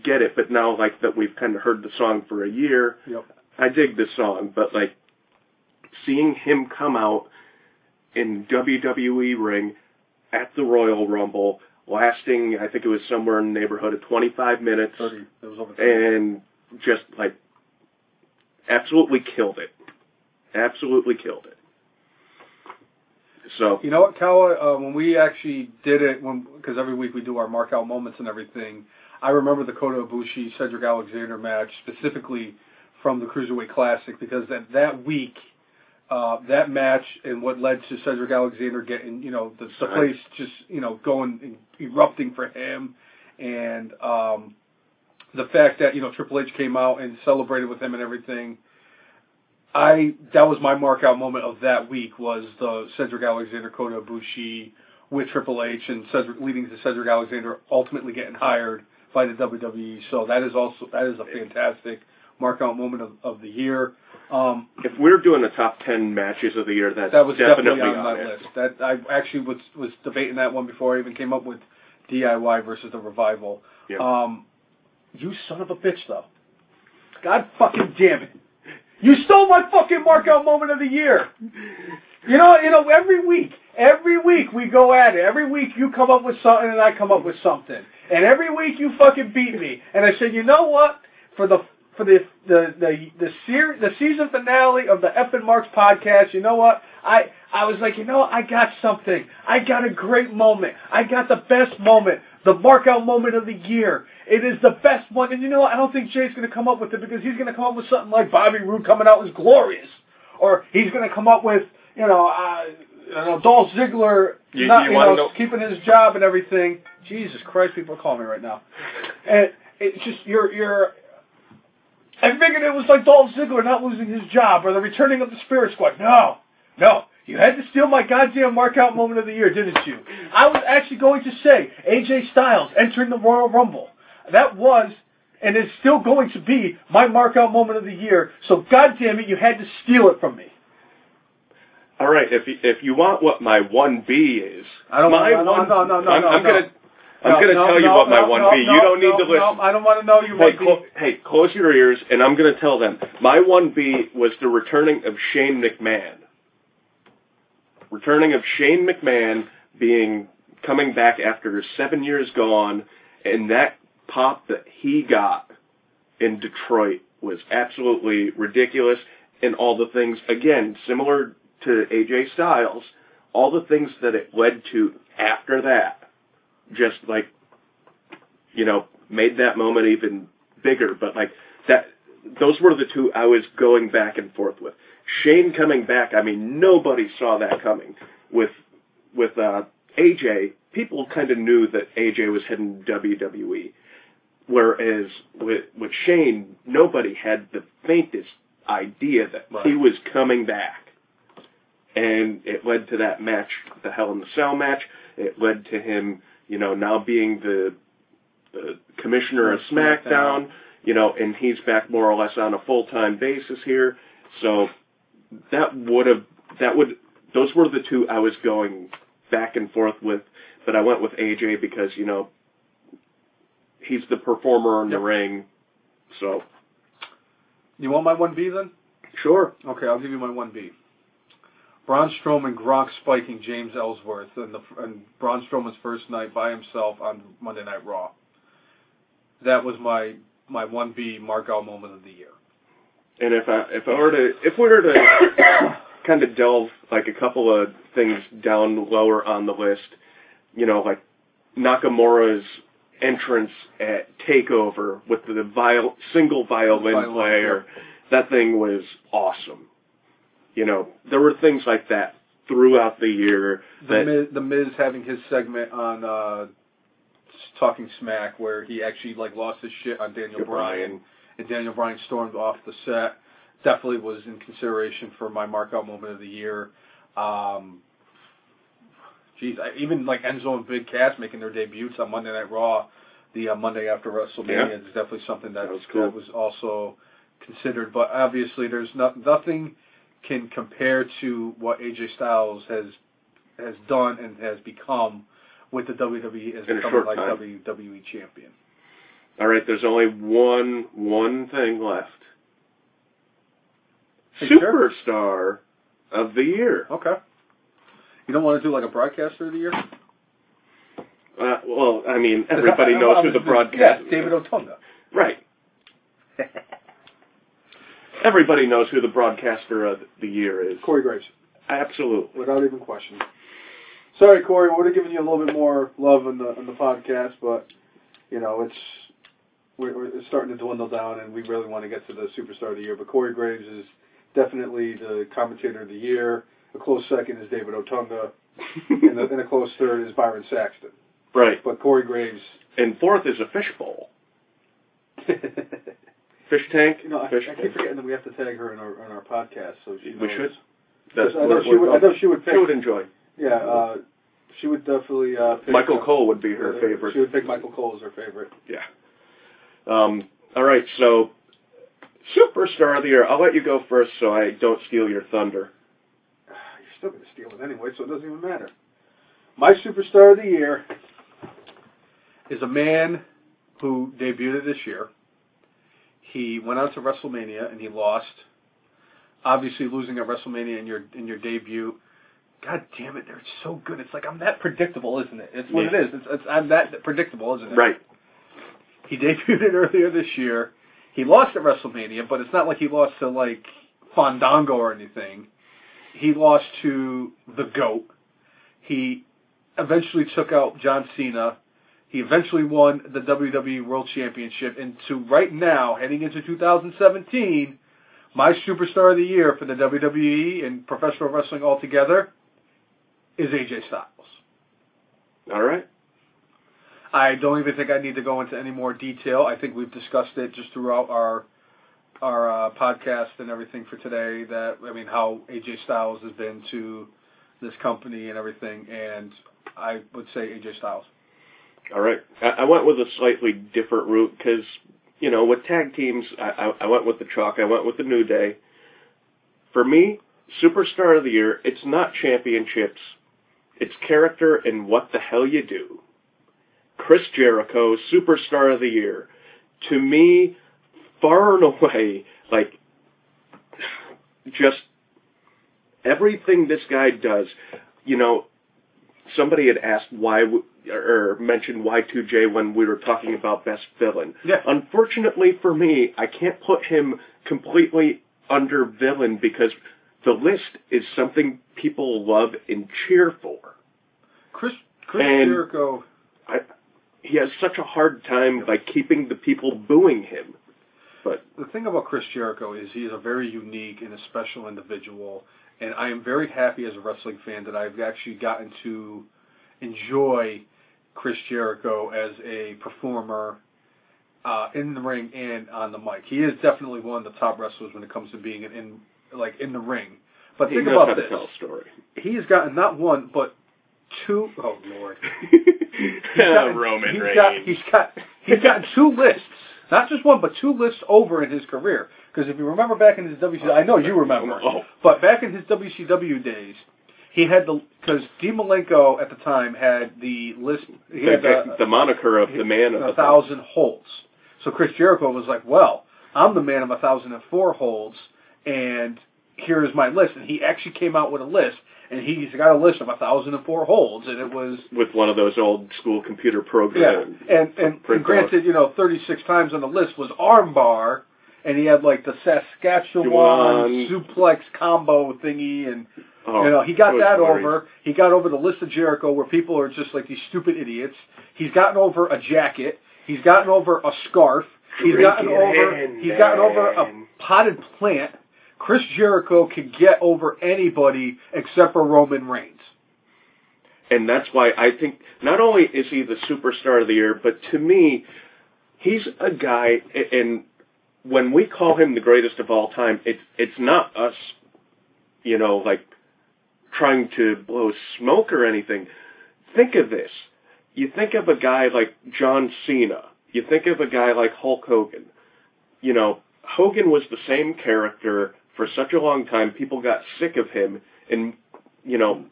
get it. But now, like that, we've kind of heard the song for a year. Yep. I dig the song, but like seeing him come out in WWE ring at the Royal Rumble, lasting I think it was somewhere in the neighborhood of 25 minutes, Thirty. It was over. 30. and just like absolutely killed it. Absolutely killed it. So You know what, Kawa? Uh, when we actually did it, when because every week we do our mark out moments and everything, I remember the Kota Ibushi Cedric Alexander match specifically from the Cruiserweight Classic because that that week, uh, that match and what led to Cedric Alexander getting you know the, the place just you know going erupting for him, and um, the fact that you know Triple H came out and celebrated with him and everything. I that was my mark out moment of that week was the Cedric Alexander Kota Ibushi with Triple H and Cedric leading to Cedric Alexander ultimately getting hired by the WWE. So that is also that is a fantastic mark out moment of, of the year. Um, if we're doing the top 10 matches of the year, that's that was definitely, definitely, on, on that it. list. That I actually was was debating that one before I even came up with DIY versus the revival. Yeah. Um, you son of a bitch, though. God fucking damn it! You stole my fucking mark out moment of the year. You know, you know, every week, every week we go at it. Every week you come up with something and I come up with something. And every week you fucking beat me. And I said, you know what? For the for the the the the, ser- the season finale of the F and Marks podcast, you know what? I I was like, you know, what? I got something. I got a great moment. I got the best moment, the mark out moment of the year. It is the best one. And you know, what? I don't think Jay's going to come up with it because he's going to come up with something like Bobby Roode coming out was glorious, or he's going to come up with you know, uh, you know Dolph Ziggler You- not you you, know, know- keeping his job and everything. Jesus Christ, people are calling me right now. And it's just you're you're. I figured it was like Dolph Ziggler not losing his job or the returning of the Spirit Squad. No, no. You had to steal my goddamn mark out moment of the year, didn't you? I was actually going to say AJ Styles entering the Royal Rumble. That was and is still going to be my mark out moment of the year. So goddamn it, you had to steal it from me. All right, if you, if you want what my one B is, I don't my want- no, one, no, no, no, I'm, no, I'm no. gonna I'm No, gonna no, tell you no, what my one B. You don't need to listen. I don't want to know your Hey, one B. hey, close your ears, and I'm going to tell them. My 1B was the returning of Shane McMahon. Returning of Shane McMahon being coming back after seven years gone, and that pop that he got in Detroit was absolutely ridiculous. And all the things, again, similar to AJ Styles, all the things that it led to after that, just like you know, made that moment even bigger. But like that, those were the two I was going back and forth with. Shane coming back, I mean, nobody saw that coming. With with uh, AJ, people kind of knew that AJ was heading WWE, whereas with with Shane, nobody had the faintest idea that Right. he was coming back. And it led to that match, the Hell in the Cell match. It led to him, you know, now being the the commissioner of SmackDown. You know, and he's back more or less on a full time basis here. So that would have that would those were the two I was going back and forth with, but I went with AJ because you know he's the performer in the ring. So You want my one B then? sure, Okay, I'll give you my one B. Braun Strowman Gronk spiking James Ellsworth and the and Braun Strowman's first night by himself on Monday Night Raw. That was my my one B mark out moment of the year. and if I if I were to if we were to kind of delve like a couple of things down lower on the list, you know, like Nakamura's entrance at Takeover with the viol- single violin, Violin, player. That thing was awesome. You know, there were things like that throughout the year The Miz, the Miz having his segment on uh, Talking Smack where he actually like lost his shit on Daniel Bryan and Daniel Bryan stormed off the set. Definitely was in consideration for my markout moment of the year. Um, geez, I, even like Enzo and Big Cass making their debuts on Monday Night Raw, the uh, Monday after WrestleMania Yeah. is definitely something that, That was cool. that was also considered. But obviously, there's no, nothing can compare to what AJ Styles has has done and has become with the WWE as In becoming like time. WWE champion. all right, there's only one one thing left. Hey, sure. Superstar of the year. Okay. You don't want to do like a broadcaster of the year? Uh, well, I mean, everybody knows who the broadcaster Yeah, David Otunga. Right. Everybody knows who the broadcaster of the year is. Corey Graves, Absolutely. without even question. Sorry, Corey, we would have given you a little bit more love in the in the podcast, but you know it's we're, we're it's starting to dwindle down, and we really want to get to the superstar of the year. But Corey Graves is definitely the commentator of the year. A close second is David Otunga, and, the, and a close third is Byron Saxton. right. But Corey Graves. And fourth is a fishbowl. Fish tank. Know, I, fish I keep forgetting that we have to tag her in our in our podcast, so she We knows. should. That's I know she would. I know she would pick. She would enjoy. Yeah, uh, she would definitely. Uh, pick, Michael uh, Cole would be her uh, favorite. She would pick Michael Cole as her favorite. Yeah. Um, all right, so superstar of the year. I'll let you go first, so I don't steal your thunder. You're still going to steal it anyway, so it doesn't even matter. My superstar of the year is a man who debuted this year. He went out to WrestleMania and he lost. Obviously, losing at WrestleMania in your in your debut. God damn it, they're so good. It's like I'm that predictable, isn't it? It's what Yeah. it is. It's, it's I'm that predictable, isn't it? Right. He debuted earlier this year. He lost at WrestleMania, but it's not like he lost to like Fandango or anything. He lost to the GOAT. He eventually took out John Cena. He eventually won the WWE World Championship. And to right now, heading into 2017, my superstar of the year for the WWE and professional wrestling altogether is AJ Styles. All right. I don't even think I need to go into any more detail. I think we've discussed it just throughout our our uh, podcast and everything for today. That I mean, how AJ Styles has been to this company and everything, and I would say AJ Styles. All right. I, I went with a slightly different route because, you know, with tag teams, I, I, I went with the chalk. I went with the New Day. For me, superstar of the year, it's not championships. It's character and what the hell you do. Chris Jericho, superstar of the year. To me, far and away, like, just everything this guy does, you know, somebody had asked why w- or mentioned Y2J when we were talking about best villain. Yeah. Unfortunately for me, I can't put him completely under villain because the list is something people love and cheer for. Chris Chris And- Jericho. I, he has such a hard time by keeping the people booing him. But The thing about Chris Jericho is he is a very unique and a special individual, and I am very happy as a wrestling fan that I've actually gotten to enjoy Chris Jericho as a performer uh, in the ring and on the mic. He is definitely one of the top wrestlers when it comes to being in, in like in the ring. But he think knows about how this: to tell a story. he has gotten not one but two oh lord, He's gotten- Roman he's Reigns. Got, he's got he's gotten two lists, not just one, but two lists over in his career. Because if you remember back in his WCW, I know you remember, Oh. but back in his WCW days, he had the because Malenko at the time had the list. He had the, the moniker of the man of a thousand holds. So Chris Jericho was like, "Well, I'm the man of a thousand and four holds, and here is my list." And he actually came out with a list, and he's got a list of a thousand and four holds, and it was with one of those old school computer yeah, programs. and and, and Print granted, you know, 36 times on the list was armbar, and he had like the Saskatchewan suplex combo thingy, and Oh, you know, he got that over. He got over the list of Jericho where people are just like these stupid idiots. He's gotten over a jacket. He's gotten over a scarf. He's Drink gotten over. in, he's gotten over a potted plant. Chris Jericho can get over anybody except for Roman Reigns. and that's why I think not only is he the superstar of the year, but to me, he's a guy. And when we call him the greatest of all time, it's it's not us, you know, like trying to blow smoke or anything. Think of this: you think of a guy like John Cena, you think of a guy like Hulk Hogan. You know, Hogan was the same character for such a long time. People got sick of him, and you know,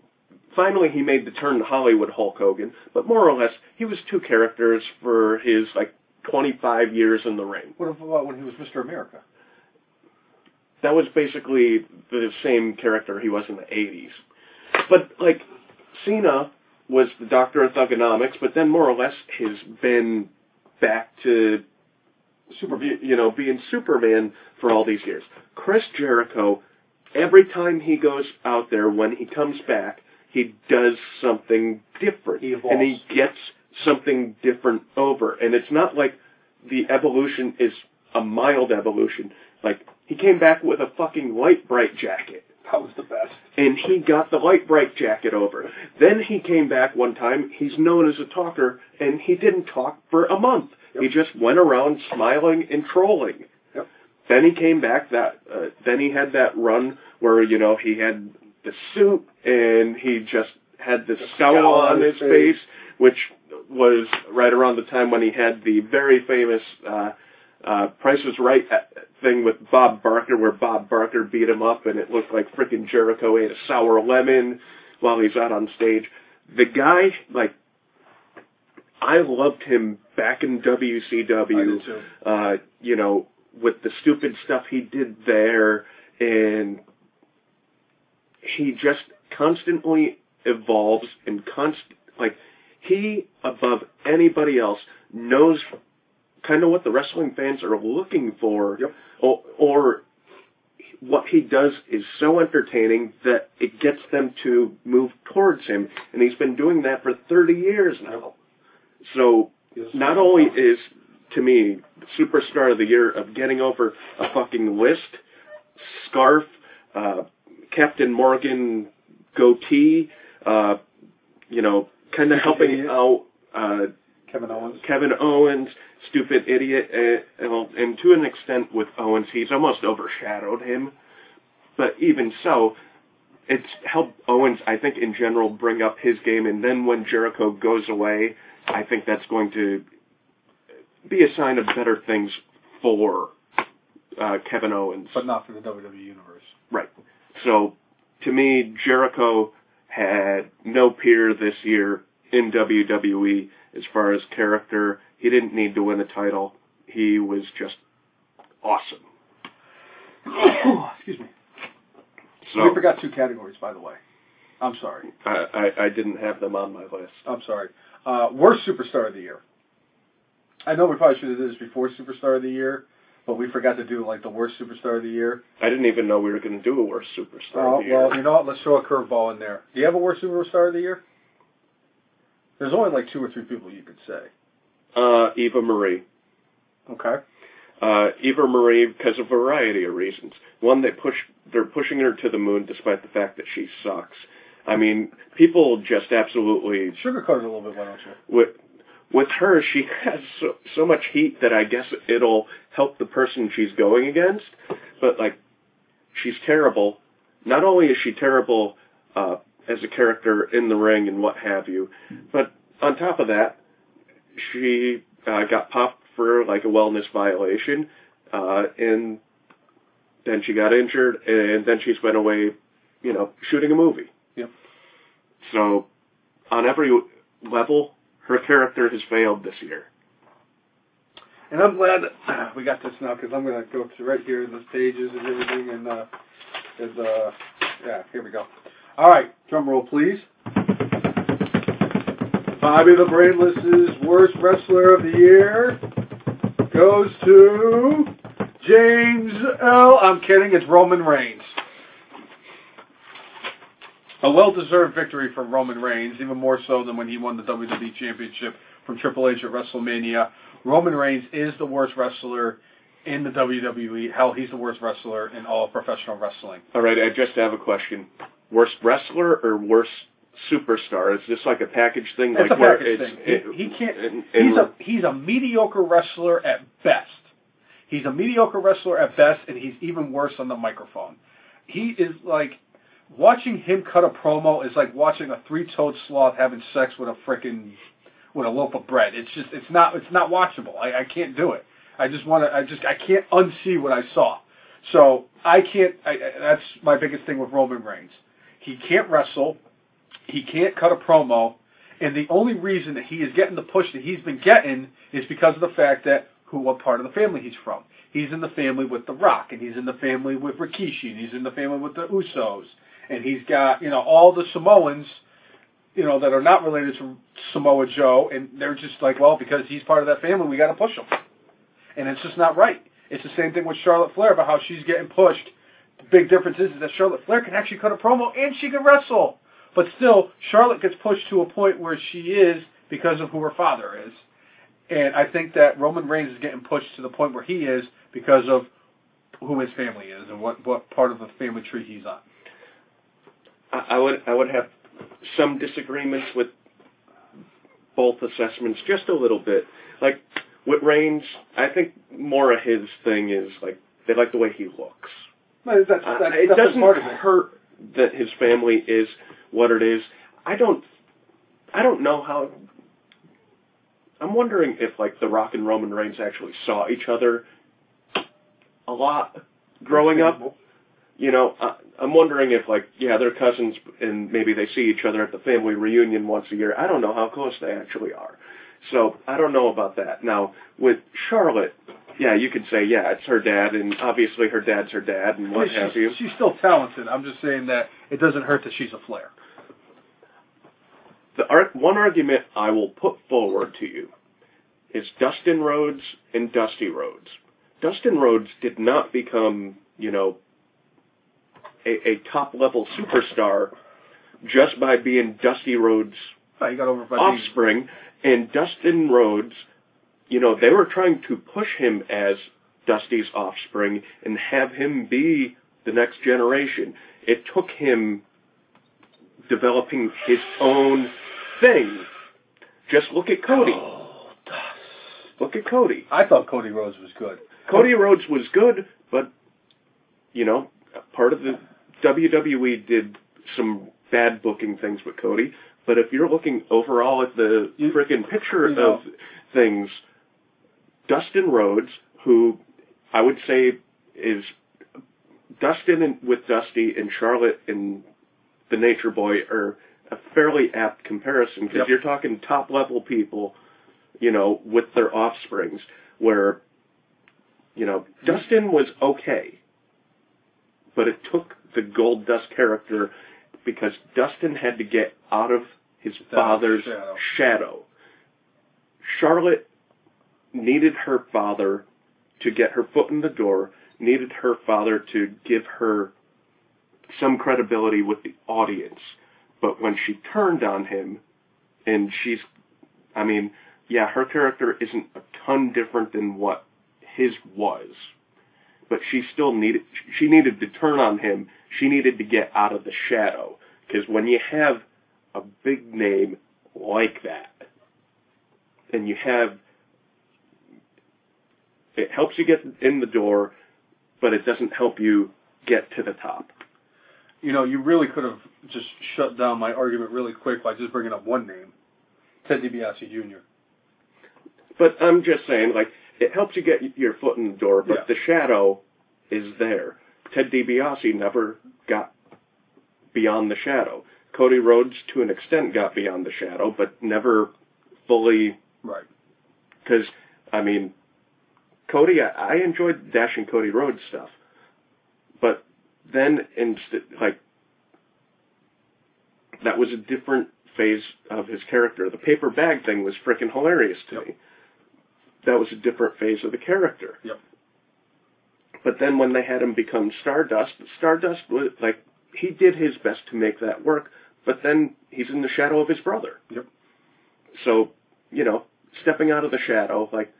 finally he made the turn to Hollywood Hulk Hogan, but more or less he was two characters for his like 25 years in the ring. What about when he was Mr. America? That was basically the same character he was in the 80s. But like Cena was the doctor of thuganomics, but then more or less has been back to Super. you, know being Superman for all these years. Chris Jericho, every time he goes out there, when he comes back, he does something different, He and he gets something different over. And it's not like the evolution is a mild evolution. Like he came back with a fucking Lite-Brite jacket That was the best. and he got the Lite-Brite jacket over. Then he came back one time. He's known as a talker, and he didn't talk for a month. Yep. He just went around smiling and trolling. Yep. Then he came back. That uh, then he had that run where you know he had the suit and he just had the, scowl, scowl on on his his face, which was right around the time when he had the very famous uh, uh, Price is Right uh, thing with Bob Barker, where Bob Barker beat him up, and it looked like freaking Jericho ate a sour lemon while he's out on stage. The guy, like, I loved him back in WCW. I did too. Uh, you know, with the stupid stuff he did there, and he just constantly evolves and const like he above anybody else knows kind of what the wrestling fans are looking for Yep. or, or what he does is so entertaining that it gets them to move towards him and he's been doing that for 30 years now so Yes. not only is to me superstar of the year of getting over a fucking list scarf uh captain morgan goatee uh you know kind of helping idiot. out uh Kevin Owens. Kevin Owens, stupid idiot, uh, and, and to an extent with Owens, he's almost overshadowed him. But even so, it's helped Owens, I think, in general, bring up his game. And then when Jericho goes away, I think that's going to be a sign of better things for uh, Kevin Owens. But not for the WWE universe. Right. So, to me, Jericho had no peer this year in WWE as far as character. He didn't need to win a title. He was just awesome. Excuse me. So we forgot two categories, by the way. I'm sorry. I, I, I didn't have them on my list. I'm sorry. Uh, worst superstar of the year. I know we probably should have did this before superstar of the year, but we forgot to do like the worst superstar of the year. I didn't even know we were going to do a worst superstar Oh, of the year. well, you know what? Let's throw a curveball in there. Do you have a worst superstar of the year? There's only like two or three people you could say. Uh, Eva Marie. Okay. Uh, Eva Marie, because of a variety of reasons. One, they push, they're pushing her to the moon despite the fact that she sucks. I mean, people just absolutely Sugarcoat it a little bit, why don't you? with with her, she has so, so much heat that I guess it'll help the person she's going against. But like, she's terrible. Not only is she terrible uh, as a character in the ring and what have you, but on top of that, she uh, got popped for like a wellness violation, uh, and then she got injured, and then she's went away, you know, shooting a movie. Yep. So, on every level, her character has failed this year. And I'm glad we got this now because I'm going to go right here the pages and everything. And uh, is uh, yeah, here we go. All right, drum roll, please. Bobby the Brainless's worst wrestler of the year goes to James L. I'm kidding, it's Roman Reigns. A well-deserved victory for Roman Reigns, even more so than when he won the WWE Championship from Triple H at WrestleMania. Roman Reigns is the worst wrestler in the WWE. Hell, he's the worst wrestler in all of professional wrestling. All right, I just have a question. Worst wrestler or worst superstar? Is this like a package thing? It's like a where package it's, thing. it- he, he can't. and- he's a he's a mediocre wrestler at best. He's a mediocre wrestler at best, and he's even worse on the microphone. He is like watching him cut a promo is like watching a three-toed sloth having sex with a frickin' with a loaf of bread. It's just it's not it's not watchable. I, I can't do it. I just want to. I just I can't unsee what I saw. So I can't. I, that's my biggest thing with Roman Reigns. He can't wrestle. He can't cut a promo. And the only reason that he is getting the push that he's been getting is because of the fact that who, what part of the family he's from. He's in the family with The Rock, and he's in the family with Rikishi, and he's in the family with the Usos, and he's got you know all the Samoans, you know that are not related to Samoa Joe, and they're just like, well, because he's part of that family, we got to push him, and it's just not right. It's the same thing with Charlotte Flair about how she's getting pushed. The big difference is, is that Charlotte Flair can actually cut a promo and she can wrestle. But still, Charlotte gets pushed to a point where she is because of who her father is. And I think that Roman Reigns is getting pushed to the point where he is because of who his family is and what, what part of the family tree he's on. I would I would have some disagreements with both assessments, just a little bit. Like with Reigns, I think more of his thing is like they like the way he looks. That's, that's, Uh, that's it doesn't part of it. hurt that his family is what it is. I don't. I don't know how. I'm wondering if like The Rock and Roman Reigns actually saw each other a lot growing up. You know, I, I'm wondering if like yeah they're cousins and maybe they see each other at the family reunion once a year. I don't know how close they actually are. So I don't know about that. Now with Charlotte, yeah, you could say yeah it's her dad and obviously her dad's her dad and what she's, have you. she's still talented. I'm just saying that it doesn't hurt that she's a Flair. The ar- one argument I will put forward to you is Dustin Rhodes and Dusty Rhodes. Dustin Rhodes did not become, you know, a, a top level superstar just by being Dusty Rhodes' Oh, got over offspring. And Dustin Rhodes, you know, they were trying to push him as Dusty's offspring and have him be the next generation. It took him developing his own thing. Just look at Cody. Oh, look at Cody. I thought Cody Rhodes was good. Cody Rhodes was good, but you know, part of the WWE did some bad booking things with Cody. But if you're looking overall at the freaking picture you know- of things, Dustin Rhodes, who I would say is Dustin and, with Dusty and Charlotte and the Nature Boy are a fairly apt comparison because Yep. you're talking top level people, you know, with their offsprings, where you know, mm-hmm. Dustin was okay, but it took the Gold Dust character because Dustin had to get out of his father's shadow. shadow. Charlotte needed her father to get her foot in the door, needed her father to give her some credibility with the audience. But when she turned on him, and she's, I mean, yeah, her character isn't a ton different than what his was, but she still needed, she needed to turn on him. She needed to get out of the shadow. Because when you have a big name like that, and you have, it helps you get in the door, but it doesn't help you get to the top. You know, you really could have just shut down my argument really quick by just bringing up one name, Ted DiBiase Jr. But I'm just saying, like, it helps you get your foot in the door, but Yeah. the shadow is there. Ted DiBiase never got beyond the shadow. Cody Rhodes, to an extent, got beyond the shadow, but never fully. Right. Because, I mean, Cody, I, I enjoyed dashing Cody Rhodes stuff, but then instead, like, that was a different phase of his character. The paper bag thing was freaking hilarious to Yep. me. That was a different phase of the character. Yep. But then when they had him become Stardust, Stardust was like he did his best to make that work, but then he's in the shadow of his brother. Yep. So, you know, stepping out of the shadow, like,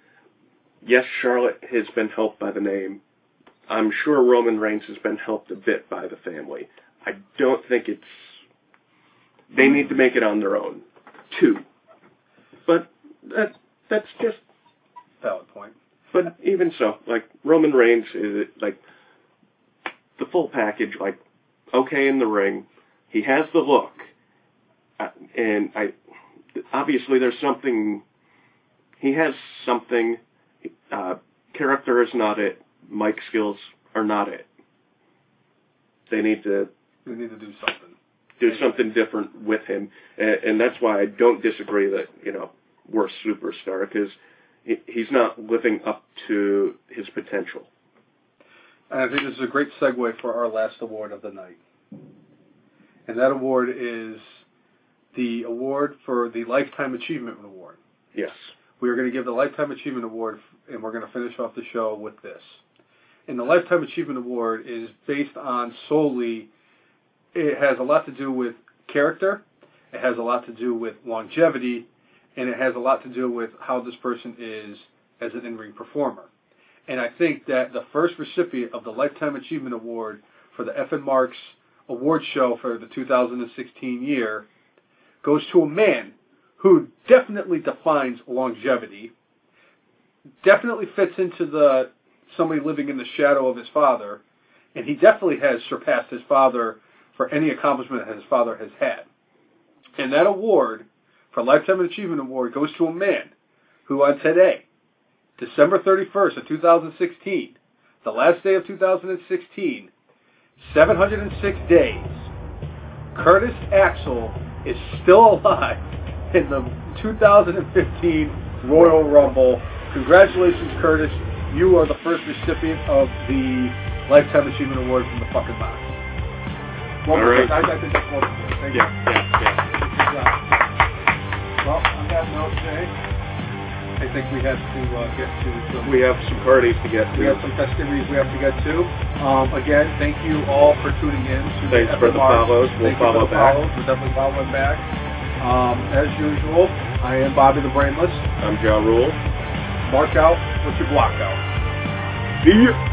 yes, Charlotte has been helped by the name. I'm sure Roman Reigns has been helped a bit by the family. I don't think it's. They need to make it on their own, too. But that that's just Valid point. but even so, like Roman Reigns is like the full package. Like okay in the ring, he has the look, uh, and I obviously there's something. He has something. Uh, character is not it. Mic skills are not it. They need to We need to do something. do something different with him, and, and that's why I don't disagree that you know we're a superstar because he's not living up to his potential. And I think this is a great segue for our last award of the night. And that award is the award for the Lifetime Achievement Award. Yes. We are going to give the Lifetime Achievement Award, and we're going to finish off the show with this. And the Lifetime Achievement Award is based on solely, it has a lot to do with character, it has a lot to do with longevity, and it has a lot to do with how this person is as an in ring performer. And I think that the first recipient of the Lifetime Achievement Award for the FN Marks Award Show for the 2016 year goes to a man who definitely defines longevity, definitely fits into the somebody living in the shadow of his father, and he definitely has surpassed his father for any accomplishment that his father has had. And that award for Lifetime Achievement Award goes to a man who on today, December 31st of 2016, the last day of 2016, 706 days, Curtis Axel is still alive in the 2015 Royal Rumble. Congratulations, Curtis. You are the first recipient of the Lifetime Achievement Award from the fucking box. All right. I, I think that's wonderful. Thank Yeah, you. yeah, yeah. Well, on that note, I think we have to uh, get to some We have some parties to get to. we have some festivities we have to get to. Um, again, thank you all for tuning in. To Thanks for the follows. We'll Thank you follow for the back. follows. We're definitely following back. Um, as usual, I am Bobby the Brainless. I'm Ja Rule. Mark out, put your block out. See ya.